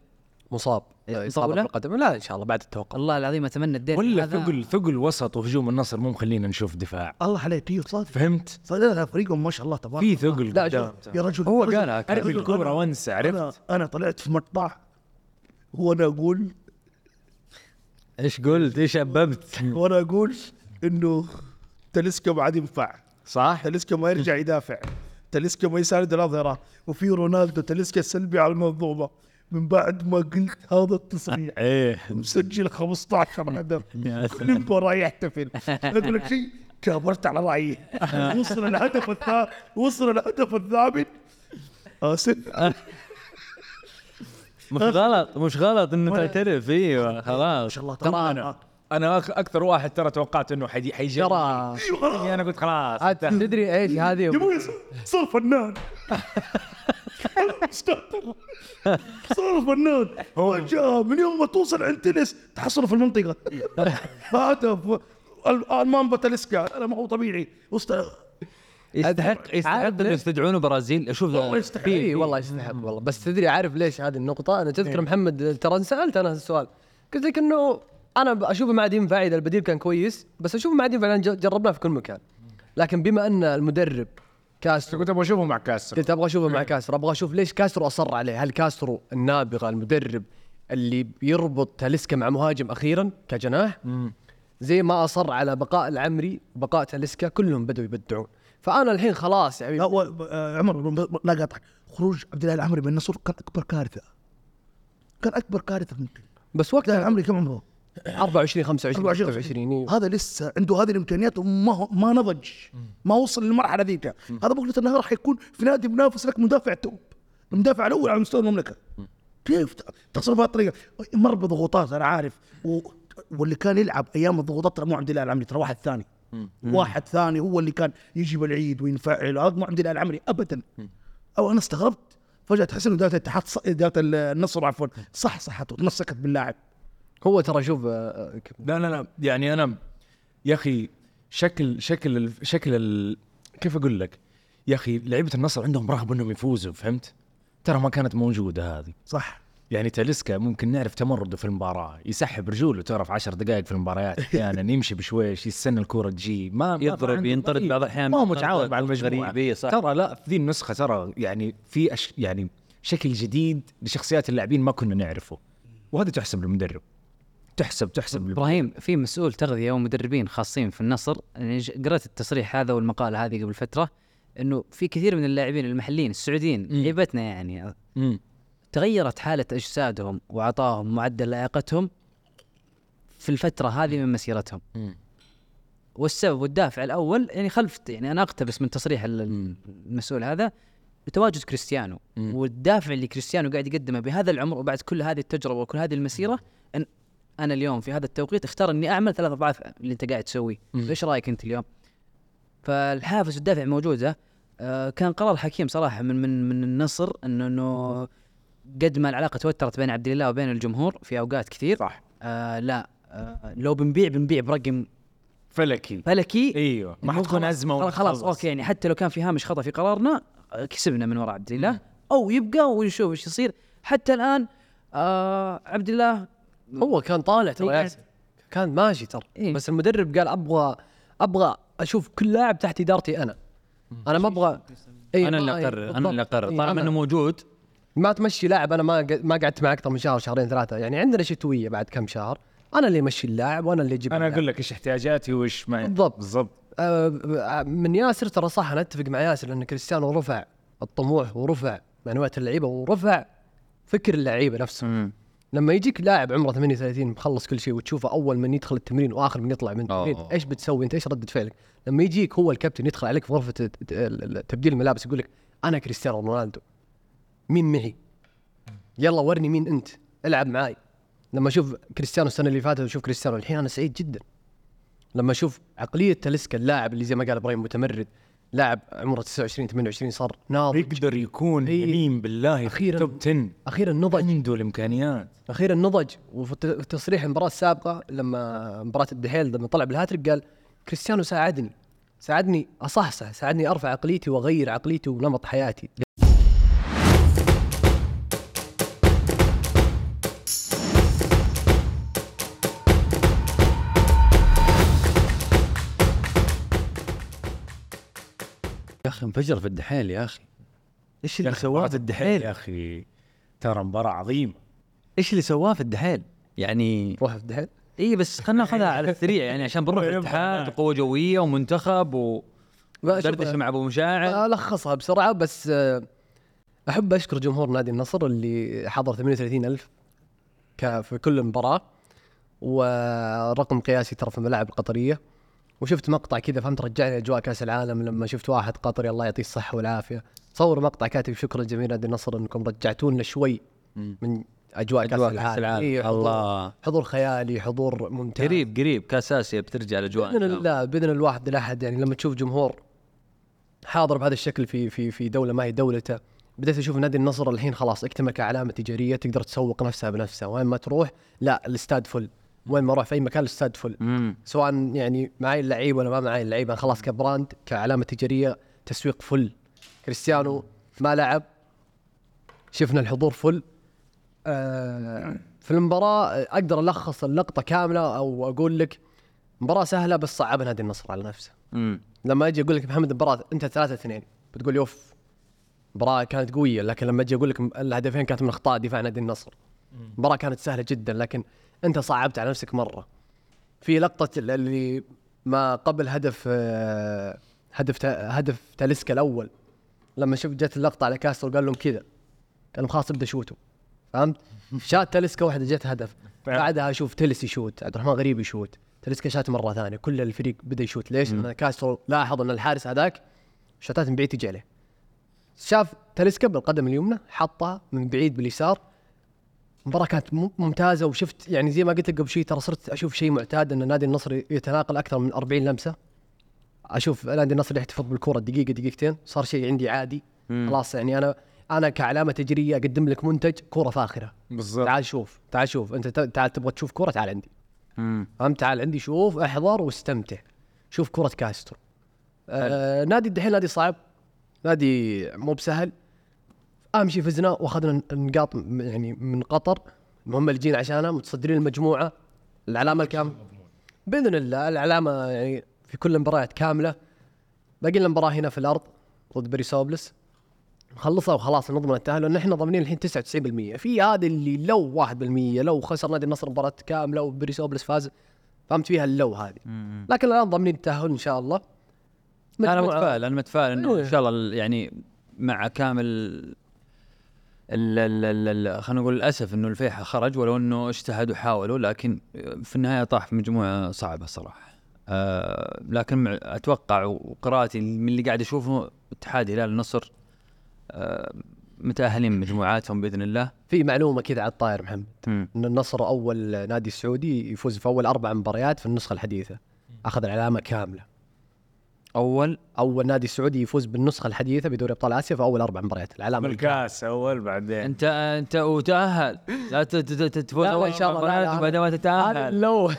مصاب إيه، إصابة مطولة؟ في القدم لا إن شاء الله بعد التوقف والله العظيم أتمنى الدير ولا هذا- ثقل ثقل وسط وهجوم النصر مو مخلينا نشوف دفاع الله عليك أيوه صادق فهمت؟ صادق لا فريقهم ما شاء الله تبارك في الله. ثقل لا،. يا رجل هو قالها. ارمي الكوره أنا- وأنسى عرفت؟ أنا طلعت في مقطع وأنا أقول إيش قلت إيش شببت وأنا أقول إنه تلسكا ما عاد ينفع صح؟ تلسكا ما يرجع يدافع تلسكا ما يساند الأظهرة وفي رونالدو تلسكا سلبي على المنظومة من بعد ما قلت هذا التصريح إيه. مسجل 15 هدف كل مباراة يحتفل. أقول لك شيء كابرت على رأيي. وصل الهدف الثالث وصل الهدف الثامن. آسف. مش غلط مش غلط إنه تعترف. إيوه خلاص. ما شاء الله ترى أنا؟ أنا. أك- أكثر واحد ترى توقعت إنه حيجي حيجي. ترى. أنا قلت خلاص. عاد تدري إيش يا هذه أبوي صار فنان. صار فنان هو جاء من يوم ما توصل عند تنس تحصله في المنطقة. هدف الان مامبا تاليسكا لا ما هو طبيعي. يستحق يستحق أنه يستدعونه برازيل. أشوف والله يستحق. اي والله يستحق والله. بس تدري عارف ليش هذه النقطة؟ أنا تذكر محمد ترى سألت أنا السؤال. قلت لك إنه أنا اشوفه ما عاد ينفع إذا البديل كان كويس بس اشوفه ما عاد ينفع ج- جربناه في كل مكان. لكن بما أن المدرب كاسترو. كنت أبغى أشوفه مع كاسترو. قلت أبغى أشوفه مع كاسترو. أبغى أشوف ليش كاسترو أصر عليه. هل كاسترو النابغة المدرب اللي بيربط تاليسكا مع مهاجم أخيرا كجناح؟ زي ما أصر على بقاء العمري بقاء تاليسكا كلهم بدوا يبدعون. فأنا الحين خلاص يعني لا و- آه، عمر لا قاطعك خروج عبد الله العمري من النصر كان أكبر كارثة. كان أكبر كارثة ممكن. بس عبد الله وقتها العمري كم عمره؟ 24 25 24 26 هذا لسه عنده هذه الامكانيات وما هو ما نضج ما وصل للمرحلة ذيك. هذا بكره النهار حيكون في نادي منافس لك مدافع توب. المدافع الأول على مستوى المملكة. كيف تصرف بهذه الطريقة؟ مر بضغوطات أنا عارف. و... واللي كان يلعب أيام الضغوطات ترى مو عبد الله العمري ترى واحد ثاني. واحد ثاني هو اللي كان يجي بالعيد وينفعل. هذا مو عبد الله العمري ابدا. أو أنا استغربت. فجأة تحس إنه اداره الاتحاد اداره النصر عفوا. صح صحته تمسكت باللاعب. هو ترى شوف آه، ك- لا لا لا. يعني أنا يا أخي شكل شكل ال شكل ال كيف أقول لك؟ يا أخي لعيبة النصر عندهم رغبة إنهم يفوزوا فهمت؟ ترى ما كانت موجودة هذه. صح. يعني تاليسكا ممكن نعرف تمرده في المباراة يسحب رجوله ترى في 10 دقائق في المباريات أحيانا يمشي بشويش يستنى الكوره تجي. ما يضرب ينطرد. بعض الأحيان ما هو متعاون مع المجموعة. غريبه صح. ترى لا في ذي النسخة ترى يعني في أش يعني شكل جديد لشخصيات اللاعبين ما كنا نعرفه وهذا تحسب للمدرب. تحسب تحسب إبراهيم في مسؤول تغذية ومدربين خاصين في النصر يعني قرأت التصريح هذا والمقاله هذه قبل فترة إنه في كثير من اللاعبين المحليين السعوديين مم. لعبتنا يعني مم. تغيرت حالة أجسادهم واعطاهم معدل لياقتهم في الفترة هذه من مسيرتهم مم. والسبب والدافع الأول يعني خلف يعني أنا أقتبس من تصريح ال- المسؤول هذا بتواجد كريستيانو مم. والدافع اللي كريستيانو قاعد يقدمه بهذا العمر وبعد كل هذه التجربة وكل هذه المسيرة إن أنا اليوم في هذا التوقيت اختار إني أعمل ثلاث أضعاف اللي أنت قاعد تسويه. إيش رأيك أنت اليوم؟ فالحافز والدافع موجوده آه كان قرار حكيم صراحة من من من النصر انه إنه قد ما العلاقة توترت بين عبد الله وبين الجمهور في أوقات كثير. صح. آه لا آه لو بنبيع بنبيع برقم فلكي. فلكي. أيوه. ما إنه حتكون أزمة خلاص, خلاص. أوكي يعني حتى لو كان في هامش خطأ في قرارنا آه، كسبنا من وراء عبد الله. أو يبقى ونشوف إيش يصير. حتى الآن آه عبد الله هو كان طالع ترى إيه. ياسر كان ماشي ترى. إيه. بس المدرب قال أبغى أبغى أشوف كل لاعب تحت إدارتي أنا. أنا ما أبغى. إيه، أنا اللي ما- أقرر أنا. اللي أقرر. إيه، طالما انه موجود. ما تمشي لاعب أنا ما ق- ما قعدت معه أكثر من شهر شهرين ثلاثة. يعني عندنا شتوية بعد كم شهر. أنا اللي امشي اللاعب وأنا اللي أجيب أنا. أقول لك إيش احتياجاتي وإيش ما بالضبط. بالضبط. آه، من ياسر ترى صح أنا أتفق مع ياسر لأن كريستيانو رفع الطموح ورفع معنويات اللعيبة ورفع فكر اللعيبة نفسهم لما يجيك لاعب عمره 38 مخلص كل شيء وتشوفه أول من يدخل التمرين وآخر من يطلع من أوه. التمرين إيش بتسوي أنت؟ إيش رده فعلك؟ لما يجيك هو الكابتن يدخل عليك في غرفة تبديل الملابس يقول لك أنا كريستيانو رونالدو. مين معي؟ يلا ورني مين أنت. العب معاي. لما أشوف كريستيانو السنة اللي فاتت وأشوف كريستيانو الحين أنا سعيد جدا. لما أشوف عقلية تاليسكا اللاعب اللي زي ما قال إبراهيم متمرد لاعب عمره 29 28 صار ناضج. يقدر يكون إيه. يمين بالله أخيراً. أخيرا توب 10 أخيرا نضج. عنده الإمكانيات. أخيرا نضج. وفي تصريح المباراة السابقة لما مباراة الدحيل لما طلع بالهاتريك قال كريستيانو ساعدني. ساعدني أصحصح ساعدني أرفع عقليتي وأغير عقليتي ونمط حياتي. يا أخي انفجر في الدحيل يا أخي. إيش اللي سواه في الدحيل يا أخي ترى مباراة عظيمة. إيش اللي سواه في الدحيل؟ يعني روح في الدحيل؟ إي بس خلينا ناخذها على السريع يعني عشان بنروح الاتحاد وقوه جوية ومنتخب ما أشوف- ودردشه مع أبو مشاعر ألخصها بسرعة بس آه، أحب أشكر جمهور نادي النصر اللي حضر 38 ألف في كل مباراة ورقم قياسي ترى في الملاعب القطرية. وشفت مقطع كذا فهمت؟ رجعني أجواء كأس العالم لما شفت واحد قطري الله يعطيه الصحة والعافية. صور مقطع كاتب شكرا جميل نادي النصر إنكم رجعتونا شوي من أجواء كأس أجواء العالم, كأس العالم. إيه، حضور- الله. حضور خيالي حضور ممتاز. قريب قريب. كأس آسيا بترجع الأجواء بإذن. الله. بإذن الواحد الأحد يعني لما تشوف جمهور حاضر بهذا الشكل في في في دولة ما هي دولته بديت أشوف نادي النصر الحين خلاص اكتمل كعلامه تجارية تقدر تسوق نفسها بنفسها. وين ما تروح لا الاستاد فل. وين ما أروح في أي مكان الاستاد فل. مم. سواء يعني معي اللعيبه ولا ما معي اللعيبه خلاص كبراند كعلامة تجارية تسويق فل. كريستيانو ما لعب. شفنا الحضور فل. آه في المباراة أقدر ألخص اللقطة كاملة أو أقول لك مباراة سهلة بس صعبها نادي النصر على نفسه. مم. لما أجي أقول لك محمد المباراه أنت 3 2 بتقول يوف مباراة كانت قوية. لكن لما أجي أقول لك الهدفين كانت من أخطاء دفاع نادي النصر. المباراه كانت سهلة جدا لكن أنت صعبت على نفسك مرة. في لقطة اللي ما قبل هدف آه، هدف هدف تاليسكا الأول لما شفت جت اللقطة على كاسترو قال لهم كذا قال لهم خلاص ابدأ شوتوا. فهمت؟ شات تاليسكا واحدة جت هدف. بعدها أشوف تلس يشوت عبد الرحمن غريب يشوت. تاليسكا شات مرة ثانية كل الفريق بدأ يشوت. ليش؟ لأن كاسترو لاحظ إن الحارس هذاك شوتات من بعيد تجي عليه. شاف تلسكا بالقدم اليمنى حطها من بعيد باليسار المباراة كانت مم- ممتازة وشفت يعني زي ما قلت لك قبل شيء ترى صرت أشوف شيء معتاد إن نادي النصر يتناقل أكثر من 40 لمسة. أشوف نادي النصر يحتفظ بالكرة دقيقة دقيقتين صار شيء عندي عادي. خلاص يعني أنا أنا كعلامة تجرية أقدم لك منتج كرة فاخرة. بالضبط. تعال شوف تعال شوف. أنت تعال تبغى تشوف كرة تعال عندي. مم. فهمت؟ تعال عندي شوف احضر واستمتع. شوف كرة كاسترو. آه نادي الدحيل نادي صعب. نادي مو بسهل. اهم شيء فزنا وأخذنا نقاط يعني من قطر. المهمة اللي جينا عشانها متصدرين المجموعة. العلامة الكاملة بإذن الله العلامة يعني في كل المباريات كاملة. باقي لنا مباراة هنا في الأرض ضد بيرسبوليس نخلصها وخلاص نضمن التأهل لأن إحنا ضامنين الحين 99% في هذه اللي لو 1% لو خسر نادي النصر مباراة كاملة وبيرسبوليس فاز فهمت فيها اللو هذه. لكن الآن ضامنين التأهل إن شاء الله. أنا متفائل أنا متفائل انه أيوه. إن شاء الله ال- يعني مع كامل خلينا نقول للأسف إنه الفيحة خرج ولو إنه اجتهدوا وحاولوا لكن في النهاية طاح في مجموعة صعبة صراحة. آه لكن أتوقع وقراءتي من اللي قاعد أشوفه اتحاد هلال النصر آه متأهلين مجموعاتهم بإذن الله. في معلومة كذا على الطاير محمد مم. إن النصر أول نادي سعودي يفوز في أول أربع مباريات في النسخة الحديثة أخذ العلامة كاملة أول أول نادي سعودي يفوز بالنسخة الحديثة بدوري أبطال آسيا في أول أربع مباريات. العلامه. بالكاس أول بعدين. أنت أنت وتأهل. لا تفوز أول إن شاء الله، وبعدين ما تتأهل. لو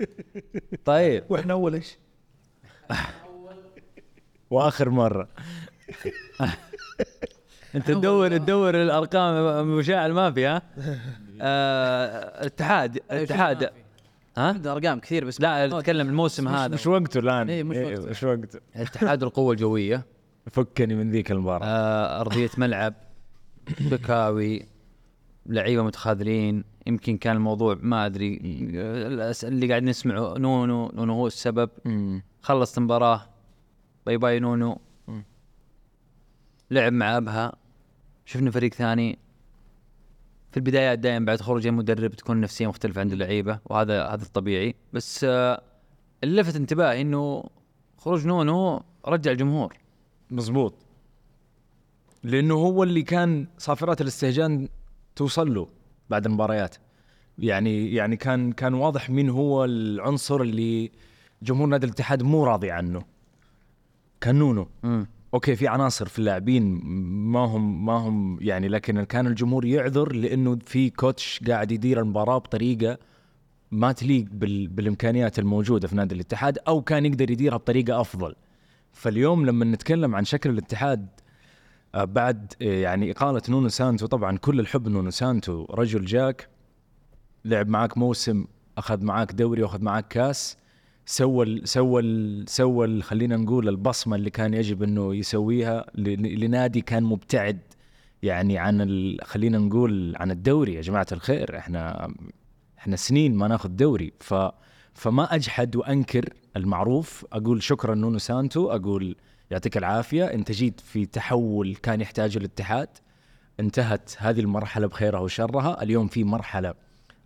طيب. وإحنا أول إيش؟ وآخر مرة. أنت تدور تدور الأرقام مشاعل ما في ها؟ آه، اتحاد اتحاد ها؟ أرقام كثير بس لا أتكلم الموسم هذا. مش وقته الآن. إيه، مش وقته. مش وقته. اتحاد القوة الجوية. فكني من ذيك المباراة. آه، أرضية ملعب بكاوي لعيبة متخاذلين. يمكن كان الموضوع ما الأس- اللي قاعد نسمعه نونو نونو هو السبب. خلصت المباراة. bye bye نونو. لعب مع أبها. شفنا فريق ثاني. في البدايات دائما بعد خروج المدرب تكون النفسية مختلفة عند اللعيبة وهذا هذا الطبيعي. بس آه، اللي لفت انتباهي إنه خروج نونو رجع الجمهور. مزبوط. لأنه هو اللي كان صافرات الاستهجان توصل له بعد المباريات. يعني يعني كان كان واضح مين هو العنصر اللي جمهور نادي الاتحاد مو راضي عنه. كان نونو. okay في عناصر في اللاعبين ما هم ما هم يعني لكن كان الجمهور يعذر لأنه في coach قاعد يدير المباراة بطريقة ما تليق بال بالإمكانيات الموجودة في نادي الاتحاد أو كان يقدر يديرها بطريقة أفضل. فاليوم لما نتكلم عن شكل الاتحاد آه، بعد آه، يعني إقالة نونو سانتو طبعا كل الحب نونو سانتو رجل جاك لعب معاك موسم أخذ معاك دوري وأخذ معاك كاس. سوى ال سوى ال سوى ال خلينا نقول البصمة اللي كان يجب إنه يسويها لنادي كان مبتعد يعني عن خلينا نقول عن الدوري. يا جماعة الخير إحنا إحنا سنين ما ناخذ دوري. ف فما أجحد وأنكر المعروف. أقول شكرا نونو سانتو أقول يعطيك العافية. انت جيت في تحول كان يحتاجه الاتحاد انتهت هذه المرحلة بخيرها وشرها. اليوم في مرحلة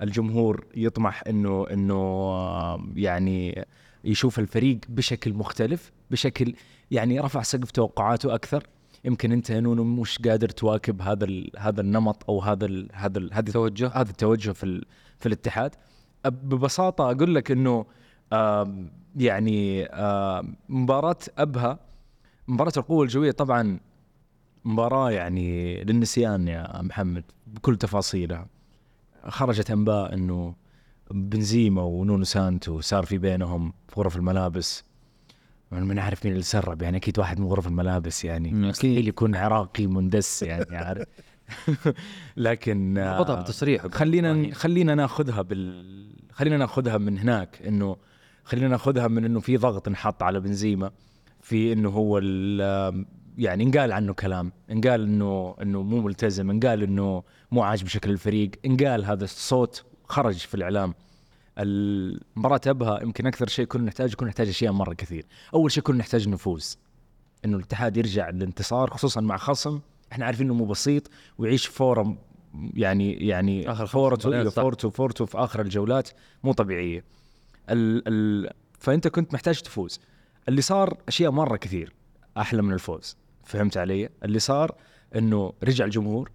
الجمهور يطمح إنه إنه آه، يعني يشوف الفريق بشكل مختلف بشكل يعني رفع سقف توقعاته أكثر. يمكن أنت يا نونو مش قادر تواكب هذا هذا النمط أو هذا ال هذا ال هذا التوجه. هذا التوجه في في الاتحاد. ببساطة أقول لك إنه يعني مباراة أبها مباراة القوة الجوية طبعا مباراة يعني للنسيان يا محمد بكل تفاصيلها. خرجت أنباء إنه بنزيما ونونو سانتو صار في بينهم في غرف الملابس. ما نعرف مين اللي سرب يعني أكيد واحد من غرف الملابس يعني. مستحيل يكون عراقي مندس يعني عارف. لكن آه، ربطها بتصريح خلينا خلينا ناخذها بال خلينا ناخذها من هناك إنه خلينا ناخذها من إنه في ضغط انحط على بنزيما في إنه هو ال- يعني انقال عنه كلام انقال إنه إنه مو ملتزم انقال إنه مو عاجب شكل الفريق انقال هذا الصوت خرج في الإعلام. المباراة أبها يمكن أكثر شيء كنا نحتاج كنا نحتاج أشياء مرة كثير. أول شيء كنا نحتاج نفوز. إنه الاتحاد يرجع للانتصار خصوصا مع خصم. إحنا عارفين إنه مو بسيط ويعيش form يعني يعني آخر خمس فورتو. فورتو فورتو في آخر الجولات مو طبيعية. ال ال فأنت كنت محتاج تفوز. اللي صار أشياء مرة كثير أحلى من الفوز. فهمت علي؟ اللي صار إنه رجع الجمهور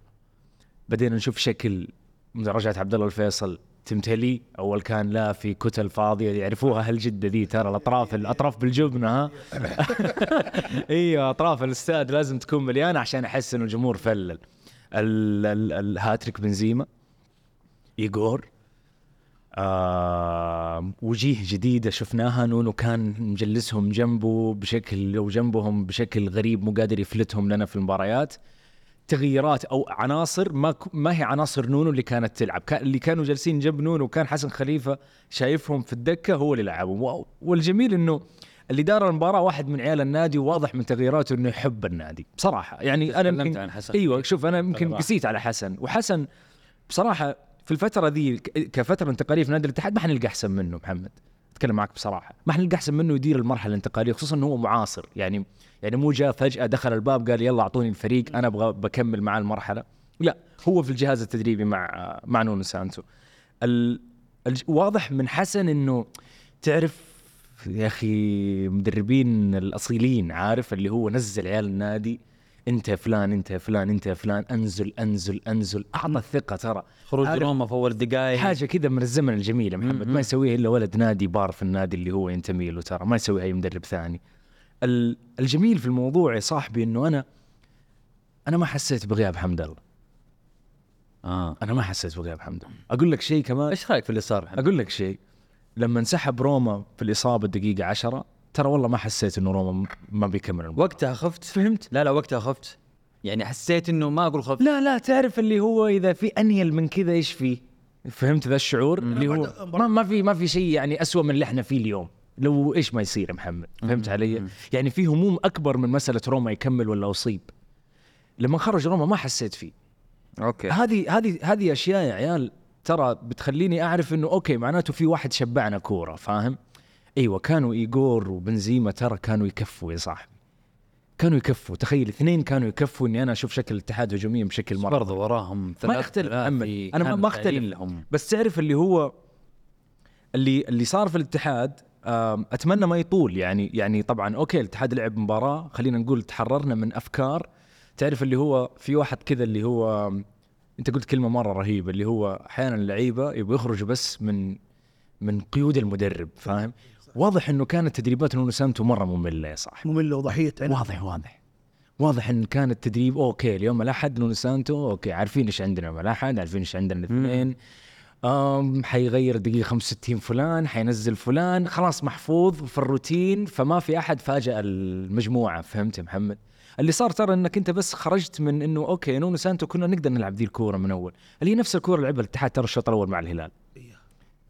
بدينا نشوف شكل رجعت عبد الله الفيصل تمتلي. أول كان لا في كتل فاضية يعرفوها أهل جده ذي ترى الاطراف الأطراف بالجبنة ها؟ أيوه أطراف الاستاد لازم تكون مليانة عشان أحس إنه الجمهور فلل. ال- ال- الهاتريك بنزيما ايجور آه وجيه جديدة شفناها. نونو كان مجلسهم جنبه بشكل أو جنبهم بشكل غريب مو قادر يفلتهم لنا في المباريات. تغييرات أو عناصر ما ما هي عناصر نونو اللي كانت تلعب. كان اللي كانوا جالسين جنب نونو وكان حسن خليفة شايفهم في الدكة هو اللي لعبهم. والجميل إنه اللي دار المباراة واحد من عيال النادي وواضح من تغييراته إنه يحب النادي. بصراحة يعني أنا تكلمت عن حسن. أيوه شوف أنا يمكن. قسيت على حسن. وحسن بصراحة في الفترة ذي كفترة انتقالية في نادي الاتحاد ما حنلقى أحسن منه محمد. أتكلم معك بصراحة. ما حنلقى أحسن منه يدير المرحلة الانتقالية خصوصا إنه هو معاصر. يعني يعني مو جاء فجأة دخل الباب قال يلا أعطوني الفريق أنا أبغى بكمل معاه المرحلة. لا هو في الجهاز التدريبي مع مع نونو سانتو. ال... الج... واضح من حسن إنه تعرف يا أخي مدربين الأصيلين عارف اللي هو نزل عيال النادي انت يا فلان انت يا فلان انت يا فلان انزل انزل انزل. أعطى الثقة ترى. خروج روما في أول دقائق حاجة كذا من الزمن الجميل محمد. ما يسويها إلا ولد نادي بار في النادي اللي هو ينتمي له ترى. ما يسويها أي مدرب ثاني. ال- الجميل في الموضوع يا صاحبي إنه أنا أنا ما حسيت بغياب حمد الله. آه. أنا ما حسيت بغياب حمد الله. أقول لك شيء كمان. إيش رأيك في اللي صار؟ أقول لك شيء. لما انسحب روما في الإصابة الدقيقة عشرة ترى والله ما حسيت إنه روما ما بيكمل المباراة. وقتها خفت؟ فهمت؟ لا لا وقتها خفت. يعني حسيت إنه ما أقول خفت. لا لا تعرف اللي هو إذا في أنيل من كذا إيش فيه فهمت ذا الشعور؟ اللي هو ما, ما في ما في شيء يعني أسوأ من اللي إحنا فيه اليوم. لو إيش ما يصير يا محمد؟ فهمت علي؟ يعني في هموم أكبر من مسألة روما يكمل ولا أصيب. لما خرج روما ما حسيت فيه. okay. هذه هذه هذه أشياء يا عيال ترى بتخليني أعرف إنه okay معناته في واحد شبعنا كورة فاهم؟ أيوه كانوا ايجور وبنزيما ترى كانوا يكفوا يا صاحبي. كانوا يكفوا. تخيل اثنين كانوا يكفوا إني أنا أشوف شكل الاتحاد هجوميا بشكل مرة. برضو وراهم ثلاث محمد. ما- كانوا ما أختلف. سائلين لهم. بس تعرف اللي هو اللي اللي صار في الاتحاد أتمنى ما يطول. يعني يعني طبعا أوكي الاتحاد لعب مباراة خلينا نقول تحررنا من أفكار. تعرف اللي هو في واحد كذا اللي هو أنت قلت كلمة مرة رهيبة اللي هو أحيانا اللعيبة يبغوا يخرجوا بس من من قيود المدرب فاهم؟ واضح إنه كانت تدريبات نونو سانتو مرة مملة يا صاحبي مملة وضحية عنب. واضح واضح. واضح إن كان التدريب أوكي اليوم الاحد نونو سانتو أوكي عارفين إيش عندنا يوم الاحد عارفين إيش عندنا الاثنين. أم حيغير دقيقة 65 فلان حينزل فلان خلاص محفوظ في الروتين فما في أحد فاجأ المجموعة. فهمت يا محمد؟ اللي صار ترى إنك أنت بس خرجت من إنه أوكي نونو سانتو كنا نقدر نلعب ذي الكورة من أول. اللي هي نفس الكورة اللي لعبها الاتحاد ترى الشوط الأول مع الهلال.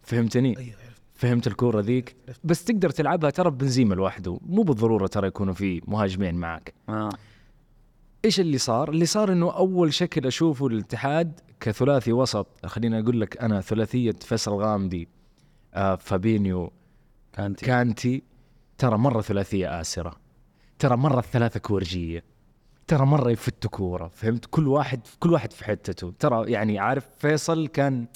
فهمتني؟ فهمت الكورة ذيك؟ بس تقدر تلعبها ترى بنزيما لوحده. مو بالضرورة ترى يكونوا في مهاجمين معك. آه. إيش اللي صار؟ اللي صار إنه أول شكل أشوفه للاتحاد كثلاثي وسط. خليني أقول لك أنا ثلاثية فيصل غامدي آه فابينيو كانت كانتي. ترى مرة ثلاثية آسرة. ترى مرة الثلاثه كورجية. ترى مرة يفتوا كورة. فهمت؟ كل واحد كل واحد في حتته. ترى يعني عارف فيصل كان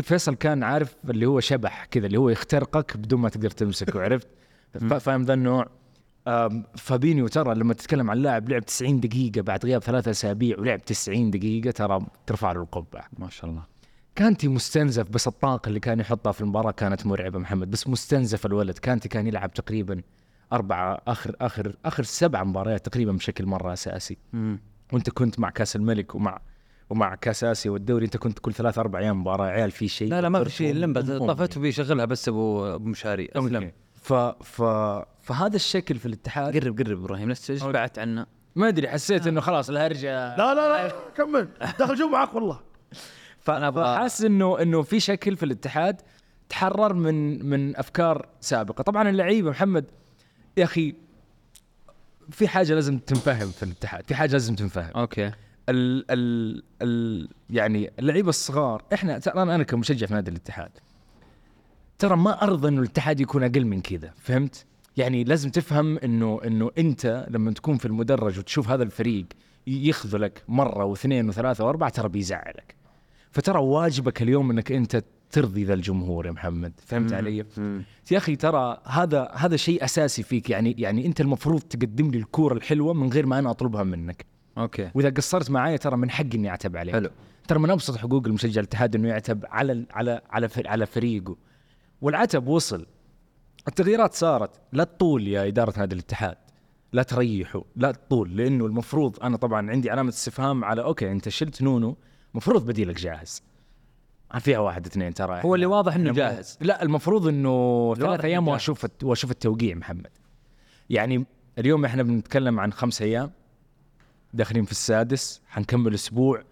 فيصل كان عارف اللي هو شبح كذا اللي هو يخترقك بدون ما تقدر تمسكه عرفت؟ فا- فاهم ذا النوع. فابينيو ترى لما تتكلم عن لاعب لعب 90 دقيقة بعد غياب ثلاثة أسابيع ولعب 90 دقيقة ترى ترفع له القبعة. ما شاء الله. كانتي مستنزف بس الطاقة اللي كان يحطها في المباراة كانت مرعبة محمد بس مستنزف الولد. كانتي كان يلعب تقريبا أربعة آخر آخر آخر سبع مباريات تقريبا بشكل مرة أساسي. مم. وأنت كنت مع كأس الملك ومع ومع كأس آسيا والدوري أنت كنت كل ثلاث أربع أيام مباراة عيال في شيء لا لا ما في شيء اللمبه مفهوم. طفته بيشغلها بس أبو أبو مشاري أسلم. ف ف فهذا الشكل في الاتحاد. قرب قرب إبراهيم لا شبعت عنا ما أدري حسيت إنه خلاص الهرجه لا لا لا كمل. دخل جو معك والله. فانا أبغى فحاس إنه إنه في شكل في الاتحاد تحرر من من أفكار سابقة. طبعا اللعيبة محمد يا أخي في حاجة لازم تنفهم في الاتحاد في حاجة لازم تنفهم. أوكي. ال ال ال يعني اللعيبة الصغار إحنا ترى أنا كمشجع في نادي الاتحاد ترى ما أرضى إنه الاتحاد يكون أقل من كذا فهمت؟ يعني لازم تفهم إنه إنه أنت لما تكون في المدرج وتشوف هذا الفريق يخذلك مرة واثنين وثلاثة وأربعة ترى بيزعلك. فترى واجبك اليوم إنك أنت ترضي ذا الجمهور يا محمد فهمت علي؟ يا أخي ترى هذا هذا شيء أساسي فيك يعني يعني أنت المفروض تقدم لي الكورة الحلوة من غير ما أنا أطلبها منك. أوكي. وإذا قصرت معايا ترى من حقي إني أعتب عليك. حلو. ترى من أبسط حقوق المشجع الاتحاد إنه يعتب على على على على فريقه. والعتب وصل. التغييرات صارت. لا تطول يا إدارة نادي الاتحاد. لا تريحوا. لا تطول. لأنه المفروض أنا طبعا عندي علامة استفهام على أوكي أنت شلت نونو المفروض بديلك جاهز. فيها واحد اثنين ترى. هو اللي واضح إنه جاهز. لا المفروض إنه ثلاث أيام وأشوف وأشوف التوقيع محمد. يعني اليوم إحنا بنتكلم عن خمس أيام. داخلين في السادس حنكمل أسبوع.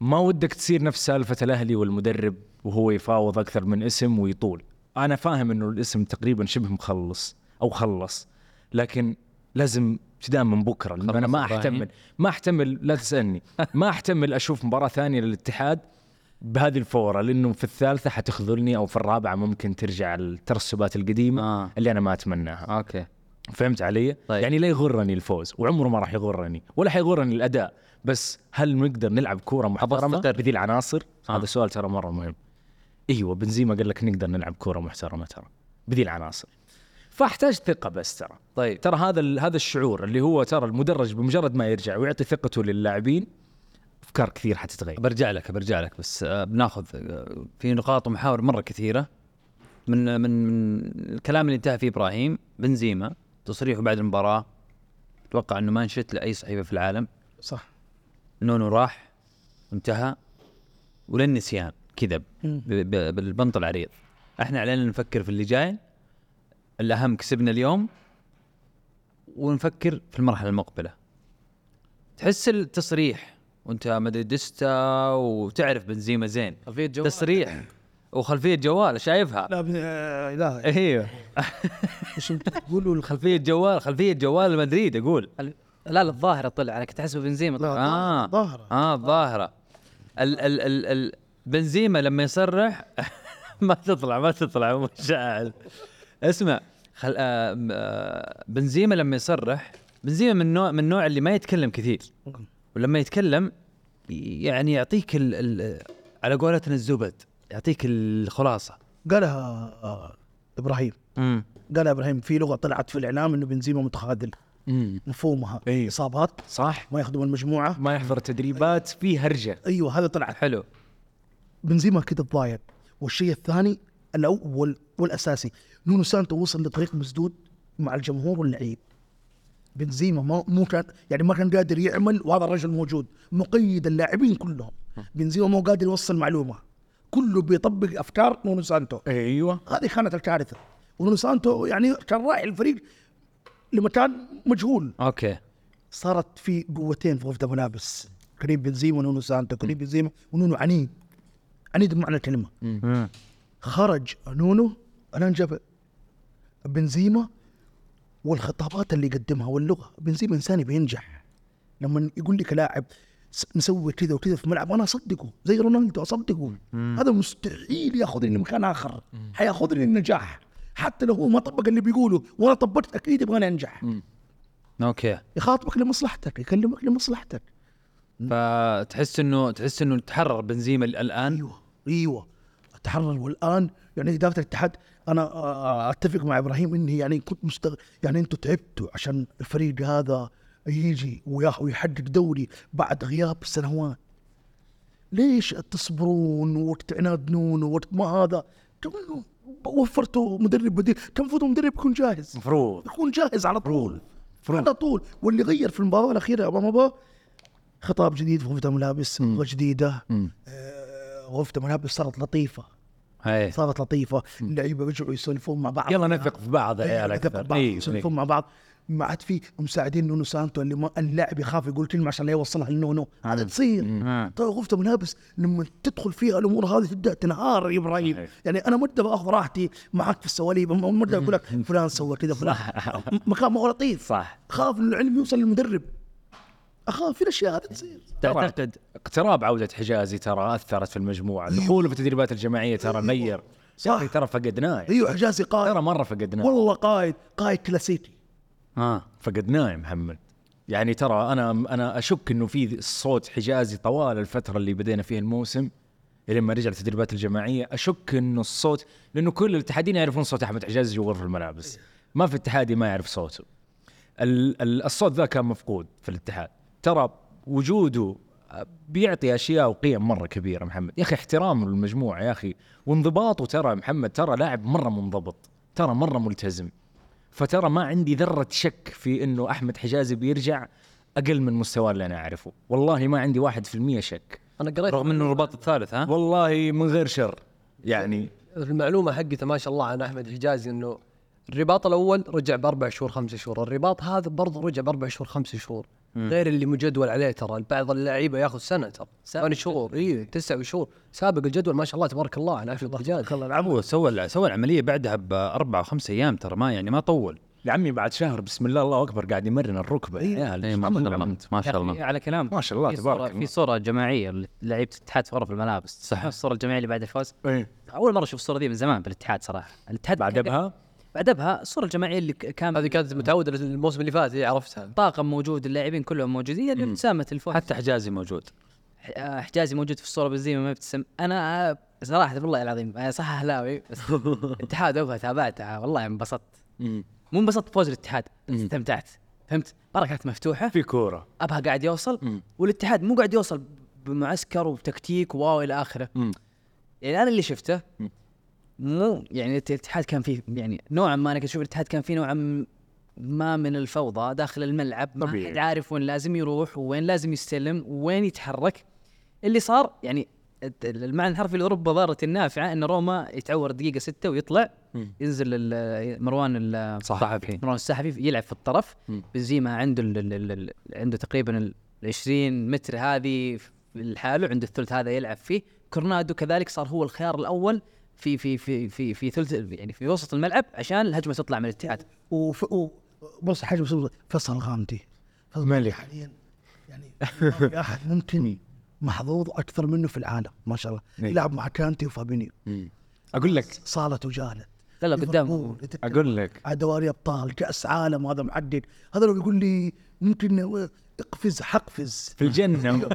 ما ودك تصير نفس سالفة الأهلي والمدرب وهو يفاوض أكثر من اسم ويطول. أنا فاهم إنه الاسم تقريبا شبه مخلص أو خلص لكن لازم ابتداء من بكرة. لأن أنا ما. أحتمل ما أحتمل لا تسألني. ما أحتمل أشوف مباراة ثانية للاتحاد بهذه الفورة لأنه في الثالثة حتخذلني أو في الرابعة ممكن ترجع الترسبات القديمة آه. اللي أنا ما أتمناها. أوكي. فهمت علي؟ طيب. يعني لا يغرني الفوز وعمره ما راح يغرني ولا حيغرني الأداء بس هل نقدر نلعب كورة محترمة. بذي العناصر؟ آه. هذا سؤال ترى مرة مهم. إيوه بنزيما قال لك نقدر نلعب كورة محترمة ترى بذي العناصر. فاحتاج ثقة بس ترى. طيب ترى هذا هذا الشعور اللي هو ترى المدرج بمجرد ما يرجع ويعطي ثقته للاعبين أفكار كثير حتتغير. برجع لك برجع لك بس آه، بناخذ آه، في نقاط ومحاور مرة كثيرة من من من الكلام اللي انتهى فيه إبراهيم بنزيما تصريحه بعد المباراة أتوقع إنه ما انشت لأي صحيفة في العالم. صح. نونو راح انتهى وللنسيان كذا بالبنط العريض. إحنا علينا نفكر في اللي جاي الأهم كسبنا اليوم ونفكر في المرحلة المقبلة. تحس التصريح وأنت مدريدستا وتعرف بنزيما زين. تصريح. وخلفية جوال شايفها؟ لا ب- آه، لا أيوه إيش أنت تقولوا؟ خلفية جوال خلفية جوال مدريد أقول. لا لا الظاهرة طلع أنا كنت احسبه بنزيما. لا طلع. آه. ظاهره آه الظاهرة. ال ال ال ال بنزيما لما يصرح ما تطلع ما تطلع مشاعل اسمع خل آه آه بنزيما لما يصرح بنزيما من النوع من النوع اللي ما يتكلم كثير. ولما يتكلم يعني يعطيك ال ال على قولتنا الزبد. يعطيك الخلاصة. قالها آه، إبراهيم. امم قالها إبراهيم في لغة طلعت في الإعلام إنه بنزيما متخاذل. مفهومها. إيه. إصابات. صح. ما يخدم المجموعة. ما يحضر التدريبات في هرجة. أيوه هذا طلعت حلو. بنزيما كده الضايع. والشيء الثاني الأول والأساسي نونو سانتو وصل لطريق مسدود مع الجمهور واللعيب. بنزيما ما مو كان يعني ما كان قادر يعمل وهذا الرجل موجود مقيد اللاعبين كلهم. بنزيما مو قادر يوصل معلومة. كله بيطبق أفكار نونو سانتو. أيوه. هذه كانت الكارثة. ونونو سانتو يعني كان راعي الفريق لمكان مجهول. أوكي. صارت في قوتين في غرفه ملابس كريم بنزيما ونونو سانتو كريم بنزيما ونونو عنيد. عنيد بمعنى الكلمة. مم. خرج نونو الان جاب بنزيما والخطابات اللي يقدمها واللغة. بنزيما إنسان بينجح. لما يقول لك لاعب نسوي كذا وكذا في الملعب أنا أصدقه زي رونالدو أصدقه. هذا مستحيل ياخذني لمكان آخر. حياخذني النجاح. حتى لو هو ما طبق اللي بيقوله وأنا طبقت أكيد يبغاني أنجح. أوكي. يخاطبك لمصلحتك يكلمك لمصلحتك. فتحس انه تحس إنه تحرر بنزيما الآن؟ أيوه أيوه. تحرر والآن؟ يعني اداره الاتحاد أنا أتفق مع إبراهيم إني يعني كنت مستغ... يعني أنتم تعبتوا عشان الفريق هذا. يجي ويحقق دوري بعد غياب سنوات. ليش تصبرون وقت عناد نون ووقت ما هذا؟ وفرتوا مدرب بديل. كان المفروض المدرب يكون جاهز. المفروض يكون جاهز على طول. على طول. واللي غير في المباراة الأخيرة امام مباراه خطاب جديد في غرفه الملابس لغه جديدة. آه، غرفه الملابس صارت لطيفة. هاي صارت لطيفة. اللعيبة رجعوا يسولفون مع بعض. يلا نثق في بعض يا عيال أيوة، نثق أكثر. في بعض. إيه، يسولفون مع بعض. ما عاد في مساعدين نونو سانتو اللي ما اللاعب يخاف يقول كلمة عشان لا يوصلها لنونو. هذا تصير. طيب غرفه ملابس لما تدخل فيها الأمور هذه تبدأ تنهار يا إبراهيم. يعني أنا مرة باخذ راحتي معك في السواليف مرة أقول لك فلان سوى كذا فلان. مكان ما هو لطيف. صح. خاف إن العلم يوصل للمدرب. أخاف في الأشياء هذه تصير. تعتقد اقتراب عودة حجازي ترى أثرت في المجموعة. دخوله في التدريبات الجماعية ترى نير صح. يا أخي ترى فقدناه. أيوه حجازي قائد. ترى مرة فقدناه. والله قائد قائد كلاسيكي. آه فقدناه يا محمد. يعني ترى أنا أنا أشك إنه في صوت حجازي طوال الفترة اللي بدينا فيها الموسم لما رجع التدريبات الجماعية أشك إنه الصوت لأنه كل الاتحادين يعرفون صوت أحمد حجازي جوا غرف الملابس. ما في اتحادي ما يعرف صوته. ال- ال- الصوت ذا كان مفقود في الاتحاد. ترى وجوده بيعطي أشياء وقيم مرة كبيرة محمد. يا أخي احترام للمجموعه يا أخي وانضباطه ترى محمد ترى لاعب مرة منضبط ترى مرة ملتزم. فترى ما عندي ذرة شك في إنه أحمد حجازي بيرجع أقل من مستواه اللي أنا أعرفه. والله ما عندي واحد في المية شك. أنا قريت رغم إنه الرباط الثالث ها؟ والله من غير شر يعني. المعلومة حقته ما شاء الله عن أحمد حجازي إنه الرباط الأول رجع بأربع شهور خمسة شهور. الرباط هذا برضه رجع بأربع شهور خمسة شهور. غير اللي مجدول عليه ترى. بعض اللعيبة ياخذ سنة ترى. ثمان شهور. اي تسع شهور. سابق الجدول ما شاء الله تبارك الله على احمد حجازي الله. هو سوى سوى العملية بعدها بأربع أو خمس أيام ترى ما يعني ما طول. يا عمي بعد شهر بسم الله الله أكبر قاعد يمرن الركبة. يا عيال اي ما شاء الله ما شاء يا الله على كلام. ما شاء الله في تبارك الله في صورة جماعية لعيبة الاتحاد في غرف الملابس. صح. الصورة الجماعية اللي بعد الفوز. إيه. أول مرة أشوف الصورة دي من زمان بالاتحاد صراحة. الاتحاد بعد ابها بعدها الصورة الجماعية اللي كان هذه كانت متعودة الموسم اللي فات هي عرفتها. طاقم موجود اللاعبين كلهم موجودين يعني ابتسامة الفوز. حتى حجازي موجود. آه، حجازي موجود في الصورة بنزيما ما يبتسم أنا آه، صراحة والله العظيم أنا صح اهلاوي بس اتحاد ابها تابعتها والله انبسطت. مو انبسطت بفوز الاتحاد استمتعت. فهمت؟ كانت مفتوحة. في كورة. أبها قاعد يوصل والاتحاد مو قاعد يوصل بمعسكر وبتكتيك واو إلى آخره. مم. يعني أنا اللي شفته مو يعني الاتحاد كان فيه يعني نوعا ما أنا كنت أشوف الاتحاد كان فيه نوعا ما من الفوضى داخل الملعب ما. حد عارف وين لازم يروح وين لازم يستلم وين يتحرك. اللي صار يعني المعنى الحرفي لرب ضارة النافعة إن روما يتعور دقيقة ستة ويطلع ينزل مروان ال- صحفي. مروان السحفي يلعب في الطرف. بنزيما عنده ال ال ال ال عنده تقريبا ال 20 متر هذه لحاله عنده الثلث هذا يلعب فيه. كورنادو كذلك صار هو الخيار الأول. في في في في في ثلث يعني في وسط الملعب عشان الهجمة تطلع من الاتحاد. وف... و... بص حاجة بس فيصل غامدي ملك. حاليا يعني أحد. ممكن محظوظ أكثر منه في العالم ما شاء الله. إيه. يلعب مع كانتي وفابينيو. أقول لك. صالت وجالت. لا لا قدام أقول لك. على دوري أبطال كأس عالم هذا معدل. هذا لو يقول لي ممكن اقفز حقفز. في الجنة.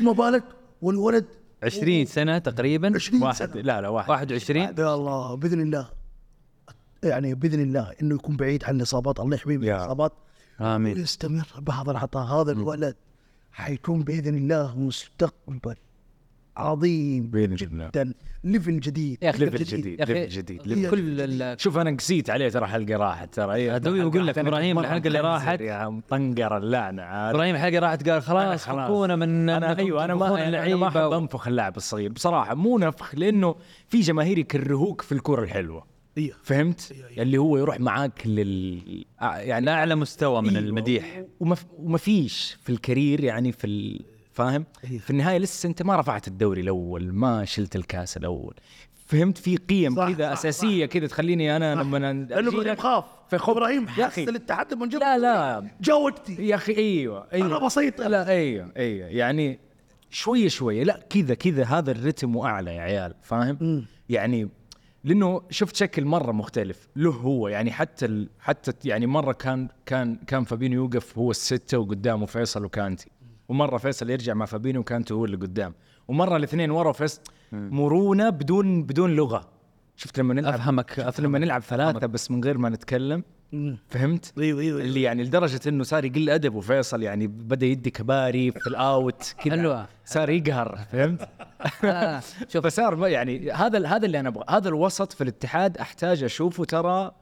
ما بالك والولد 20 سنة تقريبا؟ 20 واحد سنة. لا لا واحد. 21 يا الله بإذن الله. يعني بإذن الله إنه يكون بعيد عن الإصابات. الله يحميه من. الإصابات. آمين. ويستمر بهذا العطاء. هذا الولد حيكون بإذن الله مستقبل عظيم. جدا ليفل جديد يا أخي ليفل جديد. ليفل جديد ليفل كل شوف أنا قسيت عليه ترى حلقة راحت ترى إيه، دوي حلقة بقول لك مرة الحلقة اللي راحت. يا مطنقر اللعنه عاد إبراهيم الحلقة راحت قال خلاص خلاص. فكونا من أنا أيوه أنا ما أنا ما أحب أنفخ اللاعب الصغير بصراحة مو نفخ لأنه في جماهير يكرهوك في الكرة الحلوة إيه. فهمت؟ اللي هو يروح معاك لل يعني لاعلى مستوى من أيوة. المديح وما وما فيش في الكارير يعني في ال... فاهم؟ أيوة. في النهاية لسه أنت ما رفعت الدوري الأول ما شلت الكاس الأول. فهمت؟ في قيم صح، كذا صح، أساسية كذا تخليني أنا لما لأنه إبراهيم خاف فخب- إبراهيم حس. الاتحاد من جد؟ لا لا. جا وقتي يا أخي أيوه أيوه. أنا بسيط لا أيوه أيوه. يعني شوية شوية. لا كذا كذا. هذا الرتم وأعلى يا عيال فاهم؟ يعني لأنه شفت شكل مرة مختلف. له هو يعني حتى ال... حتى يعني مرة كان كان كان فابينو يوقف هو الستة وقدامه فيصل وكانتي. ومرة فيصل يرجع مع فابينو وكانتي هو اللي قدام. ومرة الاثنين ورا فيصل مرونة بدون بدون لغة. شفت لما نلعب أفهمك- شفت لما نلعب ثلاثة بس من غير ما نتكلم. فهمت؟ أيوه أيوه اللي يعني لدرجة إنه صار يقل أدب وفيصل يعني بدأ يدي كباري في الأوت كذا. حلوة. صار يقهر فهمت؟ لا، شوف. فصار ما يعني هذا هذا اللي أنا أبغى. هذا الوسط في الاتحاد أحتاج أشوفه ترى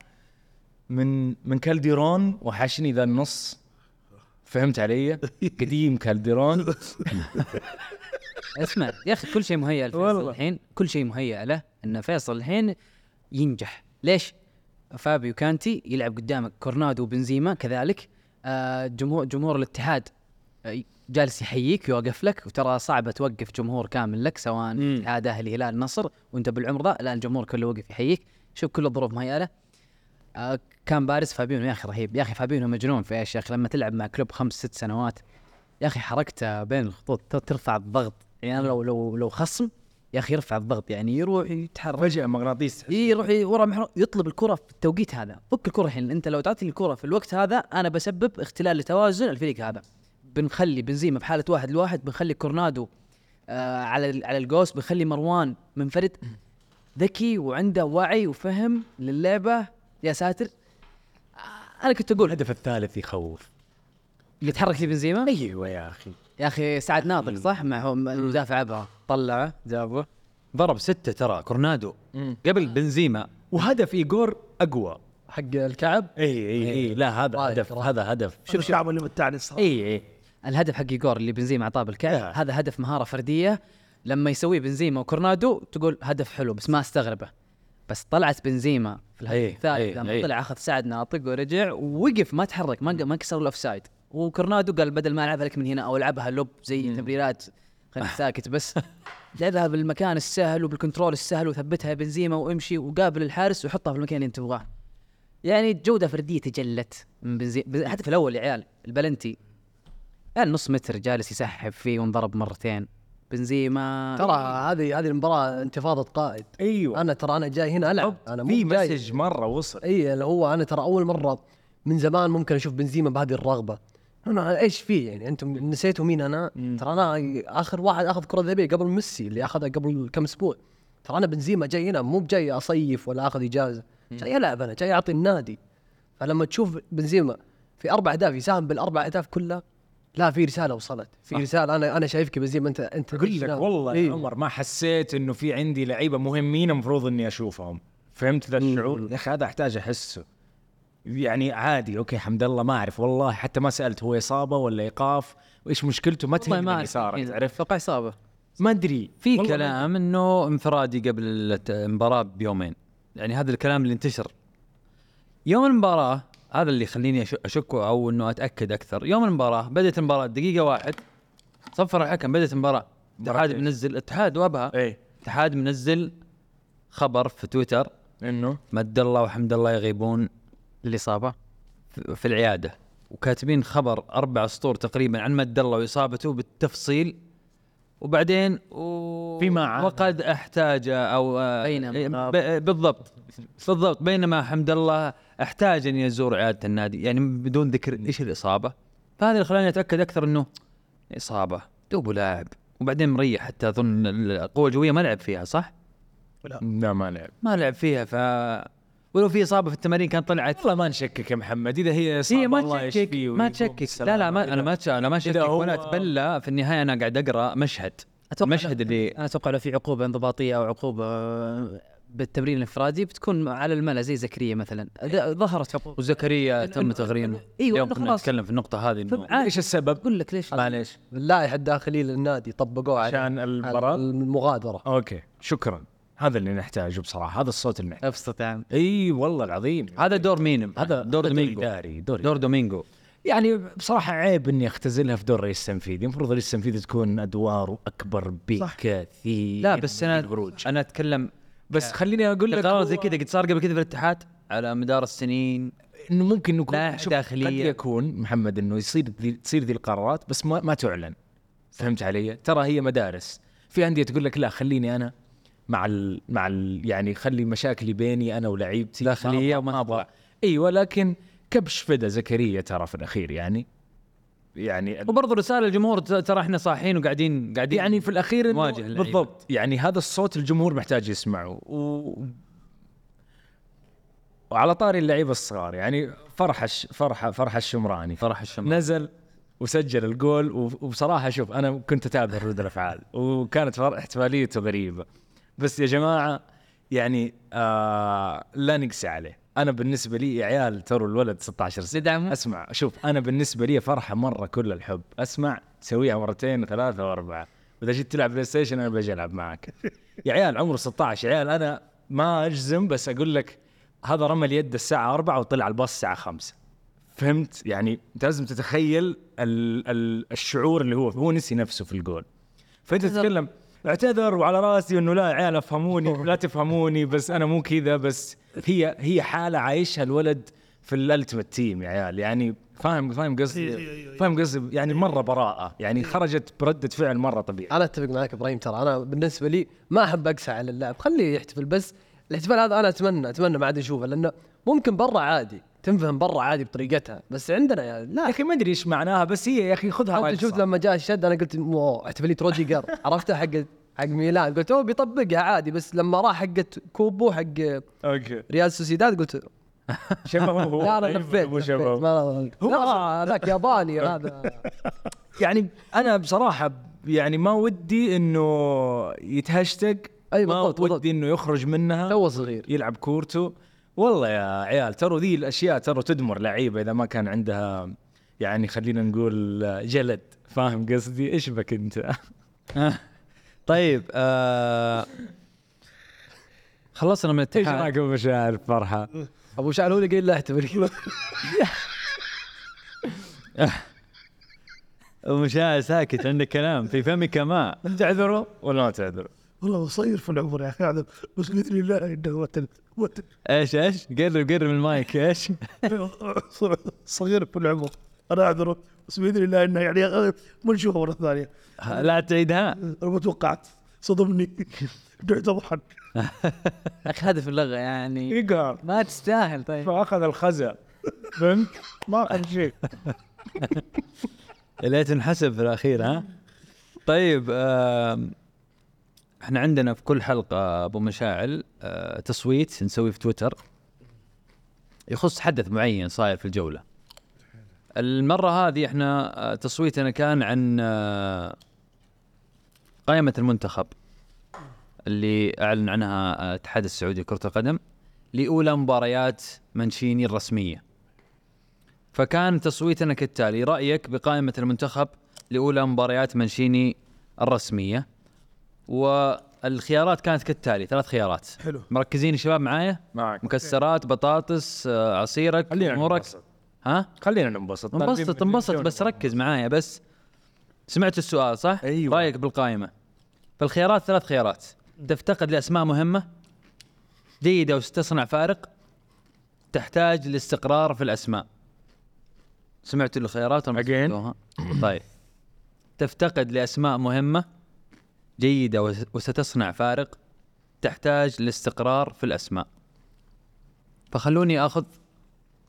من من كالديرون وحشني ذا النص. فهمت علي؟ قديم كالديرون اسمع يا أخي كل شيء مهيأ لفيصل الحين كل شيء مهيأ له إن فيصل الحين ينجح. ليش؟ فابيو كانتي يلعب قدامك كورنادو وبنزيما كذلك. آه جمهور جمهور الاتحاد آه، جالس يحييك يوقف لك وترى صعبة توقف جمهور كامل لك سواء اتحاد أهلي هلال نصر وأنت بالعمر ذا لا الجمهور كله وقف يحييك. شوف كل الظروف مهيئة له. آه كان بارز فابينو. يا أخي رهيب. يا أخي فابينو مجنون في إيش يا أخي لما تلعب مع كلوب خمس ست سنوات. يا أخي حركته بين الخطوط ترفع الضغط. يعني أنا لو لو لو خصم يا أخي يرفع الضغط. يعني يروح يتحرك. فجاه مغناطيس. يروح ي- ورا. يطلب الكرة في التوقيت هذا. فك الكرة الحين. أنت لو تعطي الكرة في الوقت هذا أنا بسبب اختلال لتوازن الفريق هذا. بنخلي بنزيما في حاله واحد لواحد بنخلي كورونادو آه على على الجوس بنخلي مروان منفرد ذكي وعنده وعي وفهم للعبة. يا ساتر. أنا كنت أقول الهدف الثالث يخوف. اللي تحرك لي بنزيما أيوه يا أخي. يا أخي سعد ناطق صح؟ مع مدافع ابها طلعه جابه. ضرب ستة ترى كورونادو. قبل بنزيما وهدف ايجور أقوى. حق الكعب؟ إي إي إي. لا هذا رايك، هدف رايك. هذا هدف. شوف الشعب اللي متعني الصراحه إي إي. الهدف حق ايجور اللي بنزيما اعطاه بالكعب يا. هذا هدف مهارة فردية. لما يسويه بنزيما وكورونادو تقول هدف حلو بس ما أستغربه. بس طلعت بنزيما في الهدف إيه، الثالث إيه، لما إيه. طلع أخذ سعد ناطق ورجع ووقف ما تحرك ما ما كسر ال offside. وكورونادو قال بدل ما العبها لك من هنا أو ألعبها lob زي تمريرات خليك ساكت بس. لعبها بالمكان السهل وبال control السهل وثبتها يا بنزيما وامشي وقابل الحارس وحطها في المكان اللي انت تبغاه. يعني جودة فردية تجلت من بنزيما الهدف الأول يا عيال البلنتي. يعني نص متر جالس يسحب فيه وانضرب مرتين. بنزيما. ترى هذه هذه المباراة انتفاضة قائد. أيوه. أنا ترى أنا جاي هنا ألعب. أنا مو في جاي. مسج مرة وصل. اي اللي هو أنا ترى أول مرة من زمان ممكن أشوف بنزيما بهذه الرغبة. أنا إيش فيه يعني؟ أنتم نسيتوا مين أنا؟ ترى أنا آخر واحد أخذ كرة ذهبية قبل ميسي اللي أخذها قبل كم أسبوع. ترى أنا بنزيما جاي هنا مو بجاي أصيف ولا أخذ إجازة. جاي ألعب أنا جاي أعطي النادي. فلما تشوف بنزيما في أربع أهداف يساهم بالأربع أهداف كلها لا في رسالة وصلت. في رسالة أنا أنا شايفك بنزيما أنت أنت أقول لك ناوي؟ والله إيه. عمر ما حسيت إنه في عندي لعيبة مهمين المفروض إني أشوفهم. فهمت ذا الشعور؟ يا أخي هذا أحتاج أحسه. يعني عادي أوكي حمد الله ما أعرف والله حتى ما سألت هو إصابة ولا إيقاف وإيش مشكلته؟ ما تهمني ما صارت. إيه، عرفت أتوقع إصابة. ما أدري. في ما كلام إنه انفرادي قبل الت- المباراة بيومين. يعني هذا الكلام اللي انتشر. يوم المباراة هذا اللي يخليني أش- اشك أو إنه أتأكد أكثر. يوم المباراة بدأت المباراة دقيقة واحد صفر الحكم بدأت المباراة. الاتحاد إيش؟ منزل الاتحاد وابها. إيه الاتحاد منزل خبر في تويتر. إنه؟ مد الله وحمد الله يغيبون الإصابة في في العيادة. وكاتبين خبر أربع سطور تقريبا عن مد الله وإصابته بالتفصيل. وبعدين و... فيما عاد. وقد أحتاج أو آه، بينما. إيه، ب- بالضبط. بالضبط. بينما حمد الله أحتاج أن يزور عياده النادي يعني بدون ذكر إيش الإصابة. فهذا اللي خلاني أتأكد أكثر إنه إصابة دوبه لاعب وبعدين مريح حتى أظن القوة الجوية ما لعب فيها صح؟ لا. ما لعب. ما لعب فيها ف ولو في إصابة في التمارين كانت طلعت. والله ما نشكك يا محمد إذا هي إصابة هي ما الله تشكك يشفيه ما تشكك. لا لا ما أنا ما أنا ما أشكك ولا أتبلى. في النهاية أنا قاعد أقرأ مشهد أتوقع المشهد اللي أنا أتوقع لو في عقوبة انضباطية أو عقوبة بالتمرين الانفرادي بتكون على الملأ زي زكريا مثلا. ظهرت عقوبه وزكريا تم تغريمه إيوه اليوم كنا خلاص. نتكلم في النقطة هذه إنه إيش السبب؟ أقول لك ليش. معليش. اللائحة الداخلية للنادي طبقوها على عشان المباراة؟ المغادرة. أوكي. شكرا. هذا اللي نحتاجه بصراحة. هذا الصوت اللي نحتاجه أبسط يا عم إي والله العظيم. هذا دور مين هذا دور دومينغو. إداري دور, دور دومينغو. يعني بصراحة عيب إني أختزلها في دور رئيس تنفيذي. المفروض رئيس تنفيذي تكون أدواره أكبر بكثير لا بس أنا أنا أتكلم بس خليني أقول لك هو- زي كذا قد صار قبل كذا في الاتحاد على مدار السنين. إنه ممكن شوف، داخلية. قد يكون محمد إنه يصير ذي تصير ذي القرارات بس ما, ما تعلن. فهمت علي؟ ترى هي مدارس. في انديه تقول لك لا خليني أنا مع ال مع ال يعني خلي مشاكلي بيني أنا ولعيبتي. داخلية ما- وما ما أبغى. إيوه لكن كبش فدا زكريا ترى في الأخير يعني. يعني وبرضه رسالة للجمهور ترى إحنا صاحيين وقاعدين قاعدين يعني في الأخير نواجه. بالضبط. يعني هذا الصوت الجمهور محتاج يسمعه. و... وعلى طاري اللعيبه الصغار يعني فرح الش... فرح فرح الشمراني. فرح الشمال نزل وسجل الجول وبصراحة شوف أنا كنت أتابع ردود الأفعال وكانت احتفاليته غريبه بس يا جماعة يعني آه لا نقسي عليه. أنا بالنسبة لي يا عيال ترى الولد 16 سنة. ندعمه أسمع شوف أنا بالنسبة لي فرحة مرة كل الحب. أسمع تسويها مرتين وثلاثه وأربعة. وإذا جيت تلعب PlayStation أنا بجي ألعب معك يا عيال عمره 16 يا عيال أنا ما أجزم بس أقول لك هذا رمى اليد الساعة 4 وطلع الباص الساعة 5 فهمت؟ يعني أنت لازم تتخيل ال ال الشعور اللي هو هو نسي نفسه في الجول. فأنت تتكلم اعتذر وعلى راسي إنه لا يا عيال أفهموني لا تفهموني بس أنا مو كذا بس هي هي حالة عايشها الولد في ال ultimate team يا عيال. يعني فاهم فاهم قصدي؟ فاهم قصدي؟ يعني مرة براءة يعني خرجت بردة فعل مرة طبيعي. أنا أتفق معك إبراهيم ترى أنا بالنسبة لي ما أحب اقسى على اللاعب خليه يحتفل بس الاحتفال هذا أنا أتمنى أتمنى ما عاد نشوفه لأنه ممكن برا عادي. تنفهم برا عادي بطريقتها. بس عندنا يا يا لا أخي ما أدري إيش معناها بس هي يا أخي خذها أنت شفت. لما جاء الشد أنا قلت wow احتفاليه روديجر عرفتها حق حق ميلان. قلت هو بيطبقها عادي بس لما راح حقت كوبو حق okay. ريال سوسيداد قلت شبهه هو. لا أنا أيوة،. ما هو هذاك ياباني هذا. يعني أنا بصراحة يعني ما ودي إنه يتهشتق أي ما بالضبط، بالضبط. ودي إنه يخرج منها. تو صغير. يلعب كورته والله يا عيال ترى ذي الأشياء ترى تدمر لعيبة إذا ما كان عندها يعني خلينا نقول جلد. فاهم قصدي؟ إيش بك أنت؟ طيب آه خلصنا من إيش الاتحاد رايك بمشاعر فرحة. أبو شعل هو اللي قايل لا احتفل ومشاعر ساكت عندك كلام. في فمك ماء تعذروا ولا ما تعذروا والله بصير في العمر يا أخي هذا بس باذن الله إنه إيش إيش؟ قرب قرب من المايك إيش؟ صغير في العمر أنا أعذره بس بإذن الله إنه يعني آه، ما نشوفها مرة ثانية. لا تعيدها. أنا ما توقعت صدمني. قعدت اضحك أخي هدف اللغة يعني. يقهر. ما تستاهل طيب. فأخذ الخزع. فهمت؟ ما أخذ شيء. اللي تنحسب في الأخير ها؟ طيب آم، إحنا عندنا في كل حلقة أبو مشاعل آه، تصويت نسويه في تويتر. يخص حدث معين صاير في الجولة. المرة هذه إحنا آه، تصويتنا كان عن آه، قائمة المنتخب اللي أعلن عنها الاتحاد السعودي لكرة القدم لأولى مباريات منشيني الرسمية. فكان تصويتنا كالتالي رأيك بقائمة المنتخب لأولى مباريات منشيني الرسمية؟ والخيارات كانت كالتالي ثلاث خيارات. حلو. مركزين الشباب معايا؟ معك. مكسرات بطاطس آه، عصيرك خلينا أمورك. ننبسط. ها؟ خلينا ننبسط. انبسط انبسط بس ركز معايا بس. سمعت السؤال صح؟ أيوة. رأيك بالقائمة. فالخيارات ثلاث خيارات. تفتقد لأسماء مهمة؟ جيدة وستصنع فارق؟ تحتاج لاستقرار في الأسماء. سمعتوا الخيارات ولا ما Again. سمعتوها؟ طيب. تفتقد لأسماء مهمة؟ جيدة وس- وستصنع فارق تحتاج لاستقرار في الأسماء. فخلوني أخذ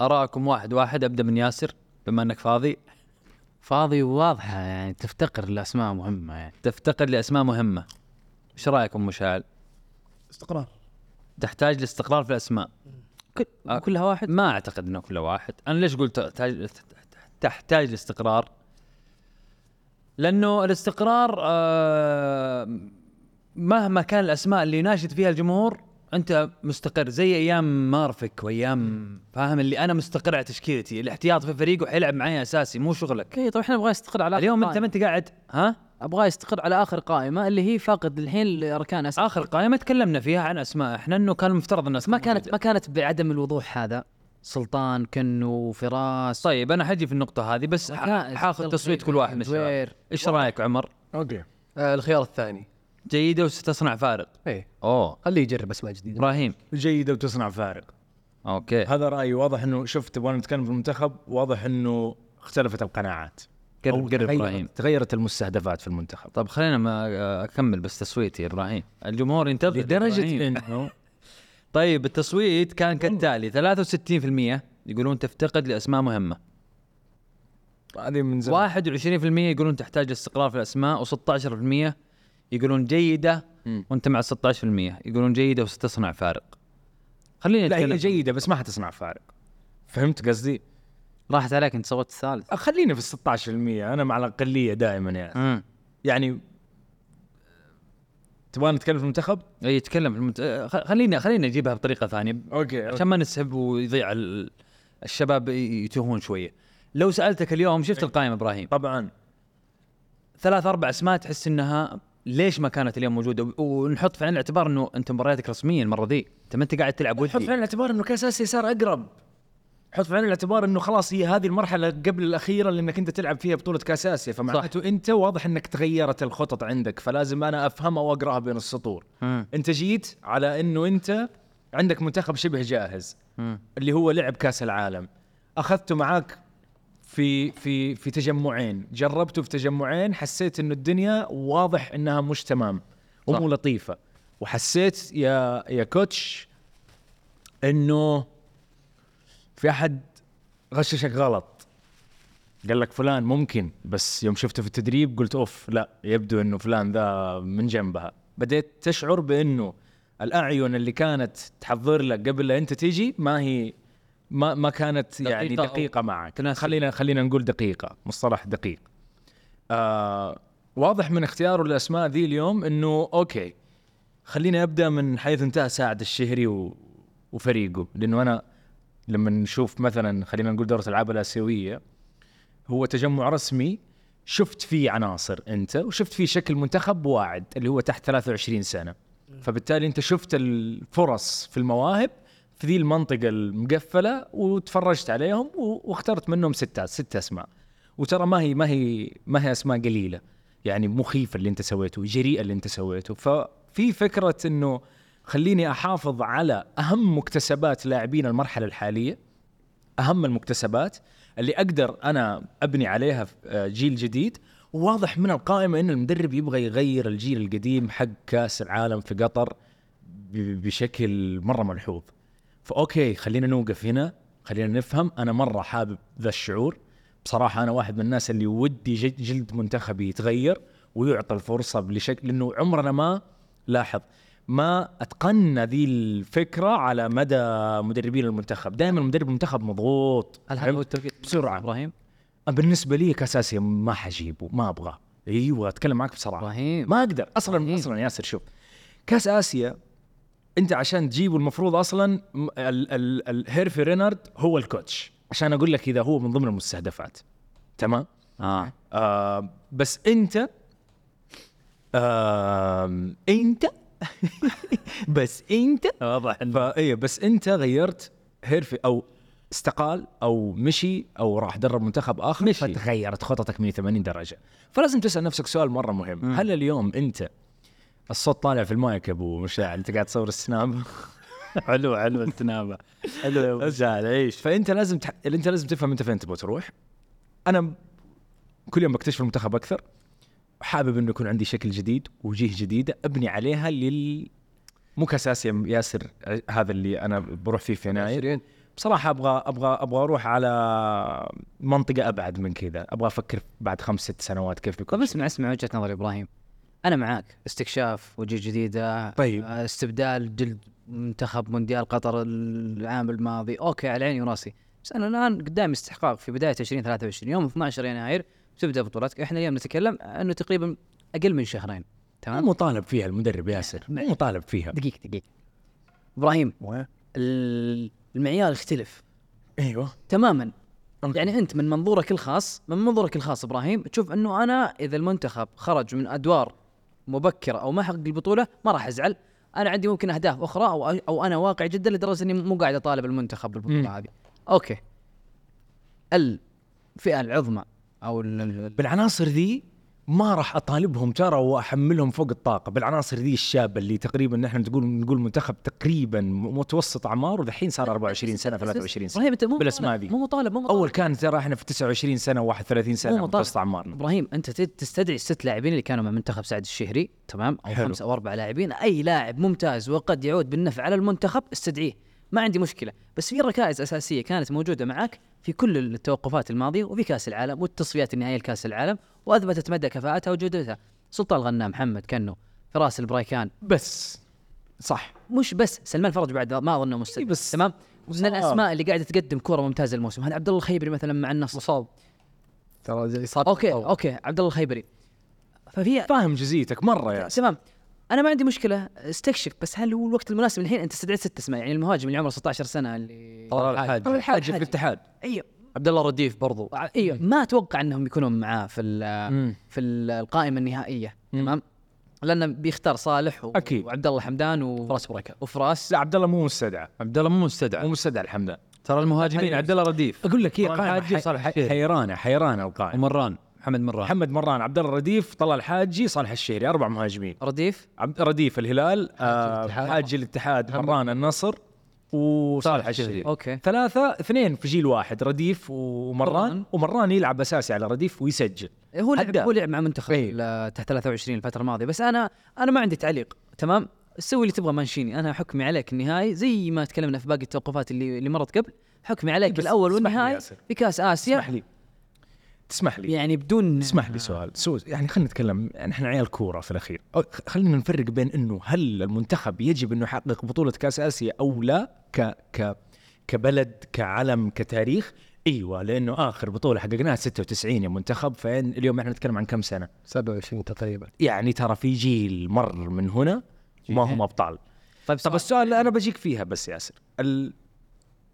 آراءكم واحد واحد أبدأ من ياسر بما أنك فاضي. فاضي وواضحة يعني تفتقر لأسماء مهمة يعني. تفتقد لأسماء مهمة. إيش رأيكم مشاعل استقرار. تحتاج لاستقرار في الأسماء. كل. كلها واحد؟ ما أعتقد إنه كل واحد. أنا ليش قلت تحتاج تحتاج لاستقرار؟ لأنه الاستقرار آه مهما كان الأسماء اللي ناشد فيها الجمهور أنت مستقر. زي أيام مارفك وأيام فاهم؟ اللي أنا مستقر على تشكيلتي. الاحتياط في فريق وحيلعب معي أساسي مو شغلك. أوكي طيب إحنا نبغى يستقر على اليوم أنت. ما انت قاعد ها؟ ابغاه يستقر على آخر قائمة اللي هي فاقد الحين اركان أسماء. آخر قائمة تكلمنا فيها عن أسماء. إحنا إنه كان المفترض أن ما كانت ما كانت بعدم الوضوح هذا. سلطان كنو فراس. طيب أنا حجي في النقطة هذه بس حاخذ تصويت كل واحد من الشباب. إيش رأيك عمر؟ okay. آه الخيار الثاني. جيدة وستصنع فارق. إيه. أوه. خليه يجرب اسماء جديده إبراهيم. جيدة وتصنع فارق. okay. هذا رأيي. واضح إنه شفت تبغى نتكلم في المنتخب واضح إنه اختلفت القناعات. قرب قرب تغيرت- إبراهيم. تغيرت المستهدفات في المنتخب. طب خلينا ما أكمل بس تصويتي يا إبراهيم. الجمهور ينتظر لدرجة. إنه طيب التصويت كان كالتالي 63% يقولون تفتقد لأسماء مهمة. هذه من زمان. 21% يقولون تحتاج استقرار في الأسماء و16% يقولون جيدة مم. وأنت مع 16% يقولون جيدة وستصنع فارق. خليني لا هي جيدة بس ما حتصنع فارق. فهمت قصدي؟ راحت عليك أنت صوت الثالث. خليني في 16% أنا مع الأقلية دائما يعني. امم يعني تبغى نتكلم في المنتخب؟ اي يتكلم في المنت... آه، خ- خليني خليني أجيبها بطريقة ثانية. أوكي عشان ما نسحب ويضيع ال... الشباب يتوهون شوية. لو سألتك اليوم شفت القائمة إبراهيم؟ طبعا. ثلاث أربع أسماء تحس إنها ليش ما كانت اليوم موجودة؟ ونحط في عين الاعتبار إنه أنت مبارياتك رسميا المرة ذي أنت ما أنت قاعد تلعب حط في ودي عين الاعتبار إنه كأس آسيا صار أقرب. حط في عين الاعتبار إنه خلاص هي هذه المرحلة قبل الأخيرة اللي إنك أنت تلعب فيها بطولة كأس آسيا. فمعناته أنت واضح إنك تغيرت الخطط عندك فلازم أنا افهمها واقراها بين السطور. مم. أنت جيت على إنه أنت عندك منتخب شبه جاهز مم. اللي هو لعب كأس العالم. أخذته معاك في في في تجمعين. جربته في تجمعين حسيت إنه الدنيا واضح إنها مش تمام ومو لطيفة. وحسيت يا يا كوتش إنه في أحد غششك غلط؟ قال لك فلان ممكن بس يوم شفته في التدريب قلت أوف لا يبدو إنه فلان ذا من جنبها. بديت تشعر بإنه الأعين اللي كانت تحضر لك قبل لا أنت تيجي ما هي ما ما كانت يعني دقيقة أو دقيقة معك. تناسب. خلينا خلينا نقول دقيقة مصطلح دقيق. آه واضح من اختياره الأسماء ذي اليوم إنه أوكي خليني أبدأ من حيث انتهى سعد الشهري و... وفريقه لأنه أنا لما نشوف مثلا خلينا نقول دورة الألعاب الآسيوية هو تجمع رسمي شفت فيه عناصر أنت وشفت فيه شكل منتخب واعد اللي هو تحت 23 سنة. فبالتالي أنت شفت الفرص في المواهب في ذي المنطقة المقفلة وتفرجت عليهم واخترت منهم ستة ست أسماء. وترى ما هي ما هي ما هي أسماء قليلة. يعني مخيفة اللي أنت سويته جريئة اللي أنت سويته. ففي فكرة إنه خليني أحافظ على أهم مكتسبات لاعبين المرحلة الحالية أهم المكتسبات اللي أقدر أنا أبني عليها آه، جيل جديد. وواضح من القائمة إن المدرب يبغى يغير الجيل القديم حق كأس العالم في قطر بشكل مرة ملحوظ. فأوكي خلينا نوقف هنا. خلينا نفهم. أنا مرة حابب ذا الشعور. بصراحة أنا واحد من الناس اللي ودي جلد منتخبي يتغير ويعطى الفرصة لشكل لأنه عمرنا ما لاحظ ما اتقنا ذي الفكرة على مدى مدربين المنتخب. دائما مدرب المنتخب مضغوط. هل هذا؟ هو التوقيت؟ بسرعة. إبراهيم. بالنسبة لي كاس اسيا ما حجيبه ما أبغاه. أيوه أتكلم معك بصراحه إبراهيم. ما أقدر. أصلا إبراهيم. أصلا ياسر شوف. كاس اسيا أنت عشان تجيبه المفروض أصلا م- ال- ال- الهيرفي رينارد هو ال coach. عشان أقول لك إذا هو من ضمن المستهدفات. تمام؟ آه. آه بس أنت آه أنت بس انت واضح فايه بس انت غيرت هيرفي أو استقال أو مشي أو راح درب منتخب آخر مشي. فتغيرت خططك 180 درجة. فلازم تسأل نفسك سؤال مرة مهم. هل اليوم انت الصوت طالع في المايك أبو مشاعل انت قاعد تصور السناب حلو حلو التنابه حلو مشاعل عيش. فانت لازم تح... انت لازم تفهم انت فين تبغى تروح. أنا كل يوم بكتشف المنتخب أكثر. حابب إنه يكون عندي شكل جديد وجيه جديده أبني عليها لل مو كاس اسيا ياسر هذا اللي أنا بروح فيه في يناير. 20 بصراحة أبغى أبغى أبغى أروح على منطقة أبعد من كذا. أبغى أفكر بعد خمس ست سنوات كيف بيكون طيب اسمع اسمع وجهة نظر إبراهيم. أنا معاك. استكشاف وجهه جديدة طيب. آه، استبدال جلد منتخب مونديال قطر العام الماضي. أوكي على عيني وراسي. بس أنا الآن قدامي استحقاق في بداية 2023 يوم 12 يناير. تبدأ بطولتك إحنا اليوم نتكلم إنه تقريبا أقل من شهرين. تمام؟ مطالب فيها المدرب ياسر. مو مطالب فيها. دقيقة دقيقة. إبراهيم ال- المعيار يختلف. أيوه. تماما. يعني أنت من منظورك الخاص من منظورك الخاص إبراهيم تشوف إنه أنا إذا المنتخب خرج من أدوار مبكرة أو ما حقق البطولة ما راح أزعل. أنا عندي ممكن أهداف أخرى أو أو أنا واقعي جدا لدرجة إني مو قاعد أطالب المنتخب. بالبطولة هذه. أوكي. الفئة العظمى. أو ال- ال- بالعناصر ذي ما راح أطالبهم ترى وأحملهم فوق الطاقة. بالعناصر ذي الشابه اللي تقريبا نحن نقول نقول منتخب تقريبا متوسط أعمار ودحين صار 24 سنة 23 سنة. إبراهيم أنت مو بالأسماء مطالب- ذي. مو مطالب مو مطالب. أول كان ترى إحنا في 29 سنة و31 سنة. متوسط أعمارنا. إبراهيم أنت تستدعي الست لاعبين اللي كانوا مع منتخب سعد الشهري تمام؟ أو حلو. خمسة أو أربع لاعبين. أي لاعب ممتاز وقد يعود بالنفع على المنتخب استدعيه. ما عندي مشكلة. بس في ركائز أساسية كانت موجودة معك في كل التوقفات الماضية وفي كأس العالم والتصفيات النهائية لكأس العالم وأثبتت مدى كفاءتها وجودتها. سلطان الغنام محمد كنو فراس البريكان بس. صح. مش بس سلمان فرج بعد ما اظنه مستدعي إي بس. تمام؟ من. الأسماء اللي قاعدة تقدم كره ممتازة الموسم. هذا عبد الله الخيبري مثلا مع النصر؟ مصاب. ترى صار okay okay عبد الله الخيبري. ففي فاهم جزيتك مرة يا تمام. أنا ما عندي مشكلة. استكشف. بس هل هو الوقت المناسب؟ الحين أنت استدعيت ست أسماء. يعني المهاجم اللي عمره 16 سنة اللي طلال الحاج. طلال الحاج في الاتحاد. أيوه. عبد الله رديف برضو. أيوه. ما أتوقع أنهم يكونون معاه في. في ال- القائمة النهائية. تمام؟ لأنه بيختار صالح و... أكيد. وعبد الله حمدان و... فراس بركة. وفراس. لا عبد الله مو مستدعى. عبد الله مو مستدعى. مو مستدعى الحمد ترى المهاجمين عبد الله رديف. أقول لك هي طلال قائمه حي-. حيرانة حيرانة القائمة. ومران. محمد مران. محمد مران عبد الله رديف طلال الحاجي صالح الشهري أربع مهاجمين. رديف؟ عبد رديف الهلال آه الاتحاد. حاج الاتحاد مران النصر وصالح الشهري okay. ثلاثة اثنين في جيل واحد رديف ومران. مران. ومران يلعب أساسي على رديف ويسجل. هو لعب. هو لعب مع منتخب. ال- تحت 23 الفترة الماضية. بس أنا أنا ما عندي تعليق تمام؟ سوي اللي تبغى مانشيني. أنا حكمي عليك النهائي زي ما تكلمنا في باقي التوقفات اللي اللي مرت قبل حكمي عليك الأول اسمح والنهائي. في كأس آسيا. تسمح لي. تسمح لي. يعني بدون اسمح لي سؤال. so يعني خلينا نتكلم يعني إحنا عيال كورة في الأخير. خلينا نفرق بين إنه هل المنتخب يجب إنه يحقق بطولة كأس آسيا أو لا ك ك كبلد كعلم كتاريخ؟ إيوه لأنه آخر بطولة حققناها 96 يا منتخب فين اليوم إحنا نتكلم عن كم سنة؟ 27 تقريبا. يعني ترى في جيل مر من هنا ما هم أبطال. طيب طب السؤال اللي أنا بجيك فيها بس ياسر ال...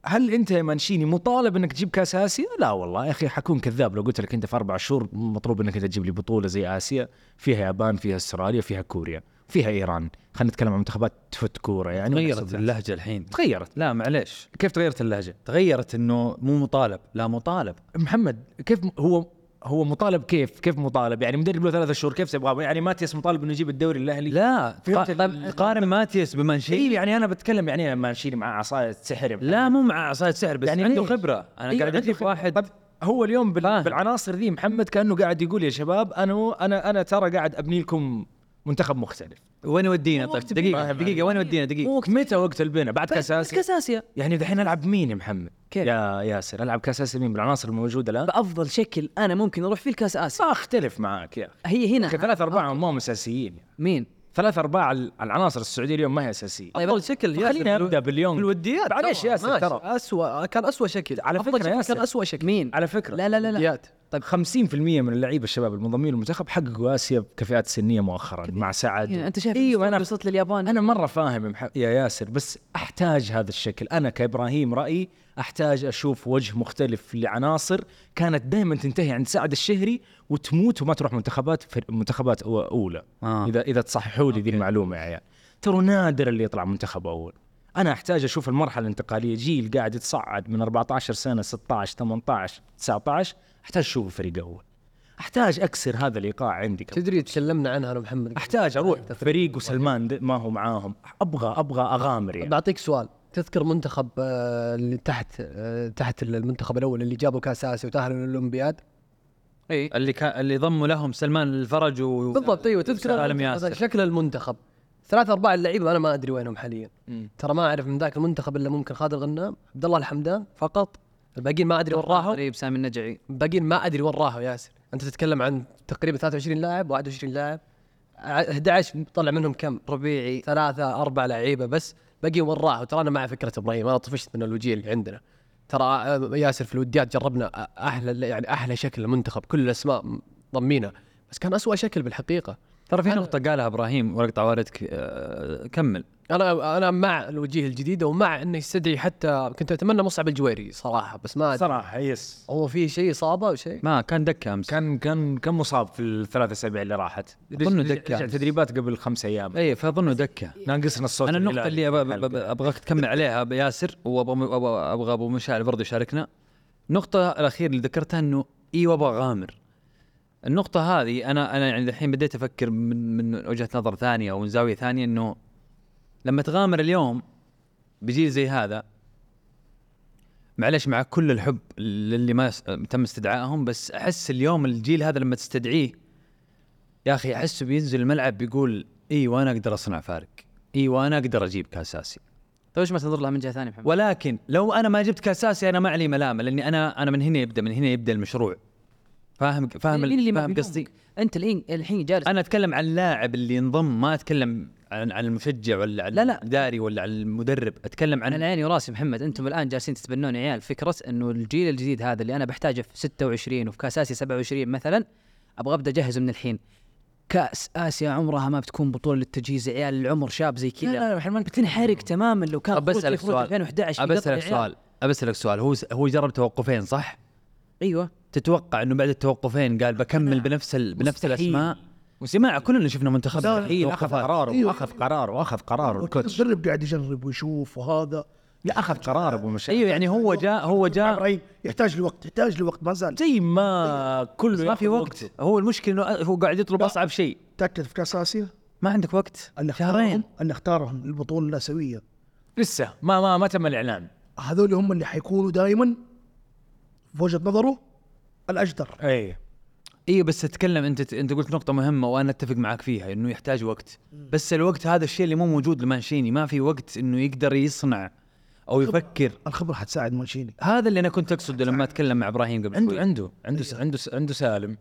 هل أنت يا مانشيني مطالب إنك تجيب كأس آسيا؟ لا والله يا أخي حكون كذاب لو قلت لك أنت في أربع شهور مطلوب إنك انت تجيب لي بطولة زي آسيا فيها يابان فيها أستراليا فيها كوريا فيها إيران. خلينا نتكلم عن منتخبات تفت كوره يعني تغيرت ونحسب- اللهجة الحين. تغيرت. لا معليش. كيف تغيرت اللهجة؟ تغيرت إنه مو مطالب. لا مطالب. محمد كيف هو هو مطالب كيف؟ كيف مطالب؟ يعني مدرب له ثلاثة شهور كيف تبغاه يعني ماتياس مطالب إنه يجيب الدوري الأهلي. لا ال- تقارن ماتيس بمانشيني. يعني أنا بتكلم يعني مانشيني مع عصاية سحر. لا مو مع عصاية سحر بس يعني عنده؟ خبرة. أنا إيه، قاعد خبرة. واحد. طب هو اليوم بال... بالعناصر ذي محمد كأنه قاعد يقول يا شباب أنا أنا أنا ترى قاعد أبني لكم منتخب مختلف. وين يودينا؟ طيب دقيقة دقيقة وين يودينا؟ دقيقة. مو متى وقت البناء؟ بعد كاس اسيا كاس اسيا يعني دحين ألعب مين يا محمد؟ كيف؟ يا ياسر ألعب كاس اسيا مين؟ بالعناصر الموجودة الآن؟ بأفضل شكل أنا ممكن أروح فيه الكاس اسيا أختلف معاك يا أخي. هي هنا. ثلاث أرباع ما هم أساسيين. مين؟ ثلاث أرباع ال- العناصر السعودية اليوم ما هي أساسية. طيب أفضل شكل الو- ابدا باليوم. الوديات معليش. ياسر. ترى. اسوء كان اسوء شكل. على شكل ياسر. كان اسوء شكل. مين؟ على فكرة. لا لا لا لا. طيب 50% من اللعيبة الشباب المنضمين للمنتخب حققوا آسيا بكفاءات سنية مؤخرا مع سعد يعني أنت شايف إيوه أنا وصلت لليابان؟ أنا مرة فاهم يا ياسر بس أحتاج هذا الشكل. أنا كإبراهيم رأيي أحتاج أشوف وجه مختلف لعناصر كانت دائما تنتهي عند سعد الشهري وتموت وما تروح منتخبات منتخبات أولى. آه. اذا إذا تصححوا لي ذي المعلومة يا عيال. ترى نادر اللي يطلع منتخب أول. أنا أحتاج أشوف المرحلة الانتقالية. جيل قاعد يتصعد من 14 سنة 16 18 19 أحتاج أشوف فريق اول أحتاج أكسر هذا الايقاع عندي. كمان. تدري تكلمنا عنها أنا ومحمد؟ أحتاج أروح فريق وسلمان ما هو معاهم. أبغى أبغى أغامر يعني. بعطيك سؤال. تذكر منتخب آه، اللي تحت آه، تحت المنتخب الأول اللي جابوا كأس آسيا وتأهلوا للاولمبياد إي. اللي كان اللي ضموا لهم سلمان الفرج و بالضبط أيوه تذكر شكل المنتخب. ثلاث أرباع اللعيبة أنا ما أدري وينهم حاليا. ترى ما أعرف من ذاك المنتخب إلا ممكن خالد الغنام عبد الله الحمدان فقط الباقيين ما أدري وين راحوا. قريب سامي النجعي. الباقيين ما أدري وين راحوا ياسر. أنت تتكلم عن تقريبا 23 لاعب 21 لاعب. ع- 11 طلع منهم كم؟ ربيعي ثلاثة أربع لعيبة بس. باقي وين راحوا؟ ترى أنا مع فكرة إبراهيم أنا طفشت من الوجيه اللي عندنا. ترى آه، ياسر في الوديات جربنا أ- أحلى يعني أحلى شكل المنتخب. كل الأسماء ضمينا بس كان أسوأ شكل بالحقيقة. ترى في نقطة قالها إبراهيم ورقة عوارضك آه، كمل. أنا أنا مع الوجيه الجديدة ومع إنه يستدعي حتى كنت أتمنى مصعب الجويري صراحة بس ما أدري. صراحة يس. هو في شيء إصابة أو شيء؟ ما كان دكة أمس. كان كان كان مصاب في الثلاث اسابيع اللي راحت. أظنه رجع- دكة. رجع تدريبات قبل خمس أيام. اي فاظنه دكة. ناقصنا الصوت أنا النقطة الهلالي اللي. أبغاك تكمل عليها بياسر وابغى أبو مشعل برضه يشاركنا. النقطة الأخيرة اللي ذكرتها إنه أيوه أبغى اغامر النقطة هذه أنا أنا يعني الحين بديت أفكر من من وجهة نظر ثانية أو من زاوية ثانية إنه لما تغامر اليوم بجيل زي هذا معلش مع كل الحب للي ما تم استدعائهم بس أحس اليوم الجيل هذا لما تستدعيه يا أخي أحسه بينزل الملعب بيقول أيوه أنا أقدر أصنع فارق أيوه أنا أقدر أجيب كاس اسيا طيب إيش ما تنظر لها من جهة ثانية محمد؟ ولكن لو أنا ما جبت كاس اسيا أنا ما علي ملامة لأني أنا أنا من هنا يبدأ من هنا يبدأ المشروع فاهم فاهم اللي فاهم؟ قصدي أنت الحين الحين جالس أنا أتكلم عن اللاعب اللي ينضم ما أتكلم عن عن المشجع ولا عن لا، لا. الإداري ولا عن المدرب؟ أتكلم عن أنا عيني وراسي محمد أنتم الآن جالسين تتبنون يا عيال فكرة إنه الجيل الجديد هذا اللي أنا بحتاجه في 26 وفي كأس آسيا 27 مثلا أبغى أبدأ اجهزه من الحين. كأس آسيا عمرها ما بتكون بطولة للتجهيز يا عيال العمر شاب زي كذا. لا، لا، ما بتنحرق تماما لو كان بسالك سؤال. 2011 ابى في قطر أسألك. سؤال. ابى أسألك سؤال. هو هو جرب توقفين صح؟ أيوه. تتوقع إنه بعد التوقفين قال بكمل بنفس ال... بنفس. الأسماء؟ جماعة كلنا شفنا منتخب مستحيل أخذ. قراره أيوه. اخذ قراره اخذ قراره الكوتش المدرب قاعد يجرب ويشوف وهذا. لا أخذ قرار أبو مشعل. أيوه يعني هو جاء هو جاء. إبراهيم يحتاج لوقت يحتاج لوقت ما زال. زي ما كله ما في وقت. هو المشكلة إنه هو قاعد يطلب أصعب شيء. تأكد في كأس آسيا؟ ما عندك وقت. أن شهرين. أن اختارهم للبطوله الآسيوية. لسه ما ما ما تم الإعلان. هذول هم اللي حيكونوا دائما في وجهة نظره الأجدر. اي أيوه بس أتكلم أنت أنت قلت نقطة مهمة وأنا أتفق معك فيها إنه يحتاج وقت. بس الوقت هذا الشيء اللي مو موجود لمانشيني. ما في وقت إنه يقدر يصنع أو يفكر. الخبرة حتساعد مانشيني. هذا اللي أنا كنت أقصده لما أتكلم مع إبراهيم قبل عنده. عنده عنده عنده عنده سالم.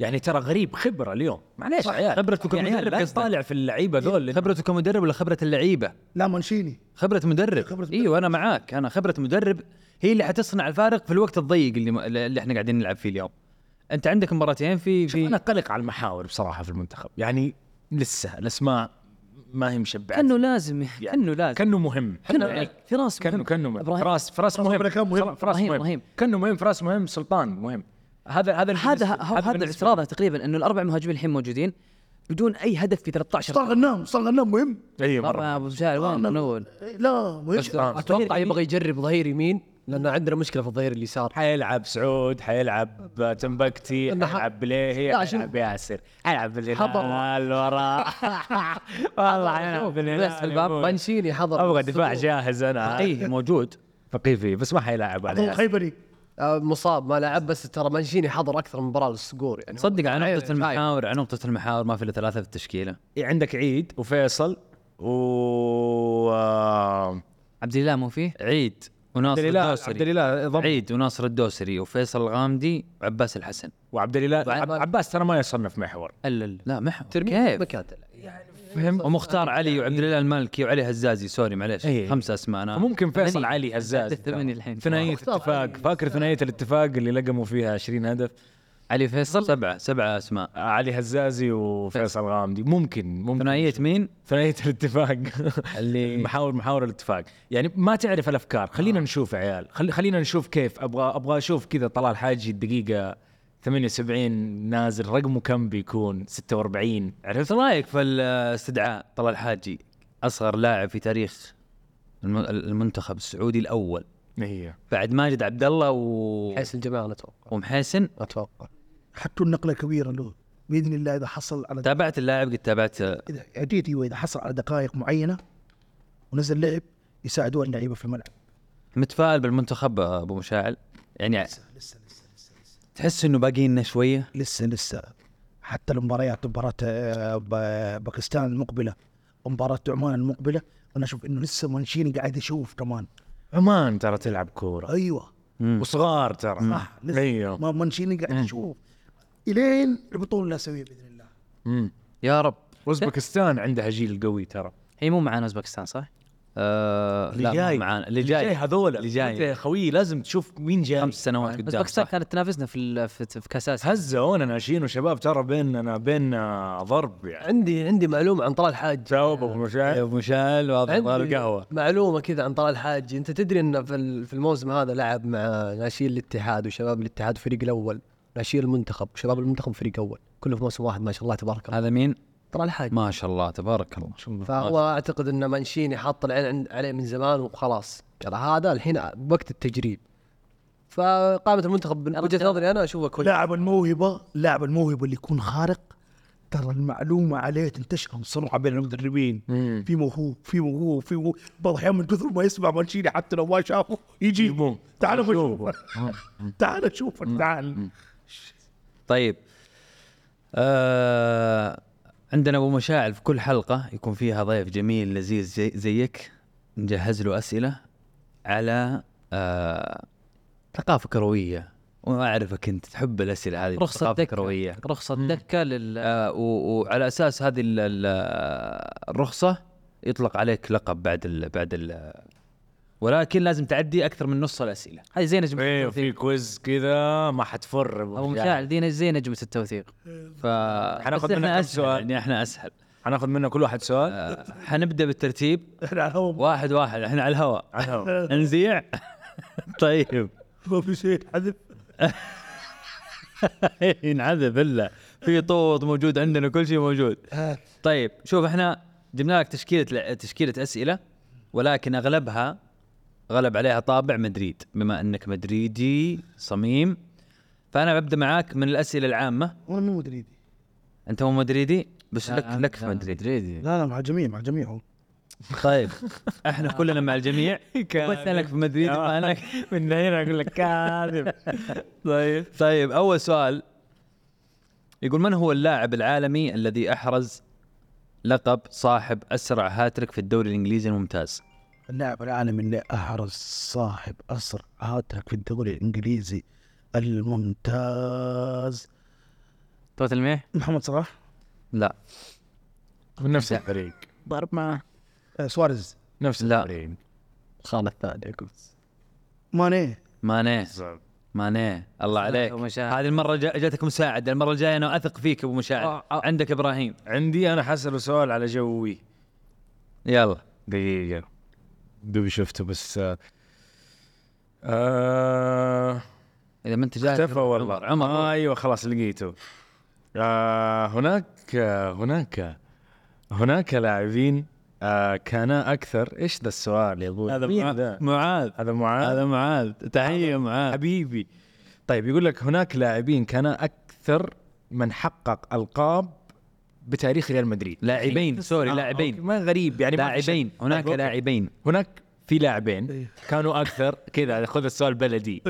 يعني ترى غريب خبرة اليوم. معليش يا عيال. خبرته عيال كمدرب قصدك. تطالع في اللعيبة ذول. خبرته كمدرب ولا خبرة اللعيبة؟ لا مانشيني. خبرة مدرب. خبرة مدرب. إيوه أنا معاك. أنا خبرة مدرب هي اللي حتصنع الفارق في الوقت الضيق اللي اللي إحنا قاعدين نلعب فيه اليوم. انت عندك مباراتين في شوف في أنا قلق على المحاور بصراحة في المنتخب. يعني لسه الأسماء ما هي مشبعة. كأنه لازم يعني كأنه لازم. كأنه مهم. كأنه فراس كانه مهم. كانه مهم. إبراهيم. فراس فراس مهم. كان مهم. فراس مهم. إبراهيم. كأنه مهم فراس مهم سلطان مهم. هذا هذا هذا هذا بالنسبة اعتراضه تقريبا إنه الأربع مهاجمين الحين موجودين بدون أي هدف في 13 صار غنام صار غنام مهم. اي مرة. ابو مشعل وين أنا- من أول؟ لا مهم أتوقع يبغى يجرب ظهير يمين. لأن عندنا مشكلة في الظهير اليسار. حيلعب سعود حيلعب تنبكتي إنه ح- حيلعب بليهي لا،. حيلعب ياسر حيلعب حضر. بالهلال وراه والله حيلعب بالهلال بس الباب يموت. مانشيني حضر. أبغى دفاع جاهز أنا. فقيه موجود. فقيه فيه بس ما حيلعب على ياسر. الخيبري آه، مصاب ما لعب بس ترى مانشيني حضر أكثر من مباراة للصقور يعني. صدق على هو- نقطة المحاور على نقطة المحاور ما في إلا ثلاثة في التشكيلة. عندك عيد وفيصل و آه، عبد الله مو فيه؟ عيد. وناصر عبد الاله عبد الدوسري. الاله ضم. عيد وناصر الدوسري وفيصل الغامدي وعباس الحسن. وعبد الاله عباس ترى ما يصنف محور. الا لا لا. محور. ترمي كيف؟ مكان تلعب. فهمت ومختار علي وعبد الاله المالكي وعلي هزازي. سوري معليش. إيه. خمسة أسماء. أنا ممكن فيصل ثمانية. علي هزاز الثمانية الحين. ثنائية مختار اتفاق. علي. فاكر ثنائية الاتفاق اللي لقموا فيها 20 هدف؟ علي فيصل. سبعة سبعة أسماء. علي هزازي وفيصل غامدي. ممكن ممكن. ثنائية مين؟ ثنائية الاتفاق. اللي محاور محاور الاتفاق. يعني ما تعرف الأفكار. خلينا نشوف يا عيال. خلي خلينا نشوف كيف. أبغى أبغى أشوف كذا طلال حاجي الدقيقة 78 نازل. رقمه كم بيكون؟ 46 عرفت؟ إيش رأيك في الاستدعاء طلال الحاجي أصغر لاعب في تاريخ الم- المنتخب السعودي الأول. هي بعد ماجد عبد الله و... الجماعه أنا أتوقع. ومحسن. أتوقع. حتى النقلة كبيرة له. بإذن الله إذا حصل على تابعت اللاعب؟ قد تابعت. إذا عديت أيوه إذا حصل على دقائق معينة ونزل لعب يساعدوه اللعيبه في الملعب. متفائل بالمنتخب أبو مشاعل؟ يعني لسه لسه لسه تحس إنه باقي لنا شوية؟ لسه لسه. حتى المباريات مباراة آه، باكستان المقبلة ومباراة عمان المقبلة أنا أشوف إنه لسه مانشيني قاعد يشوف كمان. عمان ترى تلعب كورة. أيوه. وصغار ترى. صح لسه. أيوه. ما مانشيني قاعد يشوف. إلين البطولة الآسيوية بإذن الله. مم. يا رب. اوزبكستان عندها جيل قوي ترى. هي مو معانا أوزبكستان صح؟ آه اللي لا جاي. معانا. اللي جاي. هذول. اللي جاي. أنت يا خوي لازم تشوف مين جاي. خمس سنوات قدام أوزبكستان صح؟ كانت تنافسنا في ال- في, في كاس اسيا هزونا ناشئين وشباب ترى بيننا بيننا ضرب يعني. عندي عندي معلومة عن طلال الحاج جاوب أبو مشاعر أبو مشاعل واضح عندي ضارب قهوة. معلومة كذا عن طلال الحاج أنت تدري انه في ال- في الموسم هذا لعب مع ناشئين الاتحاد وشباب الاتحاد الفريق الأول. ناشئين المنتخب وشباب المنتخب فريق أول كله في موسم واحد ما شاء الله تبارك الله. هذا مين؟ طلال الحاج. ما شاء الله تبارك الله. فهو أعتقد إن مانشيني حط العين عليه من زمان وخلاص. ترى هذا الحين وقت التجريب. فقامة المنتخب من وجهة نظري أنا أشوفه كويس. لاعب الموهبة لاعب الموهبة اللي يكون خارق ترى المعلومة عليه تنتشر بسرعة بين المدربين. في موهوب في موهوب في موهوب بعض الأحيان من كثر ما يسمع مانشيني حتى لو ما شافه يجي. تعال بشوفك تعال شوفك تعال. طيب. آه عندنا أبو مشاعل في كل حلقة يكون فيها ضيف جميل لذيذ زي زيك. نجهز له أسئلة على آه ثقافة كروية. واعرفك أنت تحب الأسئلة هذه رخصة ثقافة دكة كروية. رخصة دكة لل. آه وعلى أساس هذه ال- ال- الرخصة يطلق عليك لقب بعد ال بعد ال ولكن لازم تعدي أكثر من نص الأسئلة. هذه زي نجمة أيوه في كويز كذا ما حتفر. أبو مشاعل دي زي نجمة التوثيق. ف حناخذ منك كم سؤال؟ يعني إحنا أسهل. حناخذ منا كل واحد سؤال؟ آه حنبدأ بالترتيب. إحنا على الهواء. واحد واحد إحنا على الهواء. عنهم. نزيع؟ طيب. ما في شيء حذف ينعذب إلا. في طوط موجود عندنا كل شيء موجود. طيب شوف إحنا جبنا لك تشكيلة تشكيلة أسئلة ولكن أغلبها غلب عليها طابع مدريد بما أنك مدريدي صميم. فأنا ببدا معاك من الأسئلة العامة. وأنا مو مدريدي. أنت مو مدريدي؟ بس لا، لك لك في لا، مدريد. مدريدي لا لا مع الجميع مع الجميع هو. طيب إحنا كلنا مع الجميع. بس لك في مدريد؟ فانا من هنا أقول لك كاذب. طيب. طيب أول سؤال. يقول من هو اللاعب العالمي الذي أحرز لقب صاحب أسرع هاتريك في الدوري الإنجليزي الممتاز؟ اللاعب العالمي اللي احرز صاحب اسرع هاتريك في الدوري الإنجليزي الممتاز. توت الميح محمد صلاح؟ لا. من نفس الفريق. ضرب معه آه سواريز. نفس لا. الفريق. خان الثاني ماني. ماني. ماني. الله عليك. أبو مشاعر. هذه المرة جا- جاتك مساعده المرة الجاية أنا أثق فيك أبو مشاعر. آه، آه. عندك إبراهيم. عندي أنا حسأله سؤال على جوي. يلا. دقيقة. دوبي شفته بس آه آه إذا ما أنت جاهز اختفى والله. عمر, عمر. آه أيوه خلاص لقيته. آه هناك آه هناك هناك لاعبين آه كان أكثر. إيش ذا السؤال يا أبوي؟ هذا مين معاذ. ذا؟ معاذ. هذا معاذ؟ هذا معاذ. تحية معاذ. حبيبي. طيب يقول لك هناك لاعبين كان أكثر من حقق ألقاب بتاريخ ريال مدريد. لاعبين سوري آه، لاعبين. ما غريب يعني. لاعبين هناك. لاعبين. هناك في لاعبين كانوا أكثر كذا خذ السؤال بلدي.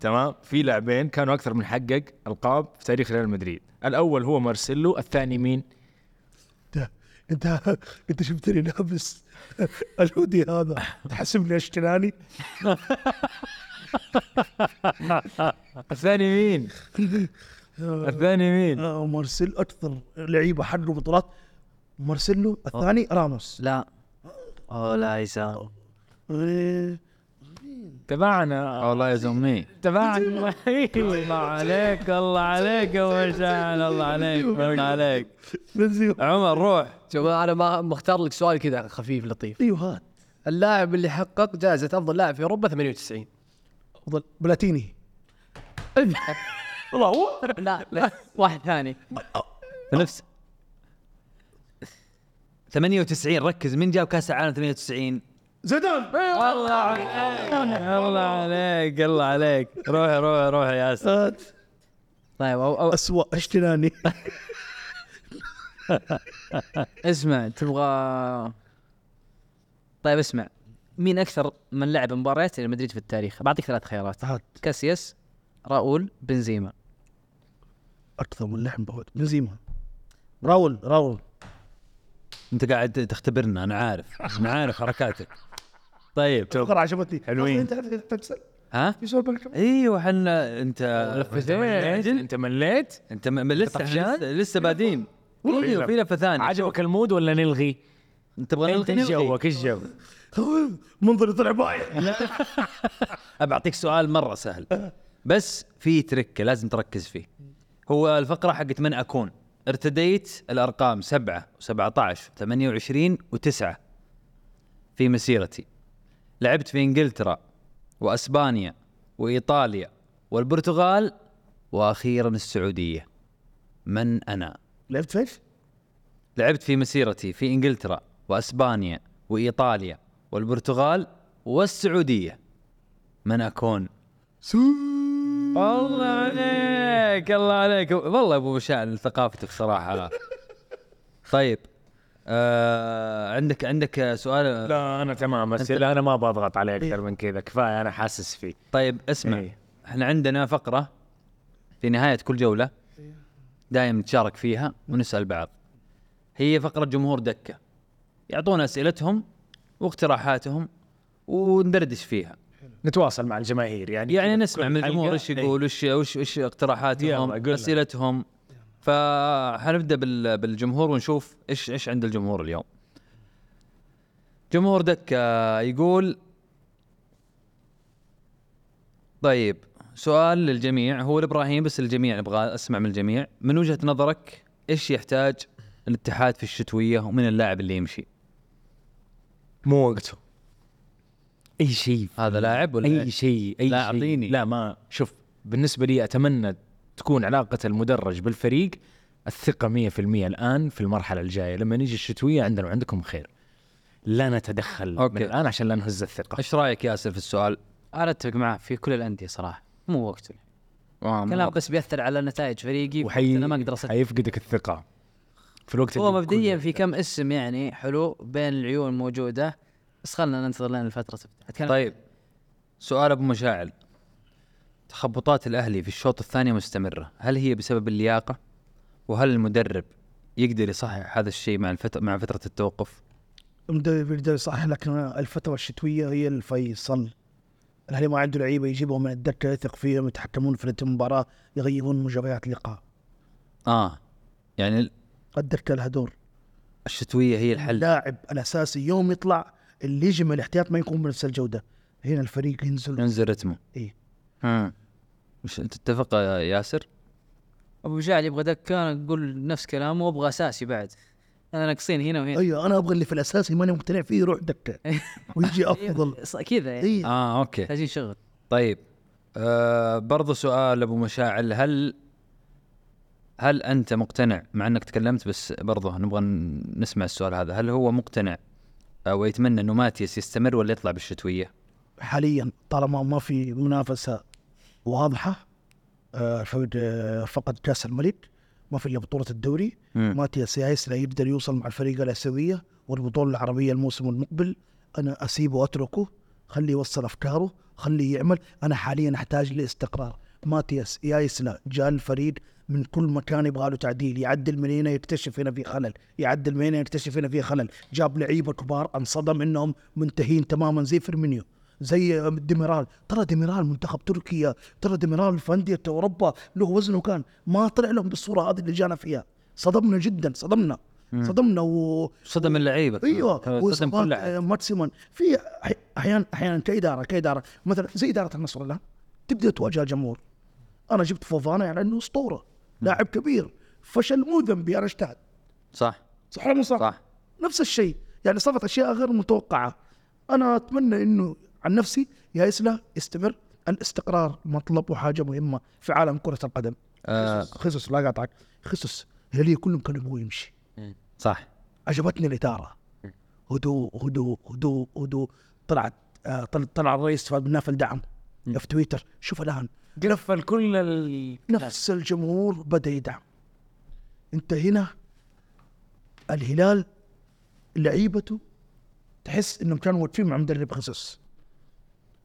تمام؟ في لاعبين كانوا أكثر من حقق ألقاب في تاريخ ريال مدريد. الأول هو مارسيلو الثاني مين؟ أنت أنت شفتني لابس الهودي هذا. تحسبني أشتراني؟ الثاني مين؟ الثاني مين؟ آه، مارسيل أكثر لعيبة حققوا بطولات. مارسيلو الثاني راموس. لا. اوه لا إيه، تبعنا. والله يا زمي تبعنا. الله عليك الله عليك يا ابو مشاعل الله عليك الله عليك. عمر روح. شوف أنا ما مختار لك سؤال كذا خفيف لطيف. أيوه هات. اللاعب اللي حقق جائزة أفضل لاعب في أوروبا 98 أفضل بلاتيني. لا لا. واحد ثاني. نفس 98 ركز مين جاب كاس العالم 98 زيدان. الله عليك. الله عليك الله عليك. روح روح روح يا ياسر. هات طيب أو أو اسوء اشتراني اسمع تبغى طيب اسمع. مين أكثر من لعب مباريات لمدريد في التاريخ؟ بعطيك ثلاث خيارات. كاسياس راؤول بنزيما. أكثر من لحم بهود بنزيما راول راول. أنت قاعد تختبرنا أنا عارف أنا عارف حركاتك. طيب فقرة عجبتني. حلوين. أنت تسأل. ها؟ في سؤال بالك أيوه حنا أنت مليت أنت مليت. أنت م- لسه؟ لسه, لسه بادين. أيوه في لفة ثانية. عجبك المود ولا نلغي؟ أنت تبغى نلغي؟ إيش. جوك إيش جو؟ منظري طلع بايع. ابى اعطيك سؤال مرة سهل. بس في تركة لازم تركز فيه. هو الفقرة حقت من أكون. ارتديت الأرقام 7 و17 28 و9 في مسيرتي. لعبت في إنجلترا وأسبانيا وإيطاليا والبرتغال وأخيرا السعودية. من أنا؟ لعبت فيش؟ لعبت في مسيرتي في إنجلترا وأسبانيا وإيطاليا والبرتغال والسعودية. من أكون؟ الله عليك الله عليك. والله أبو مشاعل ثقافتك صراحة. طيب آه عندك عندك سؤال؟ لا أنا تمام بس لا أنا ما بضغط عليه أكثر من كذا كفاية أنا حاسس فيه. طيب اسمع. إيه. إحنا عندنا فقرة في نهاية كل جولة دائما نتشارك فيها ونسأل بعض. هي فقرة جمهور دكة. يعطونا أسئلتهم واقتراحاتهم وندردش فيها. نتواصل مع الجماهير يعني يعني نسمع من الجمهور حلقة. إيش إيه. يقول وش وش وش يلا، اقتراحاتهم. أسئلتهم فحنبدا بال- بالجمهور ونشوف إيش إيش عند الجمهور اليوم جمهور دكة يقول طيب سؤال للجميع هو لإبراهيم بس الجميع نبغى أسمع من الجميع من وجهة نظرك إيش يحتاج الاتحاد في الشتوية ومن اللاعب اللي يمشي مو وقته أي شيء هذا لاعب ولا أي شيء أي لا، شيء. أعطيني. لا ما شوف بالنسبة لي أتمنى تكون علاقة المدرج بالفريق الثقة 100% الآن في المرحلة الجاية. لما نيجي الشتوية عندنا وعندكم خير. لا نتدخل أوكي. من الآن عشان لا نهز الثقة. إيش رأيك ياسر في السؤال؟ أنا أتفق معاه في كل الأندية صراحة. مو وقته كلام بس بيأثر على نتائج فريقي وحي أنا ما أقدر اسجل حيفقدك الثقة في الوقت هو مبدئيا في كم اسم يعني حلو بين العيون موجودة. بس خلنا ننتظر لين الفترة تفتح طيب سؤال أبو مشاعل تخبطات الأهلي في الشوط الثاني مستمرة، هل هي بسبب اللياقة؟ وهل المدرب يقدر يصحح هذا الشيء مع الفترة مع فترة التوقف؟ المدرب يقدر يصحح لكن الفترة الشتوية هي الفيصل الأهلي ما عنده لعيبة يجيبهم من الدكة يثق فيهم يتحكمون في رتم المباراة يغيرون مجريات اللقاء. آه يعني الدكة لها دور. الشتوية هي الحل. اللاعب الأساسي يوم يطلع اللي يجي من الاحتياط ما يكون بنفس الجودة. هنا الفريق ينزل. ينزل رتمه. إيه. امم مش تتفق يا ياسر؟ أبو مشاعل يبغى دكه أنا أقول نفس كلامه وأبغى أساسي بعد. أنا ناقصين هنا وهنا. أيوه أنا أبغى اللي في الأساسي ماني مقتنع فيه يروح دكة. ويجي أفضل. ص- كذا يعني. إيه. آه أوكي. محتاجين شغل. طيب. آه برضو سؤال أبو مشاعل. هل هل أنت مقتنع مع إنك تكلمت بس برضو نبغى نسمع السؤال هذا. هل هو مقتنع آه، ويتمنى إنه ماتيس يستمر ولا يطلع بالشتوية؟ حاليا طالما ما في منافسة واضحة آه، فقد آه، فقد كأس الملك ما في إلا بطولة الدوري مم. ماتياس يايس لا يقدر يوصل مع الفريق الأسيوية والبطولة العربية الموسم المقبل. أنا اسيبه وأتركه خليه يوصل أفكاره خليه يعمل. أنا حاليا أحتاج لإستقرار. ماتياس يايس لا جاء الفريق من كل مكان يبغى له تعديل يعدل من هنا يكتشف هنا في خلل يعدل من هنا يكتشف هنا في خلل. جاب لعيبة كبار انصدم إنهم منتهين تماما زي فيرمينيو زي ديميرال. ترى ديميرال منتخب تركيا ترى ديميرال في أندية أوروبا له وزنه كان ما طلع لهم بالصورة هذه اللي جانا فيها. صدمنا جدا صدمنا صدمنا و صدم اللعيبة. أيوه صدم كل ماكسيمون في أحيانا أحيانا كإدارة كإدارة. مثلا زي إدارة النصر الآن. تبدأ تواجه الجمهور. أنا جبت فوفانا يعني إنه أسطورة. لاعب كبير. فشل مو ذنبي أنا اجتهد صح. صح ولا صح؟ صح. نفس الشيء. يعني صارت أشياء غير متوقعة. أنا أتمنى إنه عن نفسي يا اسلا يستمر الاستقرار مطلب وحاجة مهمة في عالم كرة القدم. آه. خصوص لا قاطعك. خصوص هلي كلهم كانوا يبغوا يمشي. صح. عجبتني الاداره هدوء هدوء هدوء هدوء. طلعت آه طلع, الرئيس فهد بن نافل دعم. في تويتر. شوف الآن. قفل كل ال... نفس الجمهور بدأ يدعم. انت هنا الهلال لعيبته تحس إنهم كانوا واقفين مع مدرب خصوص.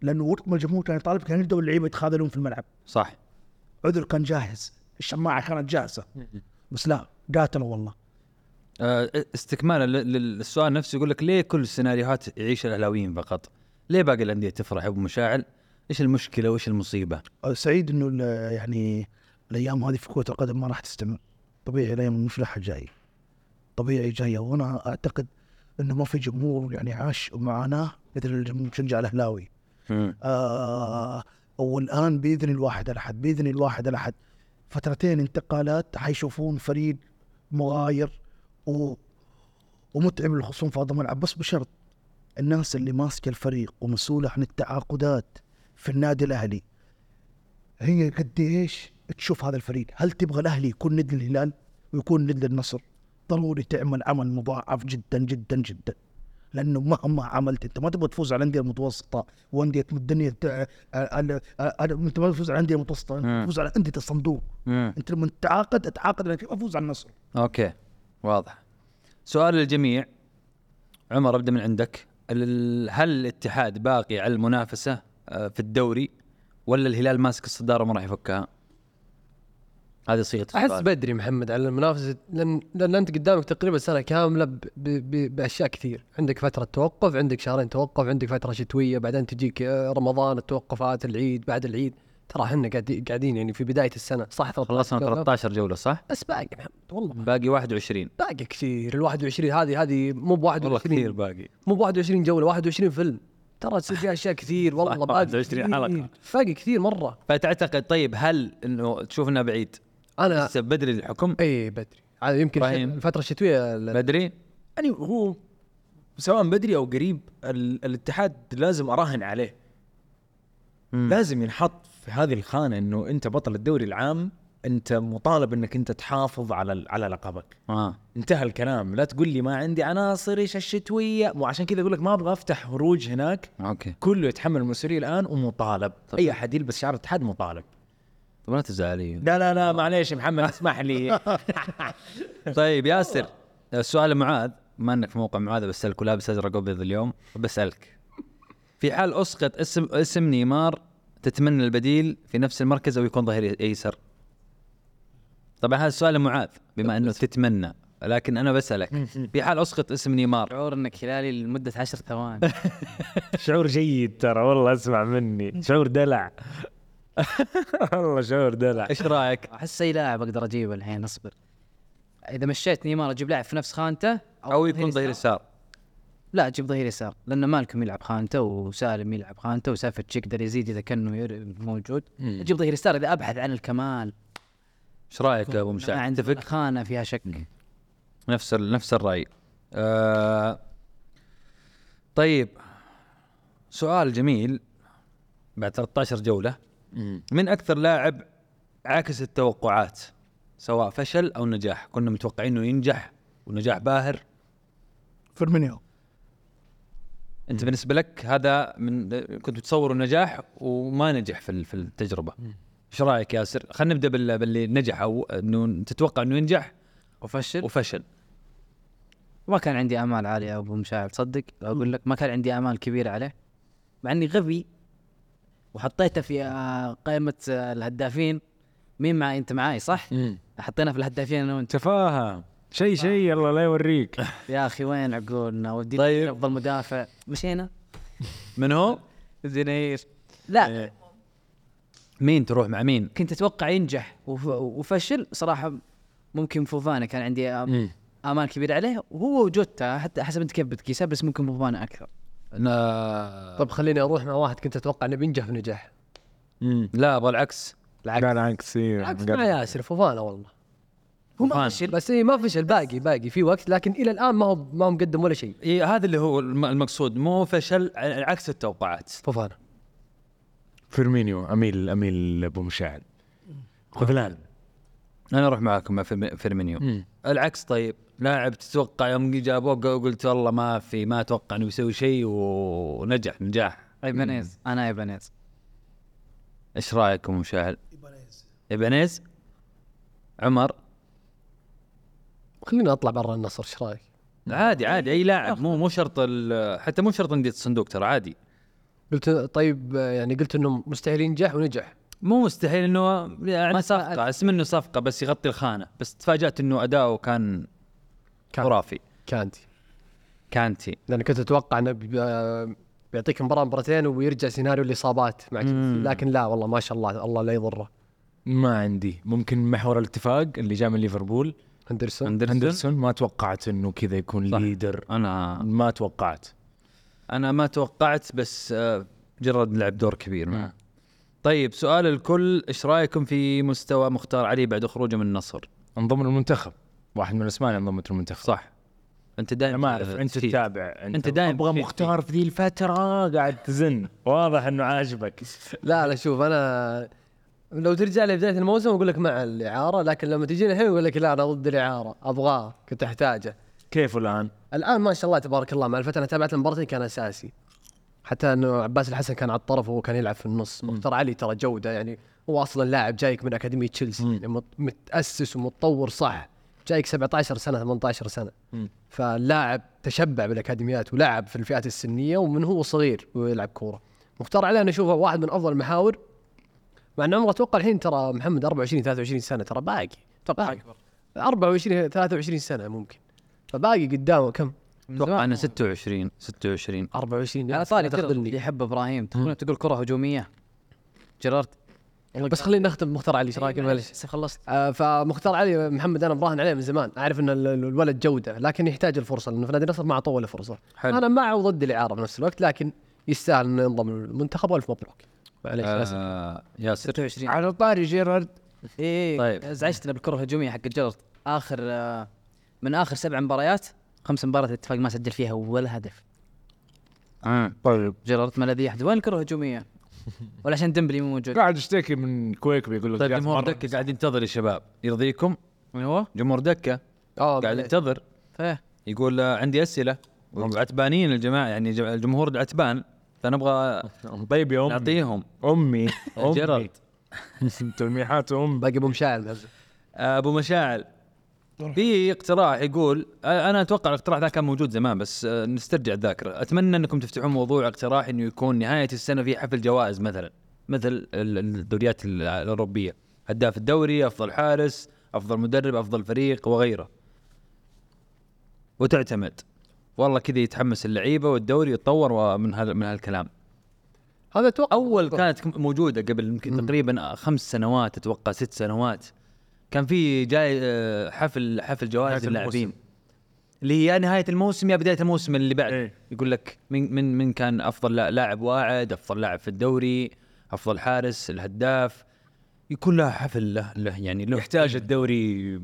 لأنه وقت ما الجمهور كان يطالب كان يبداوا اللعيبة يتخاذلون في الملعب. صح عذر كان جاهز. الشماعة كانت جاهزه بس لا قاتلوا والله. آه استكمالا لل- لل- للسؤال نفسه يقول لك ليه كل السيناريوهات يعيش الأهلاويين فقط؟ ليه باقي الأندية تفرح؟ أبو مشاعل؟ إيش المشكلة وإيش المصيبة؟ سعيد إنه ال- يعني الأيام هذه في كرة القدم ما راح تستمر. طبيعي الأيام المفلحة جاية طبيعي جاية وأنا أعتقد إنه ما في جمهور يعني عاش معاناه مثل الجمهور المشجع الأهلاوي. آه والآن بإذن الواحد الأحد بإذن الواحد الأحد. فترتين انتقالات حيشوفون فريق مغاير و ومتعب للخصوم في هذا الملعب. بس بشرط الناس اللي ماسكة الفريق ومسؤولة عن التعاقدات في النادي الأهلي. هي قد إيش تشوف هذا الفريق؟ هل تبغى الأهلي يكون ند الهلال ويكون ند النصر؟ ضروري تعمل عمل مضاعف جدا جدا جدا. لأنه مهما عملت أنت ما تبغى تفوز على الأندية المتوسطة وأندية الدنيا تع- ال- ال- أنت ما تفوز على الأندية المتوسطة أنت. تفوز على أندية الصندوق. أنت لما تتعاقد اتعاقد إنك افوز على النصر. أوكي. واضح. سؤال للجميع. عمر أبدأ من عندك. هل الاتحاد باقي على المنافسة؟ آه، في الدوري ولا الهلال ماسك الصدارة وما راح يفكها؟ هذه صيغة أحس السؤال. بدري محمد على المنافسة لأن لأن أنت قدامك تقريبا سنة كاملة ب ب ب بأشياء كثير. عندك فترة توقف عندك شهرين توقف عندك فترة شتوية بعدين تجيك آه، رمضان التوقفات العيد بعد العيد. ترى إحنا قاعدين يعني في بداية السنة. صح 13 خلصنا جولة. 13 جولة صح؟ بس باقي محمد والله. باقي 21 باقي كثير. ال 21 هذه هذه مو ب والله كثير 21 باقي. مو ب 21 جولة 21 فيلم. ترى تصير فيها أشياء كثير والله باقي 21 كثير. حلقة. باقي كثير مرة فتعتقد طيب هل إنه تشوف إنه بعيد؟ أنا لسه بدري الحكم اي بدري هذا يمكن إبراهيم. الفترة الشتوية ال- بدري؟ يعني هو سواء بدري أو قريب ال- الاتحاد لازم أراهن عليه مم. لازم ينحط في هذه الخانة إنه أنت بطل الدوري العام أنت مطالب أنك أنت تحافظ على على لقبك. آه. انتهى الكلام. لا تقول لي ما عندي عناصر إيش الشتويه مو عشان كذا أقول لك ما أبغى أفتح هروج هناك. أوكي. كله يتحمل المسؤولية الآن ومطالب. طب. أي أحد يلبس شعار الاتحاد مطالب. طب لا تزعلي. لا لا لا معليش يا محمد اسمح لي. طيب ياسر السؤال لمعاذ ما أنك في موقع معاذ بسالك ولابس أزرق وابيض اليوم بسألك. في حال أسقط اسم اسم نيمار تتمنى البديل في نفس المركز أو يكون ظهير ايسر طبعا هذا السؤال لمعاذ بما أنه تتمنى. لكن أنا بسألك في حال أسقط اسم نيمار؟ شعور إنك هلالي لمدة عشر ثواني. شعور جيد ترى والله أسمع مني. شعور دلع. والله شعور دلع. إيش رأيك؟ أحس أي لاعب أقدر أجيبه الحين أصبر. إذا مشيت نيمار أجيب لاعب في نفس خانته؟ أو يكون ظهير يسار. لا أجيب ظهير يسار لأن مالكم يلعب خانته وسالم يلعب خانته وسافيتش يقدر يزيد إذا كأنه ير- موجود. أجيب ظهير يسار إذا أبحث عن الكمال. إيش رأيك يا أبو ما مشاعر؟ عندي؟ خانة فيها شك. نفس ال- نفس الرأي. آه طيب سؤال جميل بعد 13 جولة. من أكثر لاعب عكس التوقعات سواء فشل أو نجاح؟ كنا متوقعين إنه ينجح ونجاح باهر. فيرمينيو. أنت بالنسبة لك هذا من كنت تصور النجاح وما نجح في ال- في التجربة. إيش رايك ياسر؟ خلينا نبدأ بال- باللي نجح أو إنه تتوقع إنه ينجح؟ وفشل؟ وفشل. ما كان عندي آمال عالية يا أبو مشاعر تصدق؟ أقول لك ما كان عندي آمال كبيرة عليه مع إني غبي وحطيته في آه، قائمة آه، الهدافين. مين معي أنت معاي صح؟ حطينا في الهدافين أنا وأنت. تفاهه شيء شيء يلا لا يوريك. يا أخي وين عقولنا؟ ودينا طيب. أفضل مدافع. مشينا؟ من هو؟ زنير لا. مين تروح مع مين؟ كنت أتوقع ينجح. وف- وفشل صراحة ممكن فوفانا كان عندي امال كبيره عليه. وهو وجوتا حتى حسب أنت كيف بتقيسها بس ممكن فوفانا أكثر. أنا طب خليني أروح مع واحد كنت أتوقع إنه بينجح ونجح لا أبغى العكس. العكس. لا العكس إيه، العكس. مع ياسر فوفانا والله. هو ما. فشل. بس إيه ما فشل باقي باقي في وقت لكن إلى الآن ما هو ما هو مقدم ولا شيء. إيه هذا اللي هو الم- المقصود. مو فشل ع- عكس التوقعات. فوفانا. فيرمينيو أميل أميل ابو مشاعل. خذلان أنا أروح معاكم مع فيرمي- فيرمينيو. العكس طيب. لاعب تتوقع يوم جابوه قلت والله ما في ما أتوقع إنه يسوي شيء ونجح نجاح. إيبانيز. أنا إيبانيز. إيش رأيكم مشاهد؟ إيبانيز. عمر؟ خلينا أطلع برا النصر إيش رأيك؟ عادي عادي. أي لاعب. مو مو شرط ال- حتى مو شرط انديه الصندوق ترى عادي. قلت طيب يعني قلت إنه مستحيل ينجح ونجح. مو مستحيل إنه يعني ما صفقة أسم إنه صفقة بس يغطي الخانة. بس تفاجأت إنه أداؤه كان. خرافي. كانتي. كانتي. لأن كنت أتوقع إنه بي- بيعطيك مباراة مباراتين ويرجع سيناريو الإصابات مع لكن لا والله ما شاء الله الله لا يضره. ما عندي. ممكن محور الاتفاق اللي جاء من ليفربول. هندرسون. هندرسون. هندرسون. ما توقعت إنه كذا يكون صح. leader أنا ما توقعت. أنا ما توقعت بس آه، جرد لعب دور كبير معه. طيب سؤال الكل إيش رأيكم في مستوى مختار علي بعد خروجه من النصر؟ انضم للمنتخب. واحد من الأسماء اللي انضمت للمنتخب. صح. أنت دائما ما أعرف. أنت تتابع. أنت دايم أبغى تفيد مختار في ذي الفترة قاعد تزن. واضح إنه عاجبك. لا لا شوف أنا لو ترجع لي بداية الموسم أقول لك مع الإعارة لكن لما تجيني الحين أقول لك لا أنا ضد الإعارة. أبغاه كنت أحتاجه. كيف الآن؟ الآن ما شاء الله تبارك الله مع الفترة أنا تابعت المباراتين كان أساسي. حتى إنه عباس الحسن كان على الطرف وهو كان يلعب في النص. مختار علي ترى جودة يعني هو أصلا لاعب جايك من أكاديمية تشيلسي يعني مت- متأسس ومتطور صح. جايك 17 سنة 18 سنة. فاللاعب تشبع بالأكاديميات ولعب في الفئات السنية ومن هو صغير ويلعب كورة. مختار علي أنا أشوفه واحد من أفضل المحاور. مع ان عمره أتوقع الحين ترى محمد 24 23 سنة ترى باقي. أتوقع 24 23 سنة ممكن. فباقي قدامه كم؟ أتوقع إنه 26 26 24 على طاري لا تخذلني تخذلني يحب إبراهيم. تقول تقول كرة هجومية. جيرارد. بس خلينا نختم بمختار علي إيش رأيك؟ معلش بس خلصت. آه فمختار علي محمد أنا مراهن عليه من زمان. أعرف إن ال- ال- الولد جودة لكن يحتاج الفرصة لأنه في نادي النصر ما اعطوه ولا فرصه حلو. أنا معه وضد الإعارة بنفس الوقت لكن يستاهل إنه ينضم للمنتخب والف مبروك. معليش آه ياسر. 26 على طاري جيرارد. إيه طيب. طيب ازعجتنا بالكرة الهجومية حق جيرارد. آخر آه، من آخر سبع مباريات خمس مباريات الاتفاق ما سجل فيها ولا هدف. آه. طيب. جيرارد ما الذي يحدث. وين الكره الهجوميه؟ ولا عشان ديمبلي مو موجود. قاعد اشتكي من كويك بيقول له طيب جمهور. دكة قاعد ينتظر يا شباب. يرضيكم؟ من هو؟ جمهور دكة آه قاعد. ينتظر. فيه. يقول آه، عندي أسئلة. عتبانين الجماعة يعني ج- الجمهور عتبان فنبغى طيب يا أمي. نعطيهم. أمي أمي. جيرارد تلميحات ام باقي أبو مشاعل. آه، أبو مشاعل. في اقتراح يقول أنا أتوقع الاقتراح ذا كان موجود زمان بس نسترجع الذاكرة. أتمنى أنكم تفتحون موضوع اقتراح إنه يكون نهاية السنة في حفل جوائز مثلا مثل ال- الدوريات ال- الأوروبية. هداف الدوري أفضل حارس أفضل مدرب أفضل فريق وغيره. وتعتمد. والله كذا يتحمس اللعيبة والدوري يتطور ومن هال من هالكلام. هذا أتوقع أول كانت موجودة قبل يمكن تقريبا خمس سنوات أتوقع ست سنوات. كان في جاي آه، حفل حفل جوائز اللاعبين. اللي هي يا نهاية الموسم يا بداية الموسم اللي بعد. إيه. يقول لك من من من كان أفضل لا- لاعب واعد أفضل لاعب في الدوري أفضل حارس الهداف. يكون لها حفل له, له يعني له. يحتاج الدوري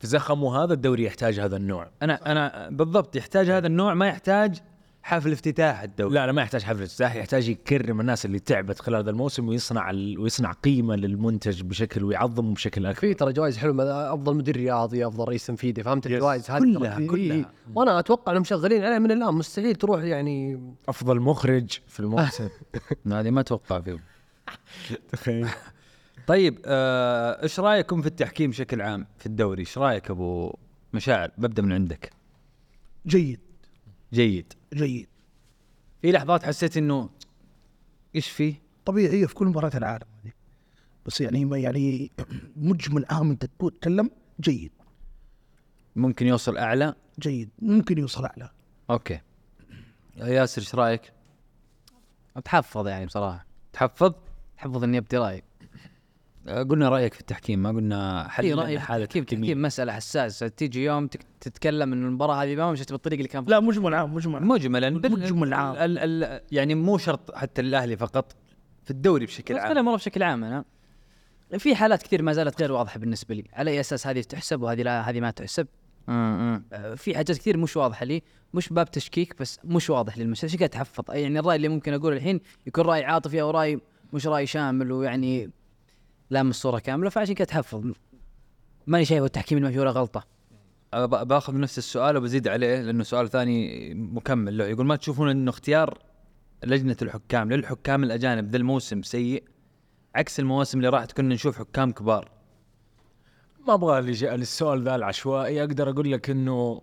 في زخمه هذا الدوري يحتاج هذا النوع. أنا أنا بالضبط يحتاج هذا النوع ما يحتاج حفل افتتاح الدوري لا لا ما يحتاج حفل افتتاح يحتاج يكرم الناس اللي تعبت خلال هذا الموسم ويصنع ال... ويصنع قيمة للمنتج بشكل ويعظمه بشكل أكبر. في ترى جوائز حلوة أفضل مدير رياضي أفضل رئيس تنفيذي فهمت الجوائز هذه؟ كلها- كلها. إيه. وأنا أتوقع إنهم شغالين عليها من الآن مستحيل تروح يعني. أفضل مخرج في الموسم. هذه ما أتوقع فيهم. تخيل. طيب آه، إيش رأيكم في التحكيم بشكل عام في الدوري؟ إيش رأيك أبو مشاعر ببدا من عندك. جيد. جيد. جيد. في لحظات حسيت إنه إيش فيه طبيعيه في كل مباريات العالم. هذه بس يعني ما يعني مجمل عام أنت تتكلم جيد. ممكن يوصل أعلى؟ جيد. ممكن يوصل أعلى. أوكي. يا ياسر إيش رأيك؟ أتحفظ يعني بصراحة. تحفظ؟ تحفظ إني أبدي راي آه، قلنا رأيك في التحكيم ما قلنا في حل راي حاله تحكيم تحكيم مسألة حساسة. تيجي يوم تك- تتكلم إن المباراة هذه ما مشت بالطريق اللي كان لا مجمل عام مجمل عام. مجملا. مجمل عام. ال ال يعني مو شرط حتى الأهلي فقط في الدوري بشكل عام. خلينا مره بشكل عام. أنا في حالات كثير ما زالت غير واضحة بالنسبة لي. على أي أساس هذه تحسب وهذه لا هذه ما تحسب؟ آه، في حاجات كثير مش واضحة لي. مش باب تشكيك بس مش واضح للمشاهد عشان كذا تحفظ. يعني الرأي اللي ممكن أقوله الحين يكون رأي عاطفي أو رأي مش رأي شامل. ويعني لام الصورة كاملة فعشان كذا تحفظ. ماني شايف التحكيم ولا غلطة. باخذ نفس السؤال وبزيد عليه لأنه سؤال ثاني مكمل. له يقول ما تشوفون إنه اختيار لجنة الحكام للحكام الأجانب ذا الموسم سيء عكس المواسم اللي راح كنا نشوف حكام كبار. ما أبغى السؤال ذا العشوائي. أقدر أقول لك إنه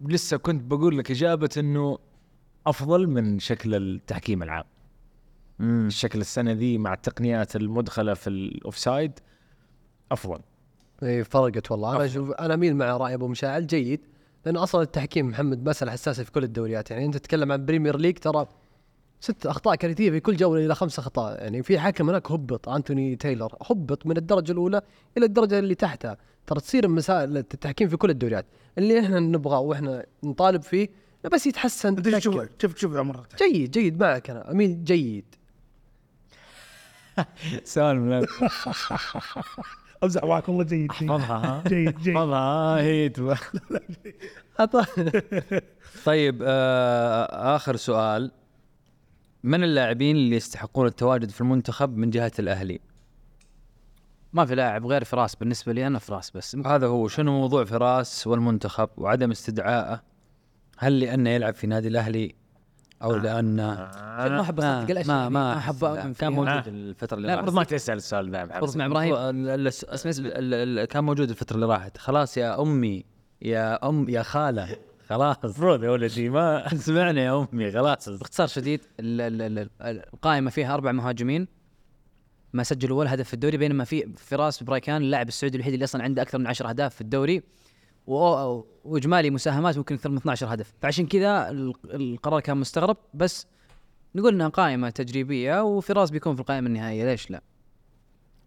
لسه كنت بقول لك إجابة إنه أفضل من شكل التحكيم العام. الشكل السنة ذي مع التقنيات المدخلة في ال offside أفضل. إيه فرقت والله. أنا أشوف أنا أميل مع رأي أبو مشاعل جيد لأن أصلا التحكيم محمد مساله حساسه في كل الدوريات. يعني أنت تتكلم عن Premier League ترى ست أخطاء كارثية في كل جولة إلى خمس أخطاء. يعني في حكم هناك هبط أنتوني تايلر هبط من الدرجة الأولى إلى الدرجة اللي تحتها. ترى تصير مسائل التحكيم في كل الدوريات. اللي إحنا نبغاه وإحنا نطالب فيه بس يتحسن شوف. شوف شوف يا عمر جيد جيد معك أنا. أميل جيد. سؤال من أمزح معك والله جيد جيد. احفظها ها؟ جيد جيد. احفظها هي. طيب آه آخر سؤال. من اللاعبين اللي يستحقون التواجد في المنتخب من جهة الأهلي؟ ما في لاعب غير فراس بالنسبة لي أنا فراس بس. هذا هو شنو موضوع فراس والمنتخب وعدم استدعائه؟ هل لأنه يلعب في نادي الأهلي أو لأنه ما أحب اصدق الاشياء ما ما أحب كان. موجود الفترة اللي لا، راحت. ما تسأل السؤال ذا محمد. اسمع إبراهيم. كان موجود الفترة اللي راحت. خلاص يا أمي يا ام يا خالة. خلاص. المفروض يا ولدي ما اسمعني يا أمي خلاص. باختصار شديد ال- ال- ال- ال- القائمة فيها أربع مهاجمين. ما سجلوا ولا هدف في الدوري بينما في فراس برايكان اللاعب السعودي الوحيد اللي أصلا عنده أكثر من 10 أهداف في الدوري. وإجمالي مساهمات ممكن أكثر من 12 هدف. فعشان كذا ال- القرار كان مستغرب بس نقول إنها قائمة تجريبية وفراس بيكون في القائمة النهائية ليش لا؟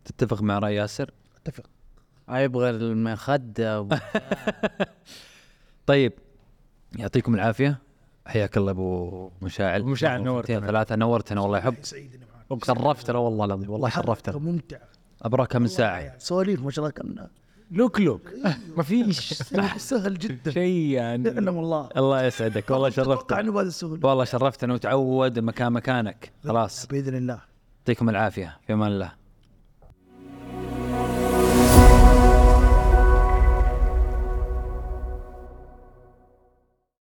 تتفق مع رأي ياسر؟ أتفق. يبغى المخدة طيب يعطيكم العافية. حياك الله أبو مشاعل. أبو مشاعل نورتنا. ثلاثة نورتنا والله. يحب سعيد إني معك شرفتنا والله العظيم. والله شرفتنا. ممتع أبراك من ساعة؟ سواليف ما شاء الله كان لوك لوك. ما فيش. سهل جدا. شيء يعني نعلم الله الله يسعدك. والله شرفتنا إنه بهذا السهل والله شرفتنا. وتعود المكان مكانك. خلاص. بإذن الله. يعطيكم العافية. في أمان الله.